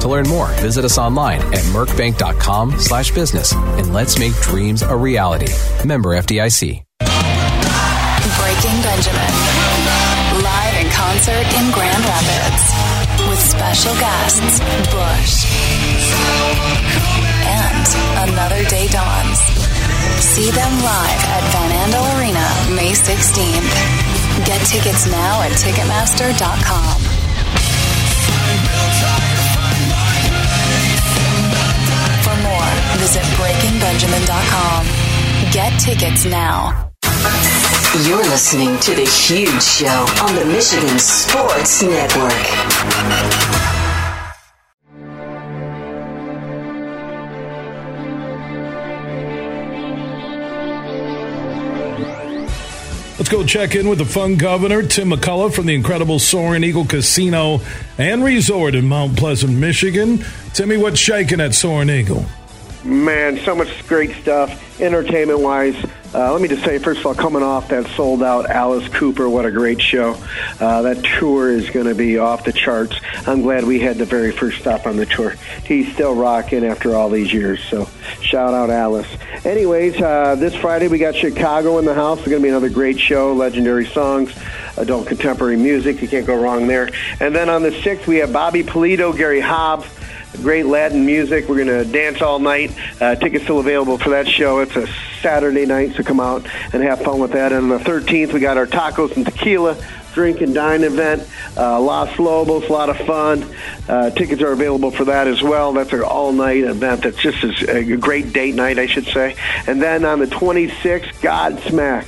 To learn more, visit us online at mercbank.com slash business and let's make dreams a reality. Member FDIC. Breaking Benjamin. Live in concert in Grand Rapids. With special guests, Bush. And Another Day Dawns. See them live at Van Andel Arena May 16th. Get tickets now at Ticketmaster.com. For more, visit BreakingBenjamin.com. Get tickets now. You're listening to The Huge Show on the Michigan Sports Network. Let's go check in with the fun governor, Tim McCullough from the incredible Soaring Eagle Casino and Resort in Mount Pleasant, Michigan. Timmy, what's shaking at Soaring Eagle? Man, so much great stuff, entertainment wise. Uh, let me just say, first of all, coming off that sold out Alice Cooper, what a great show. Uh, that tour is going to be off the charts. I'm glad we had the very first stop on the tour. He's still rocking after all these years, so shout out Alice. Anyways, uh, this Friday we got Chicago in the house. It's going to be another great show, legendary songs adult contemporary music. You can't go wrong there. And then on the 6th, we have Bobby Pulido, Gary Hobbs, great Latin music. We're going to dance all night. Uh, tickets still available for that show. It's a Saturday night, so come out and have fun with that. And on the 13th, we got our tacos and tequila drink and dine event. Uh, Los Lobos, a lot of fun. Uh, tickets are available for that as well. That's an all night event. That's just a great date night, I should say. And then on the 26th, Godsmack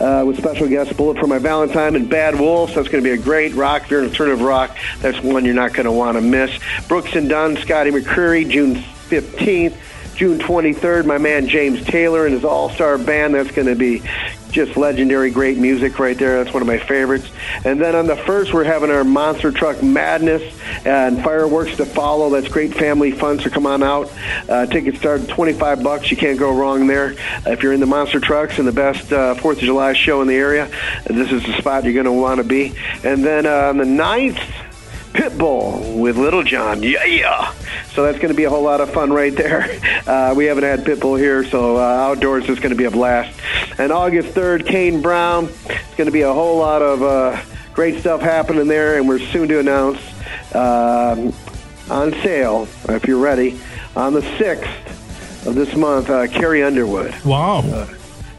uh, with special guests Bullet for My Valentine and Bad Wolves. That's going to be a great rock, if you're an alternative rock. That's one you're not going to want to miss. Brooks and Dunn, Scotty McCreery, June 15th. June 23rd, my man James Taylor and his all star band. That's going to be just legendary, great music right there. That's one of my favorites. And then on the first, we're having our Monster Truck Madness and fireworks to follow. That's great family fun, so come on out. Uh, tickets start at 25 bucks. You can't go wrong there. if you're in the Monster Trucks and the best uh, 4th of July show in the area, this is the spot you're going to want to be. And then uh, on the 9th, Pitbull with Lil Jon. Yeah, yeah. So that's going to be a whole lot of fun right there. Uh, we haven't had Pitbull here, so uh, outdoors is going to be a blast. And August 3rd, Kane Brown. It's going to be a whole lot of uh, great stuff happening there, and we're soon to announce um, on sale, if you're ready, on the 6th of this month, uh, Carrie Underwood. Wow.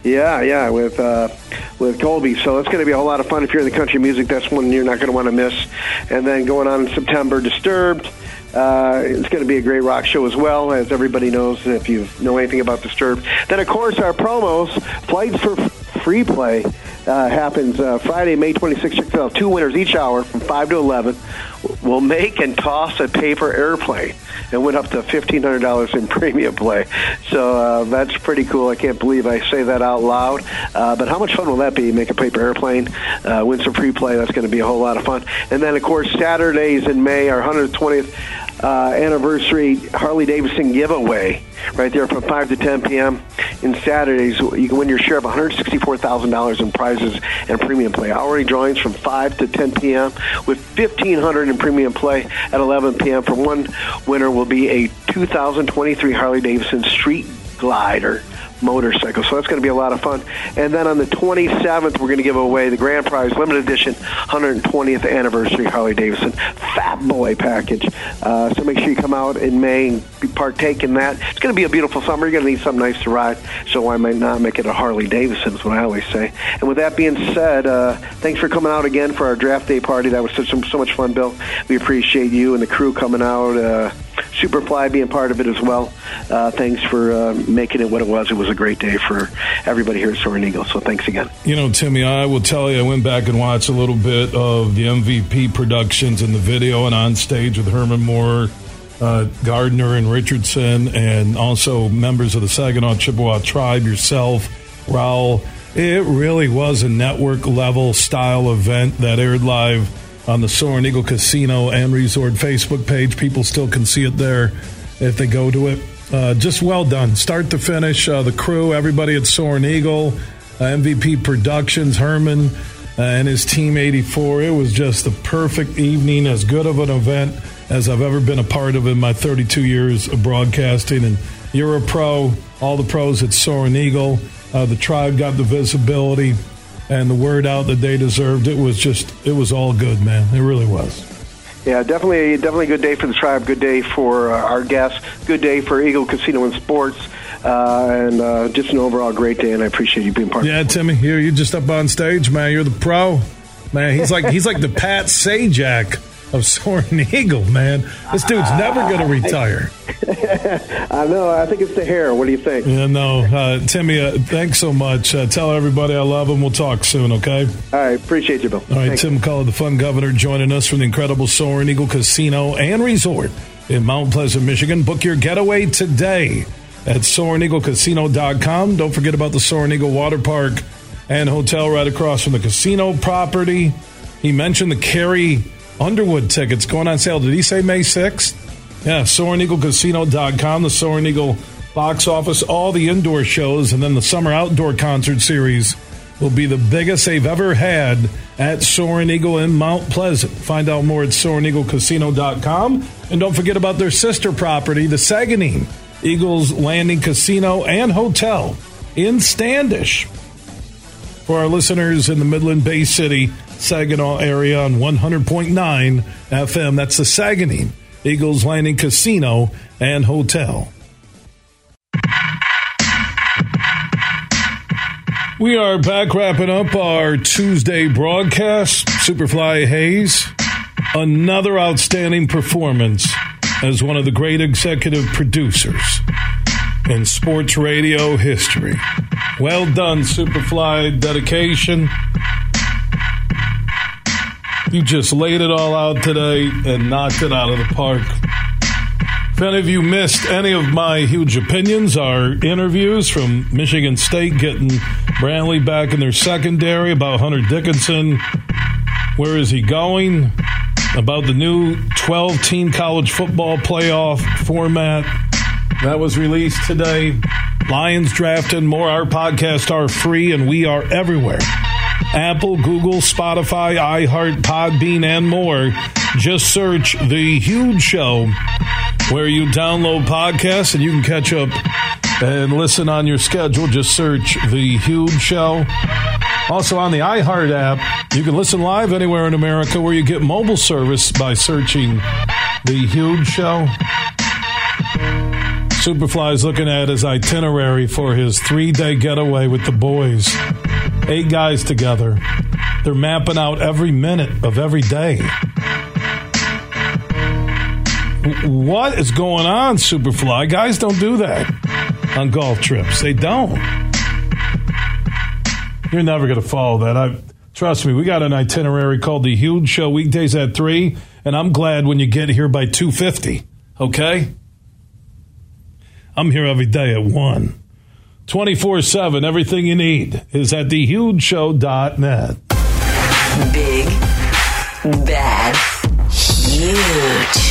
Yeah, yeah, with uh, with Colby. So it's going to be a whole lot of fun if you're in the country music. That's one you're not going to want to miss. And then going on in September, Disturbed. Uh, it's going to be a great rock show as well, as everybody knows if you know anything about Disturbed. Then, of course, our promos, flights for free play, uh, happens uh, Friday, May 26th. Check out two winners each hour from 5 to 11 will make and toss a paper airplane and went up to $1,500 in premium play. So uh, that's pretty cool. I can't believe I say that out loud. Uh, but how much fun will that be? Make a paper airplane, uh, win some free play. That's going to be a whole lot of fun. And then, of course, Saturdays in May, our 120th uh, anniversary Harley Davidson giveaway right there from 5 to 10 p.m. In Saturdays, you can win your share of $164,000 in prizes and premium play. Hourly drawings from 5 to 10 p.m. with 1500 in premium play at 11 p.m. For one winner will be a 2023 Harley Davidson Street Glider motorcycle. So that's going to be a lot of fun. And then on the 27th, we're going to give away the grand prize limited edition 120th anniversary Harley Davidson Fat Boy package. Uh, so make sure you come out in May and partake in that. It's going to be a beautiful summer. You're going to need something nice to ride. So why might not make it a Harley Davidson? Is what I always say. And with that being said, uh, thanks for coming out again for our draft day party. That was such so much fun, Bill. We appreciate you and the crew coming out. Uh, Superfly being part of it as well. Uh, thanks for uh, making it what it was. It was a great day for everybody here at Soaring Eagle. So thanks again. You know, Timmy, I will tell you, I went back and watched a little bit of the MVP productions in the video and on stage with Herman Moore. Uh, Gardner and Richardson, and also members of the Saginaw Chippewa tribe, yourself, Raul. It really was a network level style event that aired live on the Soaring Eagle Casino and Resort Facebook page. People still can see it there if they go to it. Uh, just well done, start to finish. Uh, the crew, everybody at Soaring Eagle, uh, MVP Productions, Herman uh, and his team 84. It was just the perfect evening, as good of an event as I've ever been a part of in my 32 years of broadcasting. And you're a pro, all the pros at Soaring Eagle. Uh, the tribe got the visibility and the word out that they deserved. It was just, it was all good, man. It really was. Yeah, definitely, definitely a good day for the tribe. Good day for uh, our guests. Good day for Eagle Casino and Sports, uh, and uh, just an overall great day. And I appreciate you being part. Yeah, of it. Timmy, here you just up on stage, man. You're the pro, man. He's like he's like the Pat Sajak of Soaring Eagle, man. This dude's never going to retire. I know. I think it's the hair. What do you think? Yeah, no, uh, Timmy. Uh, thanks so much. Uh, tell everybody I love them. We'll talk soon. Okay. All right. Appreciate you, Bill. All right, Thanks. Tim McCullough, the Fun Governor, joining us from the incredible Soaring Eagle Casino and Resort in Mount Pleasant, Michigan. Book your getaway today at SoaringEagleCasino.com. Don't forget about the Soaring Eagle Water Park and Hotel right across from the casino property. He mentioned the Carrie Underwood tickets going on sale. Did he say May 6th? Yeah, SoaringEagleCasino.com, the Soaring Eagle box office, all the indoor shows, and then the summer outdoor concert series will be the biggest they've ever had at Soaring Eagle in Mount Pleasant. Find out more at SoaringEagleCasino.com. And don't forget about their sister property, the Saganing Eagles Landing Casino and Hotel in Standish. For our listeners in the Midland Bay City, Saginaw area on 100.9 FM, that's the Saganing Eagles Landing Casino and Hotel. We are back wrapping up our Tuesday broadcast. Superfly Hayes, another outstanding performance as one of the great executive producers in sports radio history. Well done, Superfly dedication. You just laid it all out today and knocked it out of the park. If any of you missed any of my huge opinions, our interviews from Michigan State getting Brantley back in their secondary about Hunter Dickinson, where is he going? About the new 12 team college football playoff format that was released today. Lions drafting more. Our podcasts are free and we are everywhere. Apple, Google, Spotify, iHeart, Podbean, and more. Just search The Huge Show where you download podcasts and you can catch up and listen on your schedule. Just search The Huge Show. Also on the iHeart app, you can listen live anywhere in America where you get mobile service by searching The Huge Show. Superfly's looking at his itinerary for his three day getaway with the boys. Eight guys together. They're mapping out every minute of every day. What is going on, Superfly? Guys don't do that on golf trips. They don't. You're never going to follow that. I trust me. We got an itinerary called the Huge Show weekdays at three, and I'm glad when you get here by two fifty. Okay. I'm here every day at 1. 24 7. Everything you need is at thehugeshow.net. Big, bad, huge.